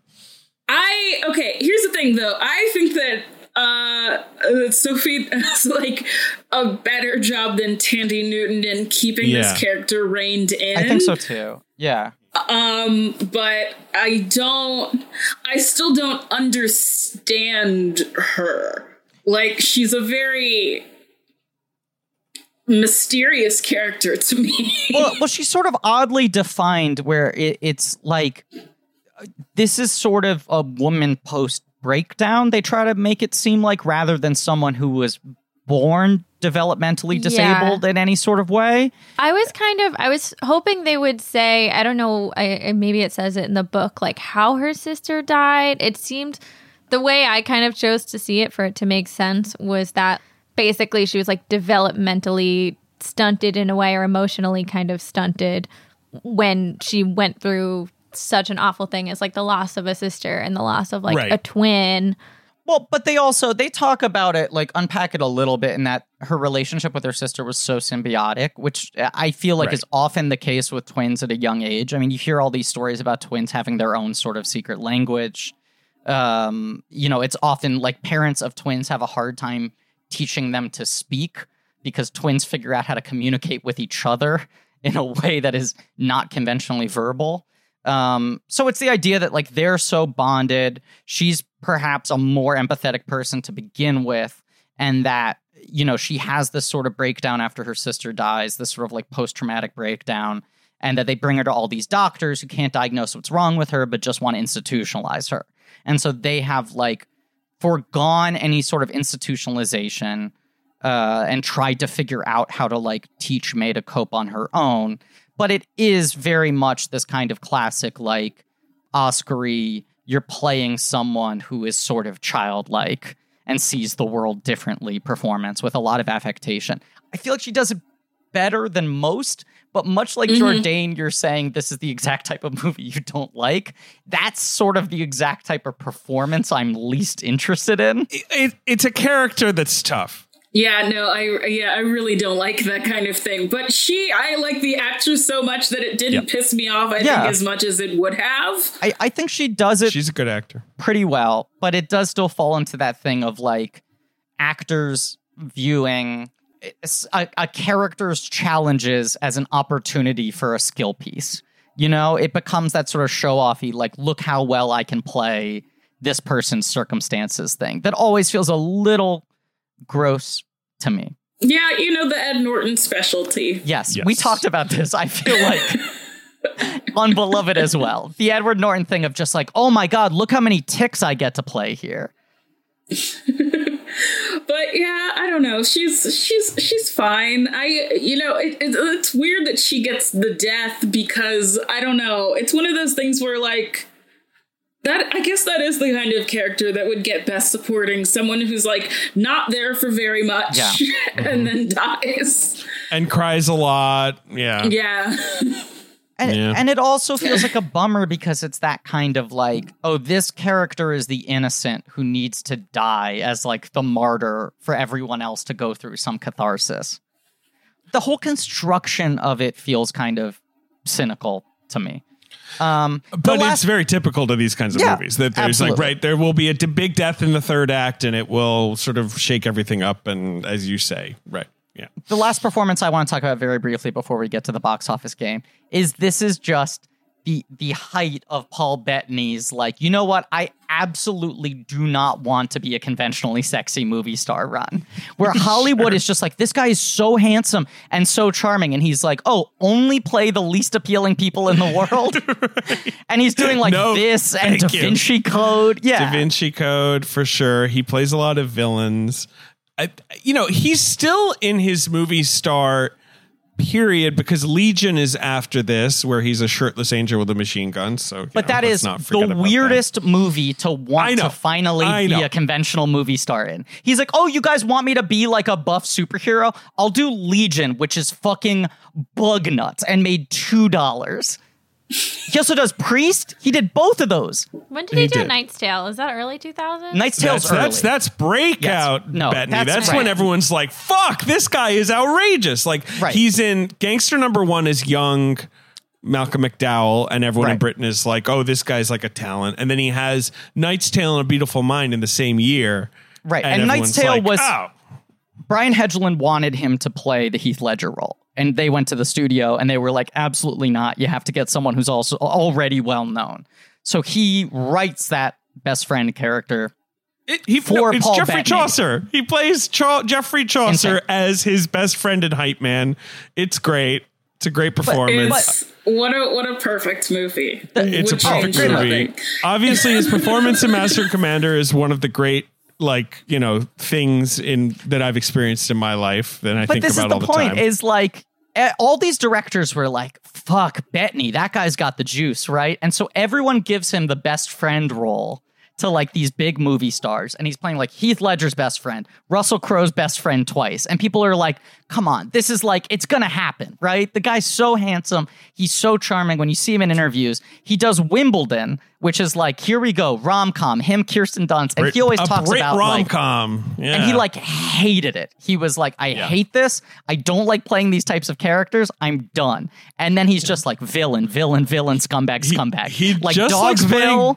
I okay. Here's the thing, though. I think that uh, uh, Sophie has like a better job than Thandie Newton in keeping Yeah. this character reined in. I think so too. Yeah. Um, but I don't. I still don't understand her. Like she's a very mysterious character to me. [LAUGHS] well, well, she's sort of oddly defined where it, it's like this is sort of a woman post breakdown. They try to make it seem like rather than someone who was born developmentally Yeah. disabled in any sort of way. I was kind of I was hoping they would say I don't know I- maybe it says it in the book like how her sister died. It seemed the way I kind of chose to see it for it to make sense was that basically she was like developmentally stunted in a way or emotionally kind of stunted when she went through such an awful thing as like the loss of a sister and the loss of like Right. a twin. Well, but they also they talk about it like unpack it a little bit in that her relationship with her sister was so symbiotic, which I feel like Right. is often the case with twins at a young age. I mean, you hear all these stories about twins having their own sort of secret language. Um, you know, it's often like parents of twins have a hard time teaching them to speak because twins figure out how to communicate with each other in a way that is not conventionally verbal. Um, so it's the idea that like they're so bonded, she's perhaps a more empathetic person to begin with, and that you know she has this sort of breakdown after her sister dies, this sort of like post traumatic breakdown, and that they bring her to all these doctors who can't diagnose what's wrong with her, but just want to institutionalize her, and so they have like foregone any sort of institutionalization uh, and tried to figure out how to like teach May to cope on her own. But it is very much this kind of classic, like Oscary, you're playing someone who is sort of childlike and sees the world differently performance with a lot of affectation. I feel like she does it better than most, but much like mm-hmm. Jourdain, you're saying this is the exact type of movie you don't like. That's sort of the exact type of performance I'm least interested in. it, it, it's a character that's tough Yeah, no, I yeah, I really don't like that kind of thing. But she, I like the actress so much that it didn't Yep. piss me off. I Yeah. think as much as it would have. I, I think she does it she's a good actor pretty well, but it does still fall into that thing of like actors viewing eh, a, a character's challenges as an opportunity for a skill piece. You know, it becomes that sort of show offy, like, look how well I can play this person's circumstances thing that always feels a little gross to me. Yeah, you know, the Ed Norton specialty. Yes, Yes. we talked about this. I feel like [LAUGHS] on Beloved as well. The Edward Norton thing of just like, oh my God, look how many tics I get to play here. [LAUGHS] But yeah, I don't know. She's she's she's fine. I you know it, it, it's weird that she gets the death because I don't know. It's one of those things where like that. I guess that is the kind of character that would get best supporting someone who's like not there for very much Yeah. [LAUGHS] and then dies. and cries a lot. Yeah. Yeah, And, Yeah. and it also feels like a bummer because it's that kind of like, oh, this character is the innocent who needs to die as like the martyr for everyone else to go through some catharsis. The whole construction of it feels kind of cynical to me. Um, But last- it's very typical to these kinds of Yeah, movies that there's absolutely. like right there will be a big death in the third act and it will sort of shake everything up and as you say right yeah the last performance I want to talk about very briefly before we get to the box office game is this is just the the height of Paul Bettany's like, you know what? I absolutely do not want to be a conventionally sexy movie star run. Where [LAUGHS] Hollywood is just like, this guy is so handsome and so charming. And he's like, oh, only play the least appealing people in the [LAUGHS] world. And he's doing like No, this and Da thank you. Vinci Code. Yeah. Da Vinci Code for sure. He plays a lot of villains. I, you know, he's still in his movie star period because Legion is after this, where he's a shirtless angel with a machine gun. So, But know, that not the weirdest movie to want to finally be a conventional movie star in. He's like, oh, you guys want me to be like a buff superhero? I'll do Legion, which is fucking bug nuts and made $2. He also does Priest. He did both of those. When did he, He do did. Knight's Tale? Is that early 2000? Knight's that. Tale's That's, early. that's that's breakout, Yes. No, Bettany. that's That's, right. when everyone's like, "Fuck, this guy is outrageous!" Like Right. he's in Gangster Number One is young Malcolm McDowell, and everyone in Right. Britain is like, "Oh, this guy's like a talent." And then he has Knight's Tale and A Beautiful Mind in the same year, Right, and Knight's everyone's Tale like, was- "Oh, Brian Helgeland wanted him to play the Heath Ledger role. And they went to the studio and they were like, absolutely not. You have to get someone who's also already well known. So he writes that best friend character It, he, For no, it's Paul Geoffrey Bettany. Chaucer. He plays Cha- Geoffrey Chaucer Insane. as his best friend in Hype Man. It's great. It's a great performance. it's what a what a perfect movie. it's a perfect movie. nothing. Obviously, his performance in Master [LAUGHS] Commander is one of the great, like you know, things in that I've experienced in my life that I But think this is about the all the point: time. is like Eh, all these directors were like, "Fuck Bettany, that guy's got the juice, right?" And so everyone gives him the best friend role to like these big movie stars, and he's playing like Heath Ledger's best friend, Russell Crowe's best friend twice, and people are like, "Come on, this is like it's gonna happen, right?" The guy's so handsome, he's so charming. When you see him in interviews, he does Wimbledon, which is like, here we go, rom com, him, Kirsten Dunst, and he always a talks about rom like, com, yeah. and he like hated it. He was like, I hate this. I don't like playing these types of characters. I'm done. And then he's just like villain, villain, villain, scumbag, scumbag. he like just likes Dogsville,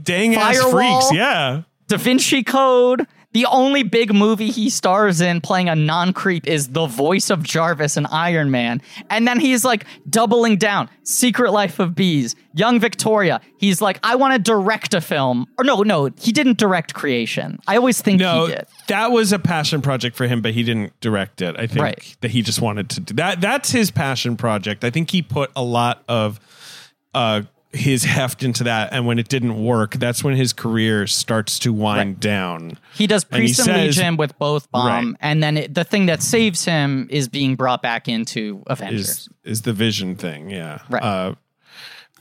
dang ass freaks. Yeah, Da Vinci Code. The only big movie he stars in playing a non creep is the voice of Jarvis in Iron Man. And then he's like doubling down. Secret Life of Bees, Young Victoria. He's like, I want to direct a film. Or no, no, he didn't direct Creation. I always think no, he did. that was a passion project for him, but he didn't direct it. I think Right. that he just wanted to do that. That's his passion project. I think he put a lot of uh, his heft into that, and when it didn't work, that's when his career starts to wind down. He does And he Priest and, says- Legion with both bomb, Right. and then it, the thing that saves him is being brought back into Avengers. Is is the vision thing? Yeah, Right. Uh,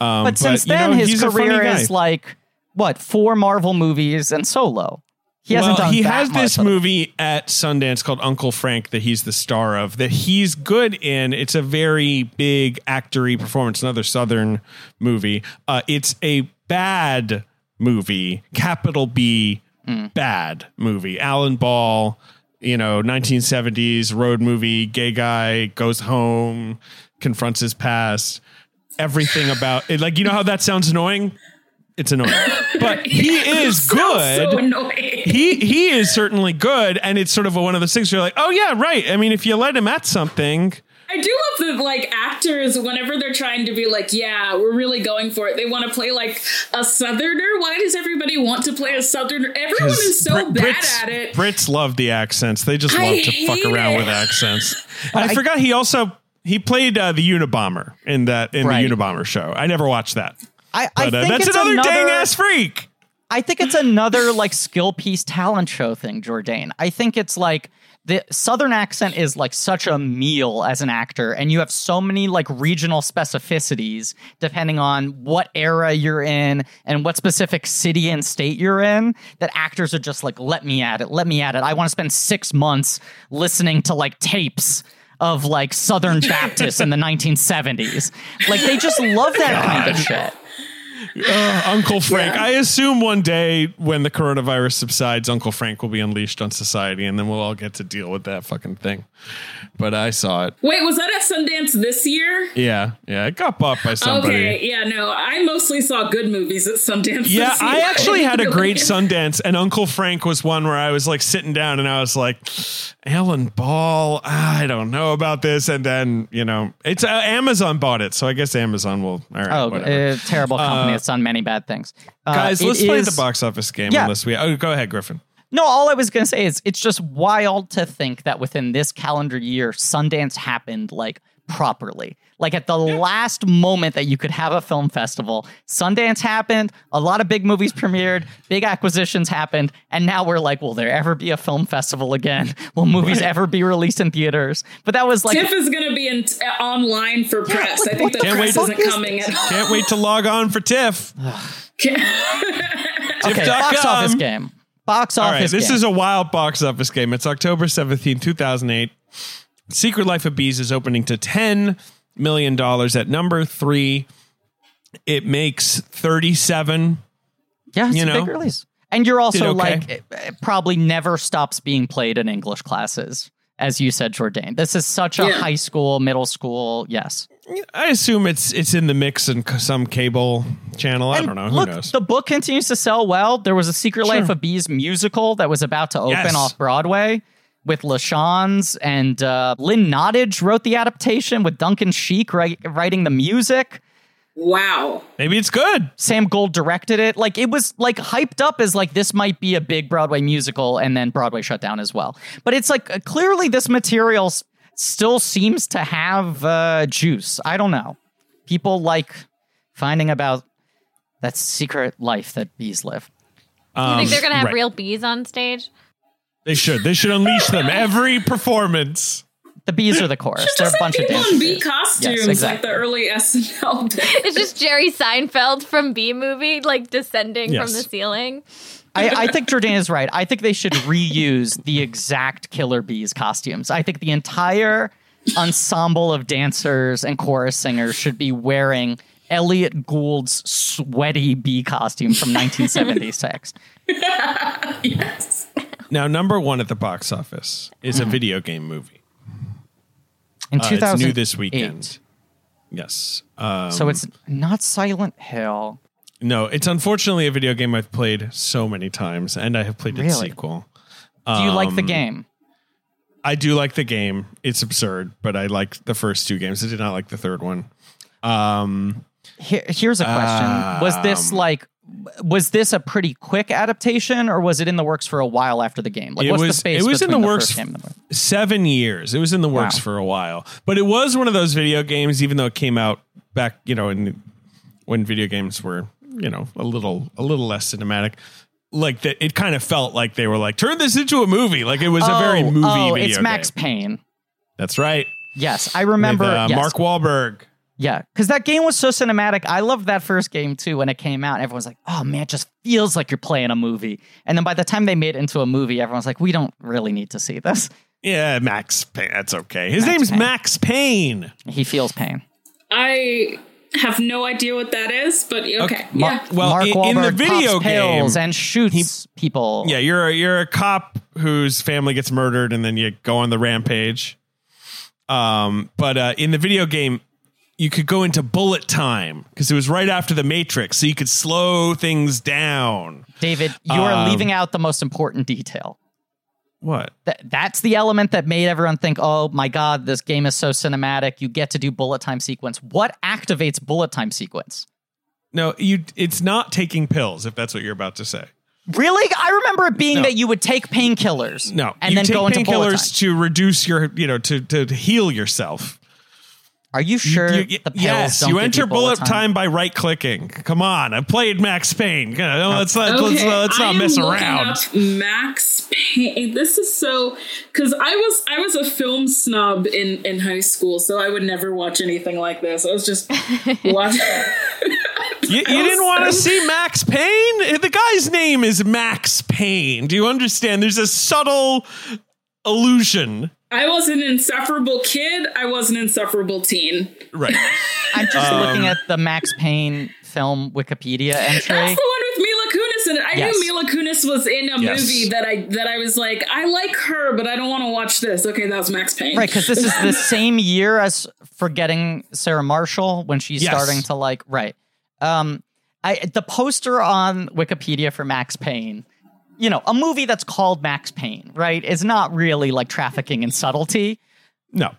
um, but since you then, know, his he's a funny career is like what four Marvel movies and Solo. He hasn't well, done. he has this movie at Sundance called Uncle Frank that he's the star of that he's good in. It's a very big actory performance, another Southern movie. Uh, it's a bad movie, capital B, Mm. bad movie. Alan Ball, you know, 1970s road movie, gay guy goes home, confronts his past. Everything about it, like you know how that sounds annoying It's annoying, [LAUGHS] but he is good. So annoying. he he is certainly good, and it's sort of one of those things. Where you're like, oh yeah, right. I mean, if you let him at something, I do love the like actors whenever they're trying to be like, yeah, we're really going for it. They want to play like a southerner. Why does everybody want to play a southerner? Everyone is so Brit- bad Brits, at it. Brits love the accents. They just I love to fuck hate around it. with accents. [LAUGHS] I, forgot he also he played uh, the Unabomber in that in Right. the Unabomber show. I never watched that, I, I but uh, think that's it's another, another dang ass freak. I think it's another like skill piece talent show thing, Jourdain. I think it's like the southern accent is like such a meal as an actor and you have so many like regional specificities depending on what era you're in and what specific city and state you're in that actors are just like let me at it. Let me at it. I want to spend 6 months listening to like tapes of like southern [LAUGHS] baptists in the 1970s like they just love that kind of shit [LAUGHS] Uh, Uncle Frank. I assume one day when the coronavirus subsides, Uncle Frank will be unleashed on society, and then we'll all get to deal with that fucking thing. But I saw it. Wait, was that at Sundance this year? Yeah, yeah. It got bought by somebody. Okay, yeah, no, I mostly saw good movies at Sundance. Yeah, this I actually had a [LAUGHS] great Sundance, and Uncle Frank was one where I was like sitting down and I was like, Alan Ball, I don't know about this. And then, you know, it's uh, Amazon bought it. So I guess Amazon will. All right. Oh, whatever. a terrible company that's done many bad things. Uh, Guys, let's play is- the box office game Yeah. unless we. Oh, go ahead, Griffin. No, all I was going to say is it's just wild to think that within this calendar year, Sundance happened like properly. Like at the last moment that you could have a film festival, Sundance happened, a lot of big movies premiered, big acquisitions happened, and now we're like, will there ever be a film festival again? [LAUGHS] Will movies ever be released in theaters? But that was like TIFF is going to be in, uh, online for press. I think the Can't press wait. isn't is coming at all. Can't wait to log on for TIFF. [SIGHS] okay, box office game. Box All right, office this game. is a wild box office game. It's October 17, 2008. Secret Life of Bees is opening to $10 million at number three. It makes 37. Yeah, it's you a know, big release. And you're also okay. like, it, it probably never stops being played in English classes, as you said, Jourdain. This is such a Yeah. high school, middle school. Yes. I assume it's it's in the mix in some cable channel. I don't know. Who look, knows? the book continues to sell well. There was a Secret Life of Bees musical that was about to open Yes. off Broadway with LaChanze and uh, Lynn Nottage wrote the adaptation with Duncan Sheik write, writing the music. Wow. Maybe it's good. Sam Gold directed it. Like it was like hyped up as like this might be a big Broadway musical, and then Broadway shut down as well. But it's like uh, clearly this material s- still seems to have uh, juice. I don't know. People like finding about that secret life that bees live. You think they're gonna have right. real bees on stage? They should. They should unleash them [LAUGHS] every performance. The bees are the chorus. Just They're a bunch of people dance in bee costumes Yes, like the early SNL days. It's just Jerry Seinfeld from Bee Movie, like descending Yes. from the ceiling. I, I think Jourdain is right. I think they should reuse the exact Killer Bees costumes. I think the entire ensemble of dancers and chorus singers should be wearing Elliott Gould's sweaty bee costume from 1976. [LAUGHS] yes. Now, number one at the box office is a video game movie. In Uh, it's 2008. new this weekend. Yes. Um, So it's not Silent Hill. no, it's unfortunately a video game I've played so many times, and I have played its Really? sequel. Do you like the Um, game? I do like the game. It's absurd, but I like the first two games. I did not like the third one. Um, Here, here's a question: Was this um, like, was this a pretty quick adaptation, or was it in the works for a while after the game? Like, It what's the was- space it was in the the works first game and the seven years. It was in the works Wow. for a while, but it was one of those video games. Even though it came out back, you know, in when video games were, you know, a little a little less cinematic. Like that, it kind of felt like they were like, turn this into a movie. Like it was a very Oh, movie. Oh, it's Max game. Payne. That's right. Yes, I remember. With, uh, yes. Mark Wahlberg. Yeah, because that game was so cinematic. I loved that first game too when it came out. Everyone's like, "Oh man, it just feels like you're playing a movie." And then by the time they made it into a movie, everyone's like, "We don't really need to see this." Yeah, Max Payne. That's okay. His Max name's Payne. Max Payne. He feels pain. I have no idea what that is, but okay. Ma- yeah. Well, Mark in- Wahlberg in the video pops pills game, and shoots people. Yeah, you're a, you're a cop whose family gets murdered, and then you go on the rampage. Um, but uh, in the video game, you could go into bullet time because it was right after the Matrix, so you could slow things down. David, you are Um, leaving out the most important detail. What? Th- that's the element that made everyone think, oh my God, this game is so cinematic. You get to do bullet time sequence. What activates bullet time sequence? No, you. It's not taking pills. If that's what you're about to say. Really? I remember it being No. that you would take painkillers. No, And you then take go into painkillers to reduce your, you know, to to heal yourself. Are you sure You- you- the pills yes, don't you enter bullet bullet time. by right clicking. Come on, I played Max Payne. Oh. Let's not let's, Okay, let's I not am mess looking around. Up Max Payne. This is so because I was I was a film snob in in high school, so I would never watch anything like this. I was just [LAUGHS] watching. You, you didn't want to see Max Payne? The guy's name is Max Payne. Do you understand? There's a subtle illusion. I was an insufferable kid. I was an insufferable teen. Right. [LAUGHS] I'm just Um, looking at the Max Payne film Wikipedia entry. That's the one with Mila Kunis in it. I Yes. knew Mila Kunis was in a Yes. movie that I that I was like, I like her, but I don't want to watch this. Okay, that was Max Payne. Right, because this is the [LAUGHS] same year as Forgetting Sarah Marshall when she's Yes. starting to like right. Um, I the poster on Wikipedia for Max Payne, you know, a movie that's called Max Payne, right, is not really like trafficking in subtlety. No.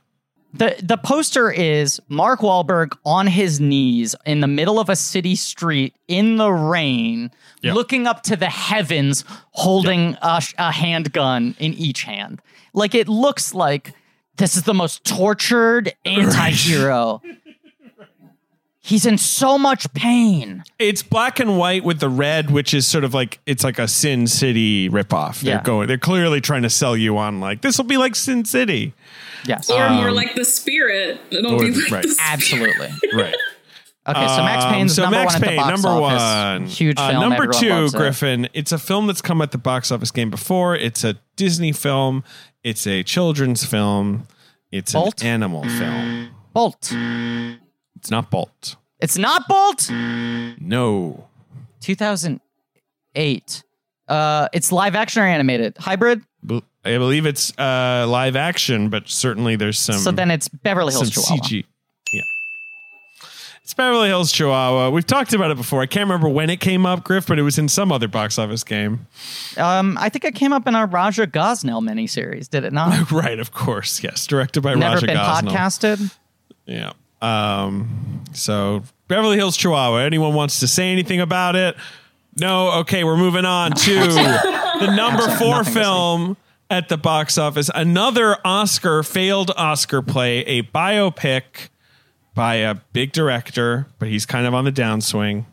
The the poster is Mark Wahlberg on his knees in the middle of a city street in the rain, Yep. looking up to the heavens, holding a, a handgun in each hand. Like it looks like this is the most tortured [LAUGHS] anti-hero. He's in so much pain. It's black and white with the red, which is sort of like it's like a Sin City ripoff. They're Yeah. going. They're clearly trying to sell you on like this will be like Sin City. Yes, or more like the spirit. It'll or- be like right. the spirit. absolutely. [LAUGHS] Right. Okay, so Max Um, Payne's so number Max one at Payne, the box number office. one, Huge Uh, film. number everyone two, loves it. Griffin. It's a film that's come at the box office game before. It's a Disney film. It's a children's film. It's Bolt? an animal film. Bolt. It's not Bolt. It's not Bolt. No. 2008. Uh, it's live action or animated? Hybrid? I believe it's uh, live action, but certainly there's some. so then it's Beverly some Hills Chihuahua. CG. Yeah. It's Beverly Hills Chihuahua. We've talked about it before. I can't remember when it came up, Griff, but it was in some other box office game. Um, I think it came up in our Raja Gosnell miniseries, did it not? [LAUGHS] right, of course. Yes, directed by Never Raja been Gosnell. podcasted. Yeah. Um. So Beverly Hills Chihuahua. Anyone wants to say anything about it? No. Okay, we're moving on to [LAUGHS] the number four nothing to say. film at the box office. Another Oscar failed Oscar play, a biopic by a big director, but he's kind of on the downswing.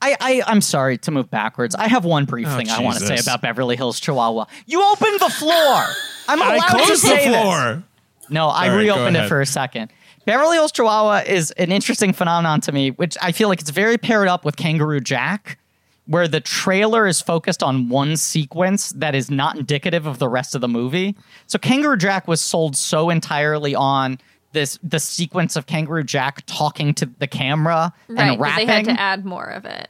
I, I, I'm sorry to move backwards. I have one brief Oh, thing I want to say about Beverly Hills Chihuahua. You opened the floor. [LAUGHS] I'm allowed to say this. No, I right, reopened it for a second. Beverly Hills Chihuahua is an interesting phenomenon to me, which I feel like it's very paired up with Kangaroo Jack, where the trailer is focused on one sequence that is not indicative of the rest of the movie. So Kangaroo Jack was sold so entirely on this the sequence of Kangaroo Jack talking to the camera Right, and rapping. they had to add more of it.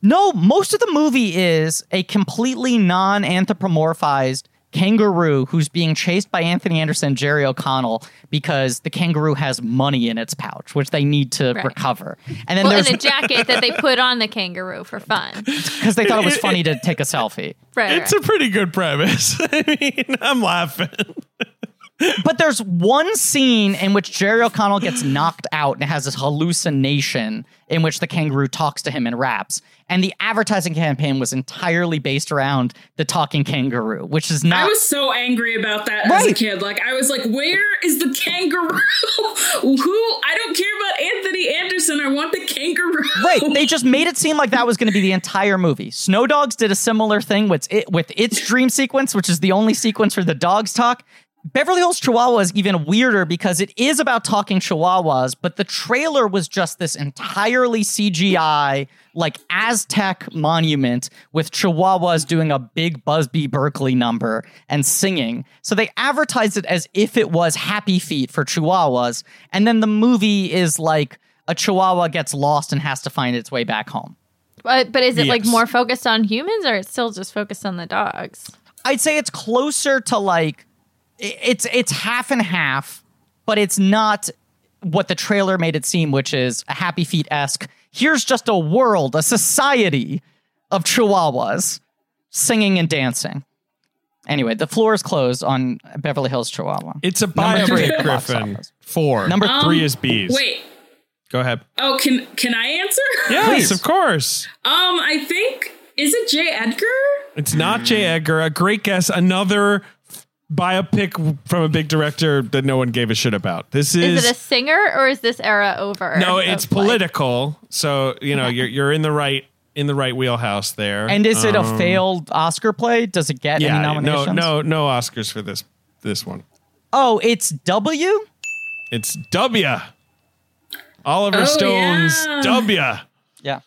No, most of the movie is a completely non anthropomorphized kangaroo who's being chased by Anthony Anderson and Jerry O'Connell because the kangaroo has money in its pouch, which they need to Right. recover. And then Well, there's in a jacket that they put on the kangaroo for fun. [LAUGHS] because they thought it was funny to take a selfie. Right. It's right. a pretty good premise. [LAUGHS] I mean, I'm laughing. [LAUGHS] But there's one scene in which Jerry O'Connell gets knocked out and has this hallucination in which the kangaroo talks to him and raps. And the advertising campaign was entirely based around the talking kangaroo, which is not I was so angry about that as a kid. Like I was like, "Where is the kangaroo? [LAUGHS] Who? I don't care about Anthony Anderson. I want the kangaroo." Right. They [LAUGHS] just made it seem like that was going to be the entire movie. Snow Dogs did a similar thing with it with its dream sequence, which is the only sequence where the dogs talk. Beverly Hills Chihuahua is even weirder because it is about talking chihuahuas, but the trailer was just this entirely CGI, like Aztec monument with chihuahuas doing a big Busby Berkeley number and singing. So they advertised it as if it was Happy Feet for chihuahuas, and then the movie is like a chihuahua gets lost and has to find its way back home. But, but is it like more focused on humans or it's still just focused on the dogs? I'd say it's closer to like it's it's half and half, but it's not what the trailer made it seem, which is a Happy Feet esque. Here's just a world, a society of Chihuahuas singing and dancing. Anyway, the floor is closed on Beverly Hills Chihuahua. It's a Number biopic, at the box Griffin. Four. Number Um, three is bees. Wait. Go ahead. Oh, can can I answer? Yes, Please. of course. Um, I think is it J. Edgar? It's not J. Edgar. A great guess. Another biopic from a big director that no one gave a shit about. This is, Is it a singer or is this era over? no. of, It's like- political. So you know you're you're in the right in the right wheelhouse there. And is it a Um, failed Oscar play? Does it get any Yeah. nominations? No. No. No Oscars for this this one. Oh, it's W? It's W. Oliver Oh, Stone's yeah. W. Yeah.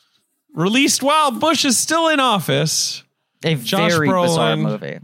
Released while Bush is still in office. A Josh very bizarre movie.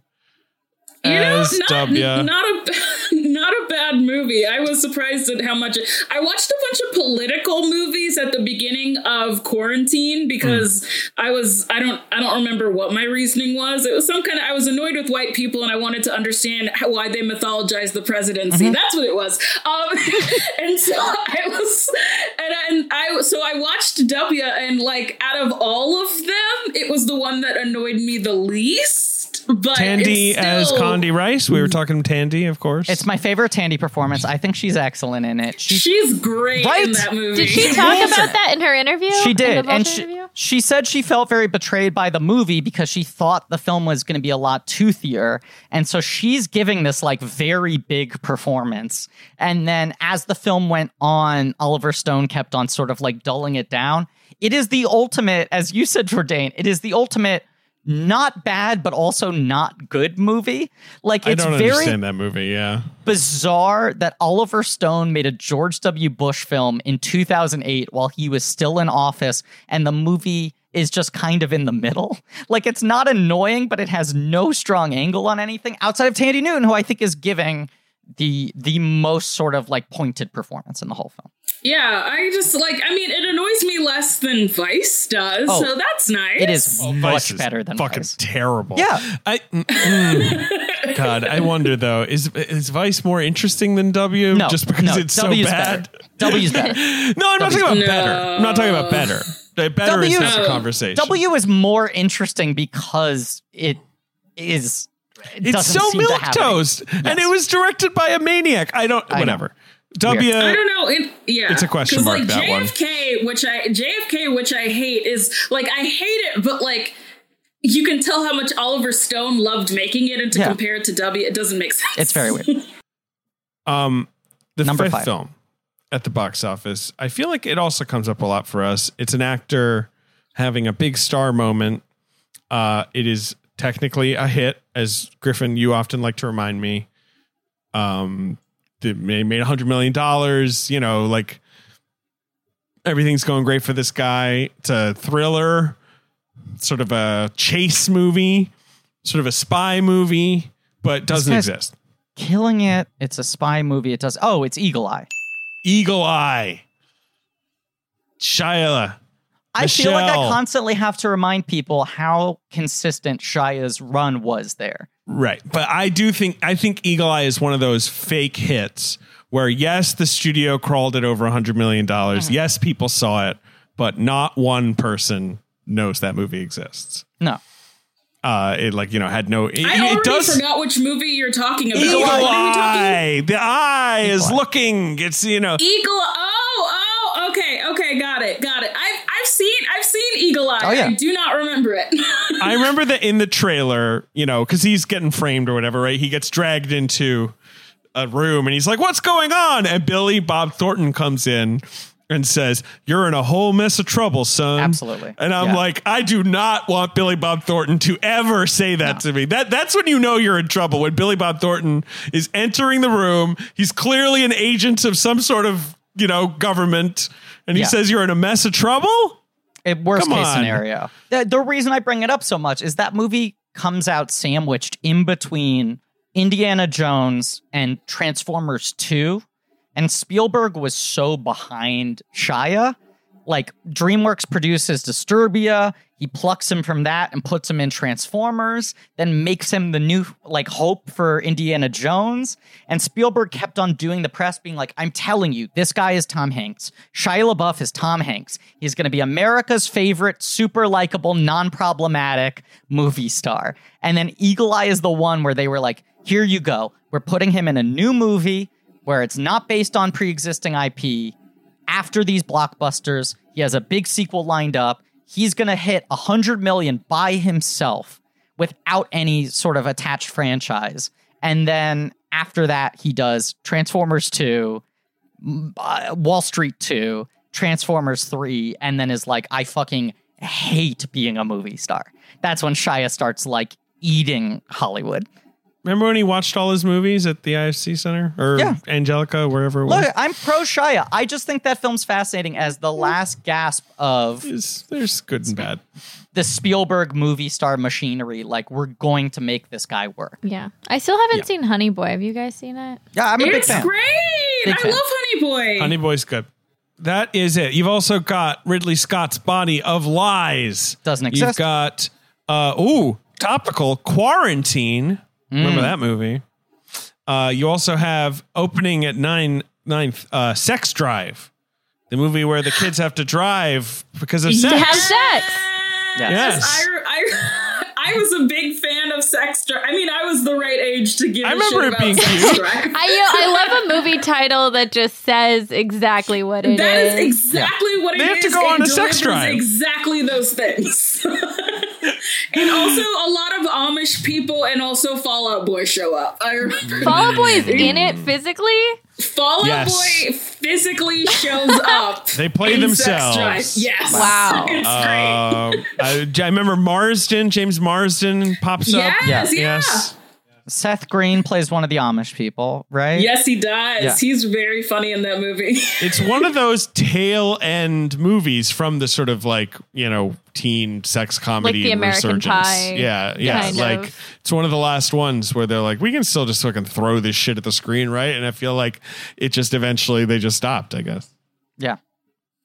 You know, not, [LAUGHS] not a [LAUGHS] not a bad movie. I was surprised at how much I watched a bunch of political movies at the beginning of quarantine because I was I don't I don't remember what my reasoning was. It was some kind of I was annoyed with white people and I wanted to understand how, why they mythologize the presidency. That's what it was. Um, [LAUGHS] and so I was and, and I so I watched W and like out of all of them, it was the one that annoyed me the least. [LAUGHS] But Thandie it's as still- Condi Rice. We were talking Thandie, of course. It's my favorite Thandie performance. I think she's excellent in it. She She's great Right? in that movie. Did she talk about that in her interview? She In did, and she, she said she felt very betrayed by the movie because she thought the film was going to be a lot toothier, and so she's giving this like very big performance. And then as the film went on, Oliver Stone kept on sort of like dulling it down. It is the ultimate, as you said, Jourdain. It is the ultimate. Not bad, but also not good movie. Like I it's don't very understand that movie. Yeah. bizarre that Oliver Stone made a George W. Bush film in 2008 while he was still in office, and the movie is just kind of in the middle. [LAUGHS] Like, it's not annoying, but it has no strong angle on anything outside of Thandie Newton, who I think is giving the the most sort of like pointed performance in the whole film. Yeah, I just like. I mean, it annoys me less than Vice does, Oh, so that's nice. It is Vice much is better than Vice. fucking Vice. terrible. Yeah. I mm, mm. God, I wonder though, is is Vice more interesting than W? No, just because no, it's so bad. better. W's better. [LAUGHS] No, I'm not talking about No. better. I'm not talking about better. The better is W- just a Oh. conversation. W is more interesting because it is. It it's so seem milk have any- toast, and it was directed by a maniac. I don't. I whatever. W. I don't know. It, yeah, It's a question mark, Like that one. JFK, which I JFK, which I hate, is like I hate it, but like you can tell how much Oliver Stone loved making it, and to Yeah. compare it to W, it doesn't make sense. It's very weird. [LAUGHS] Um, the Number fifth five. film at the box office. I feel like it also comes up a lot for us. It's an actor having a big star moment. Uh, it is technically a hit, as Griffin, you often like to remind me. Um, they made made a hundred million dollars. You know, like everything's going great for this guy. It's a thriller, sort of a chase movie, sort of a spy movie, but doesn't exist. Killing it. It's a spy movie. It does. Oh, it's Eagle Eye. Eagle Eye. Shia. I feel like I constantly have to remind people how consistent Shia's run was there. Right. But I do think I think Eagle Eye is one of those fake hits where yes, the studio crawled at over a hundred million dollars. Mm-hmm. Yes, people saw it, but not one person knows that movie exists. No. Uh, it like you know had no. It, I it already does. forgot which movie you're talking about. Eagle What talking? Eye. The eye is Eye. looking. It's you know. Eagle. Oh, oh, okay, okay, got it, got it. I've I've seen I've seen Eagle Eye. Oh, yeah. I do not remember it. [LAUGHS] I remember that in the trailer, you know, because he's getting framed or whatever, right? He gets dragged into a room and he's like, What's going on? And Billy Bob Thornton comes in and says, You're in a whole mess of trouble, son. Absolutely. And I'm Yeah. like, I do not want Billy Bob Thornton to ever say that to me. That that's when you know you're in trouble. When Billy Bob Thornton is entering the room, he's clearly an agent of some sort of, you know, government, and he Yeah. says you're in a mess of trouble. It, worst Come case on. scenario. The, the reason I bring it up so much is that movie comes out sandwiched in between Indiana Jones and Transformers 2. And Spielberg was so behind Shia like DreamWorks produces Disturbia. He plucks him from that and puts him in Transformers, then makes him the new like hope for Indiana Jones. And Spielberg kept on doing the press being like, I'm telling you, this guy is Tom Hanks. Shia LaBeouf is Tom Hanks. He's to be America's favorite, super likable, non problematic movie star. And then Eagle Eye is the one where they were like, here you go. We're putting him in a new movie where it's not based on pre existing IP after these blockbusters. He has a big sequel lined up. He's going to hit a 100 million by himself without any sort of attached franchise. And then after that, he does Transformers 2, uh, Wall Street 2, Transformers 3, and then is like, I fucking hate being a movie star. That's when Shia starts like eating Hollywood. Remember when he watched all his movies at the IFC Center or Yeah. Angelika, wherever it was? Look, I'm pro Shia. I just think that film's fascinating as the last gasp of There's, there's good and bad. the Spielberg movie star machinery. Like, we're going to make this guy work. Yeah. I still haven't Yeah. seen Honey Boy. Have you guys seen it? Yeah, I'm a big It's fan. great. Big I fan. love Honey Boy. Honey Boy's good. That is it. You've also got Ridley Scott's Body of Lies. Doesn't exist. You've got uh ooh, topical Quarantine. Mm. Remember that movie? Uh you also have opening at 9 9th uh Sex Drive. The movie where the kids have to drive because of To sex. have sex. Yes. Yes. I, I, I was a big fan of Sex Drive. I mean, I was the right age to give I a remember shit it about being Sex cute. Drive. I you know, I love a movie title that just says exactly what it is. That is exactly what it They is. have to go on a sex drive. Exactly those things. [LAUGHS] and also, a lot of Amish people and also Fall Out Boy show up. I remember Fall Out Boy is in it physically. Fall Out Yes. Boy physically shows up. [LAUGHS] They play in themselves. Sex Drive. Yes. Wow. [LAUGHS] It's Uh, I, I remember Marsden, James Marsden pops great. up. Yes, Yeah. yeah. Yes. Seth Green plays one of the Amish people, right? Yes, he does. Yeah. He's very funny in that movie. [LAUGHS] It's one of those tail end movies from the sort of like, you know, teen sex comedy like the American resurgence. Pie yeah, yeah. kind like of. it's one of the last ones where they're like, we can still just fucking throw this shit at the screen, right? And I feel like it just eventually they just stopped, I guess. Yeah.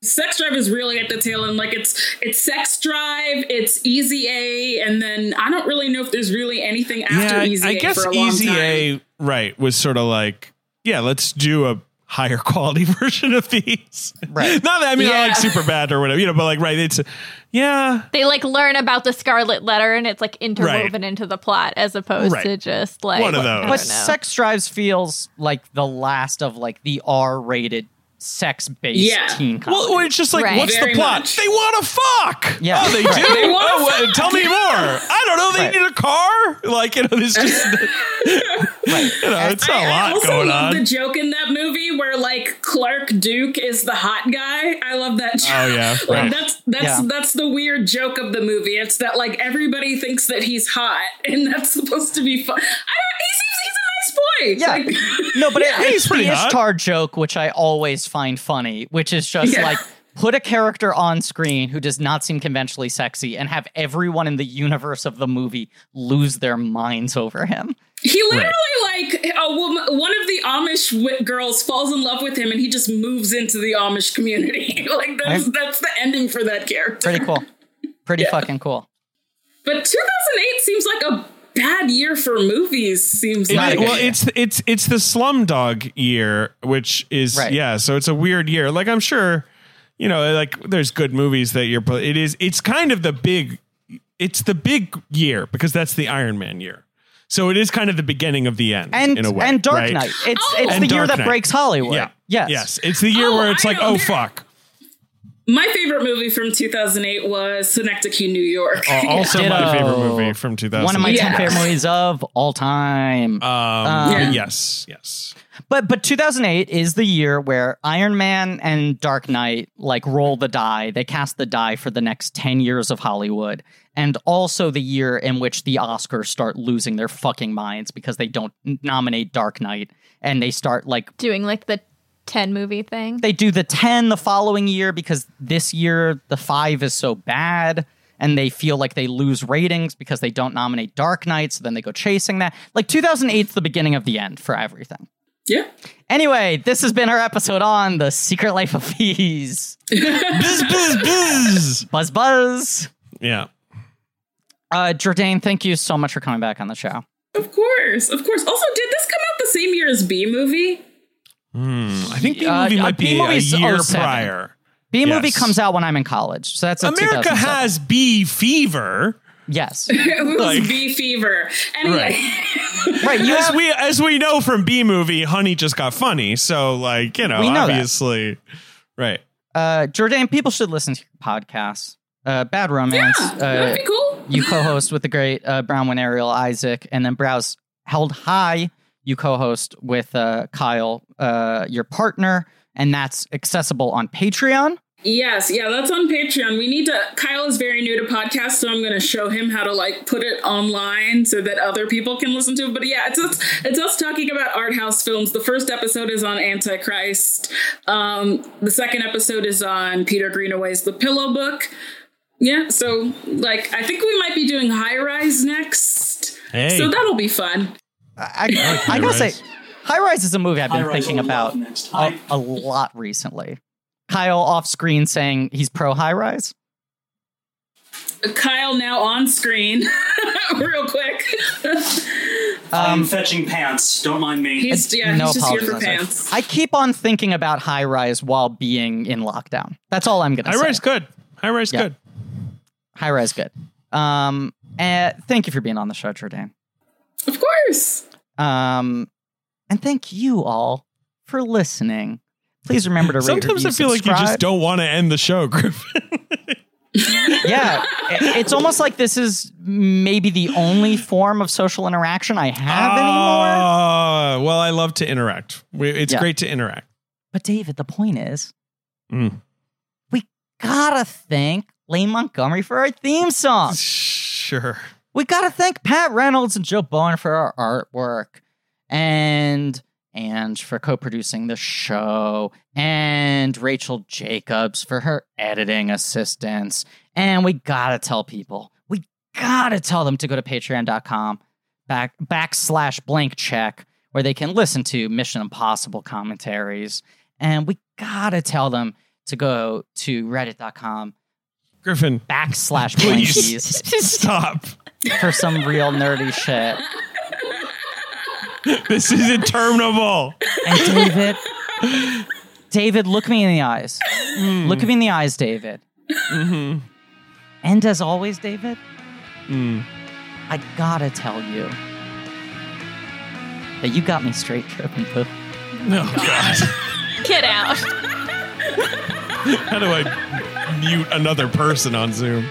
Sex Drive is really at the tail end. Like it's it's Sex Drive, it's Easy A, and then I don't really know if there's really anything after yeah, Easy I A guess for a long Easy time. A, right, was sort of like, yeah, let's do a higher [LAUGHS] quality version of these. Right. Not that I mean I like Superbad or whatever, you know, but like right, it's yeah. They like learn about the Scarlet Letter and it's like interwoven into the plot as opposed Right. to just like One of those. don't But. Sex Drives feels like the last of like the R-rated sex-based Yeah. teen comedy. Well, it's just like, Right. what's Very the plot? much. They want to fuck. Yeah. Oh, they do. They wanna oh, well, tell me more. I don't know. They Right. need a car. Like you know, there's just [LAUGHS] right. you know, it's a I, I lot I also going love on. the joke in that movie where like Clark Duke is the hot guy. I love that oh, joke. Oh, yeah, like, that's that's Yeah. that's the weird joke of the movie. It's that like everybody thinks that he's hot, and that's supposed to be fun. I don't. He's a nice boy. Yeah. Like- [LAUGHS] No, but it, it's [LAUGHS] pretty the hot. Ishtar joke, which I always find funny, which is just Yeah. like put a character on screen who does not seem conventionally sexy and have everyone in the universe of the movie lose their minds over him. He literally like a woman, one of the Amish wi- girls falls in love with him, and he just moves into the Amish community. [LAUGHS] like that's Right. that's the ending for that character. Pretty cool. Pretty Yeah. fucking cool. But 2008 seems like a bad year for movies. Seems It- like well, it's it's it's the Slumdog year, which is Right. yeah. So it's a weird year. Like I'm sure, you know, like there's good movies that you're. It is. It's kind of the big. It's the big year because that's the Iron Man year. So it is kind of the beginning of the end And in a way. and Dark right? Knight. It's Oh. it's And the year that Knight. breaks Hollywood. Yeah. Yes. Yes. It's the year Oh, where it's I like, oh There- fuck. My favorite movie from 2008 was Synecdoche, New York. Uh, [LAUGHS] also my Ditto. favorite movie from 2000. One of my Yeah. ten favorite movies of all time. Um, Yeah. Yes. Yes. But but 2008 is the year where Iron Man and Dark Knight like roll the die. They cast the die for the next 10 years of Hollywood. And also the year in which the Oscars start losing their fucking minds because they don't nominate Dark Knight and they start like doing like the 10 movie thing. they do the 10 the following year because this year the 5 is so bad and they feel like they lose ratings because they don't nominate Dark Knight so then they go chasing that. Like 2008's the beginning of the end for everything. Yeah. Anyway, this has been our episode on the secret life of bees. [LAUGHS] Buzz, buzz, buzz. Buzz buzz. Yeah. Uh, Jourdain, thank you so much for coming back on the show. Of course. Of course. Also, did this come out the same year as B movie? Hmm. I think the Uh, movie uh, might be a B-movie's year 07. prior. B movie Yes. comes out when I'm in college, so that's a America has B fever. yes, [LAUGHS] It was Like- B fever. Anyway. [LAUGHS] right. You as have we as we know from B movie, Honey just got funny. So like you know, We know that. obviously, right? uh, Jourdain. People should listen to your podcast. Uh, Bad Romance. Yeah, uh, that'd be cool. you co-host with the great uh, Bronwyn Ariel Isaac, and then Brows Held High. You co-host with uh, Kyle, uh, your partner, and that's accessible on Patreon. Yes, yeah, that's on Patreon. We need to. Kyle is very new to podcasts, so I'm going to show him how to like put it online so that other people can listen to it. But yeah, it's us, it's us talking about art house films. The first episode is on Antichrist. Um, the second episode is on Peter Greenaway's The Pillow Book. Yeah, so like I think we might be doing High Rise next. Hey. So that'll be fun. I, I, I gotta say, High Rise is a movie I've been High thinking about a, a lot recently. Kyle off screen saying he's pro High Rise. Kyle now on screen, [LAUGHS] real quick. [LAUGHS] I'm Um, fetching pants. Don't mind me. he's yeah, no he's just here apologies for on this. pants. I keep on thinking about High Rise while being in lockdown. That's all I'm gonna High say. High Rise good. High rise Yeah. good. High Rise good. Um, and thank you for being on the show, Jourdain. Of course. Um, and thank you all for listening. Please remember to rate, Sometimes review, I feel like you just don't want to end the show, [LAUGHS] Griffin. yeah, it's almost like this is maybe the only form of social interaction I have anymore. Ah, well, I love to interact. It's Yeah. great to interact. But David, the point is, Mm. we gotta thank Lane Montgomery for our theme song. [LAUGHS] Sure. We gotta thank Pat Reynolds and Joe Bowen for our artwork, and and for co-producing the show, and Rachel Jacobs for her editing assistance. And we gotta tell people, we gotta tell them to go to patreon.com back backslash blank check where they can listen to Mission Impossible commentaries. And we gotta tell them to go to reddit.com Griffin, backslash blankies please stop. For some real nerdy shit. [LAUGHS] This is interminable. And David, David, look me in the eyes. Look at me in the eyes, David. hmm And as always, David, Mm. I gotta tell you that you got me straight tripping, boo. No, God. Get out. [LAUGHS] How do I mute another person on Zoom?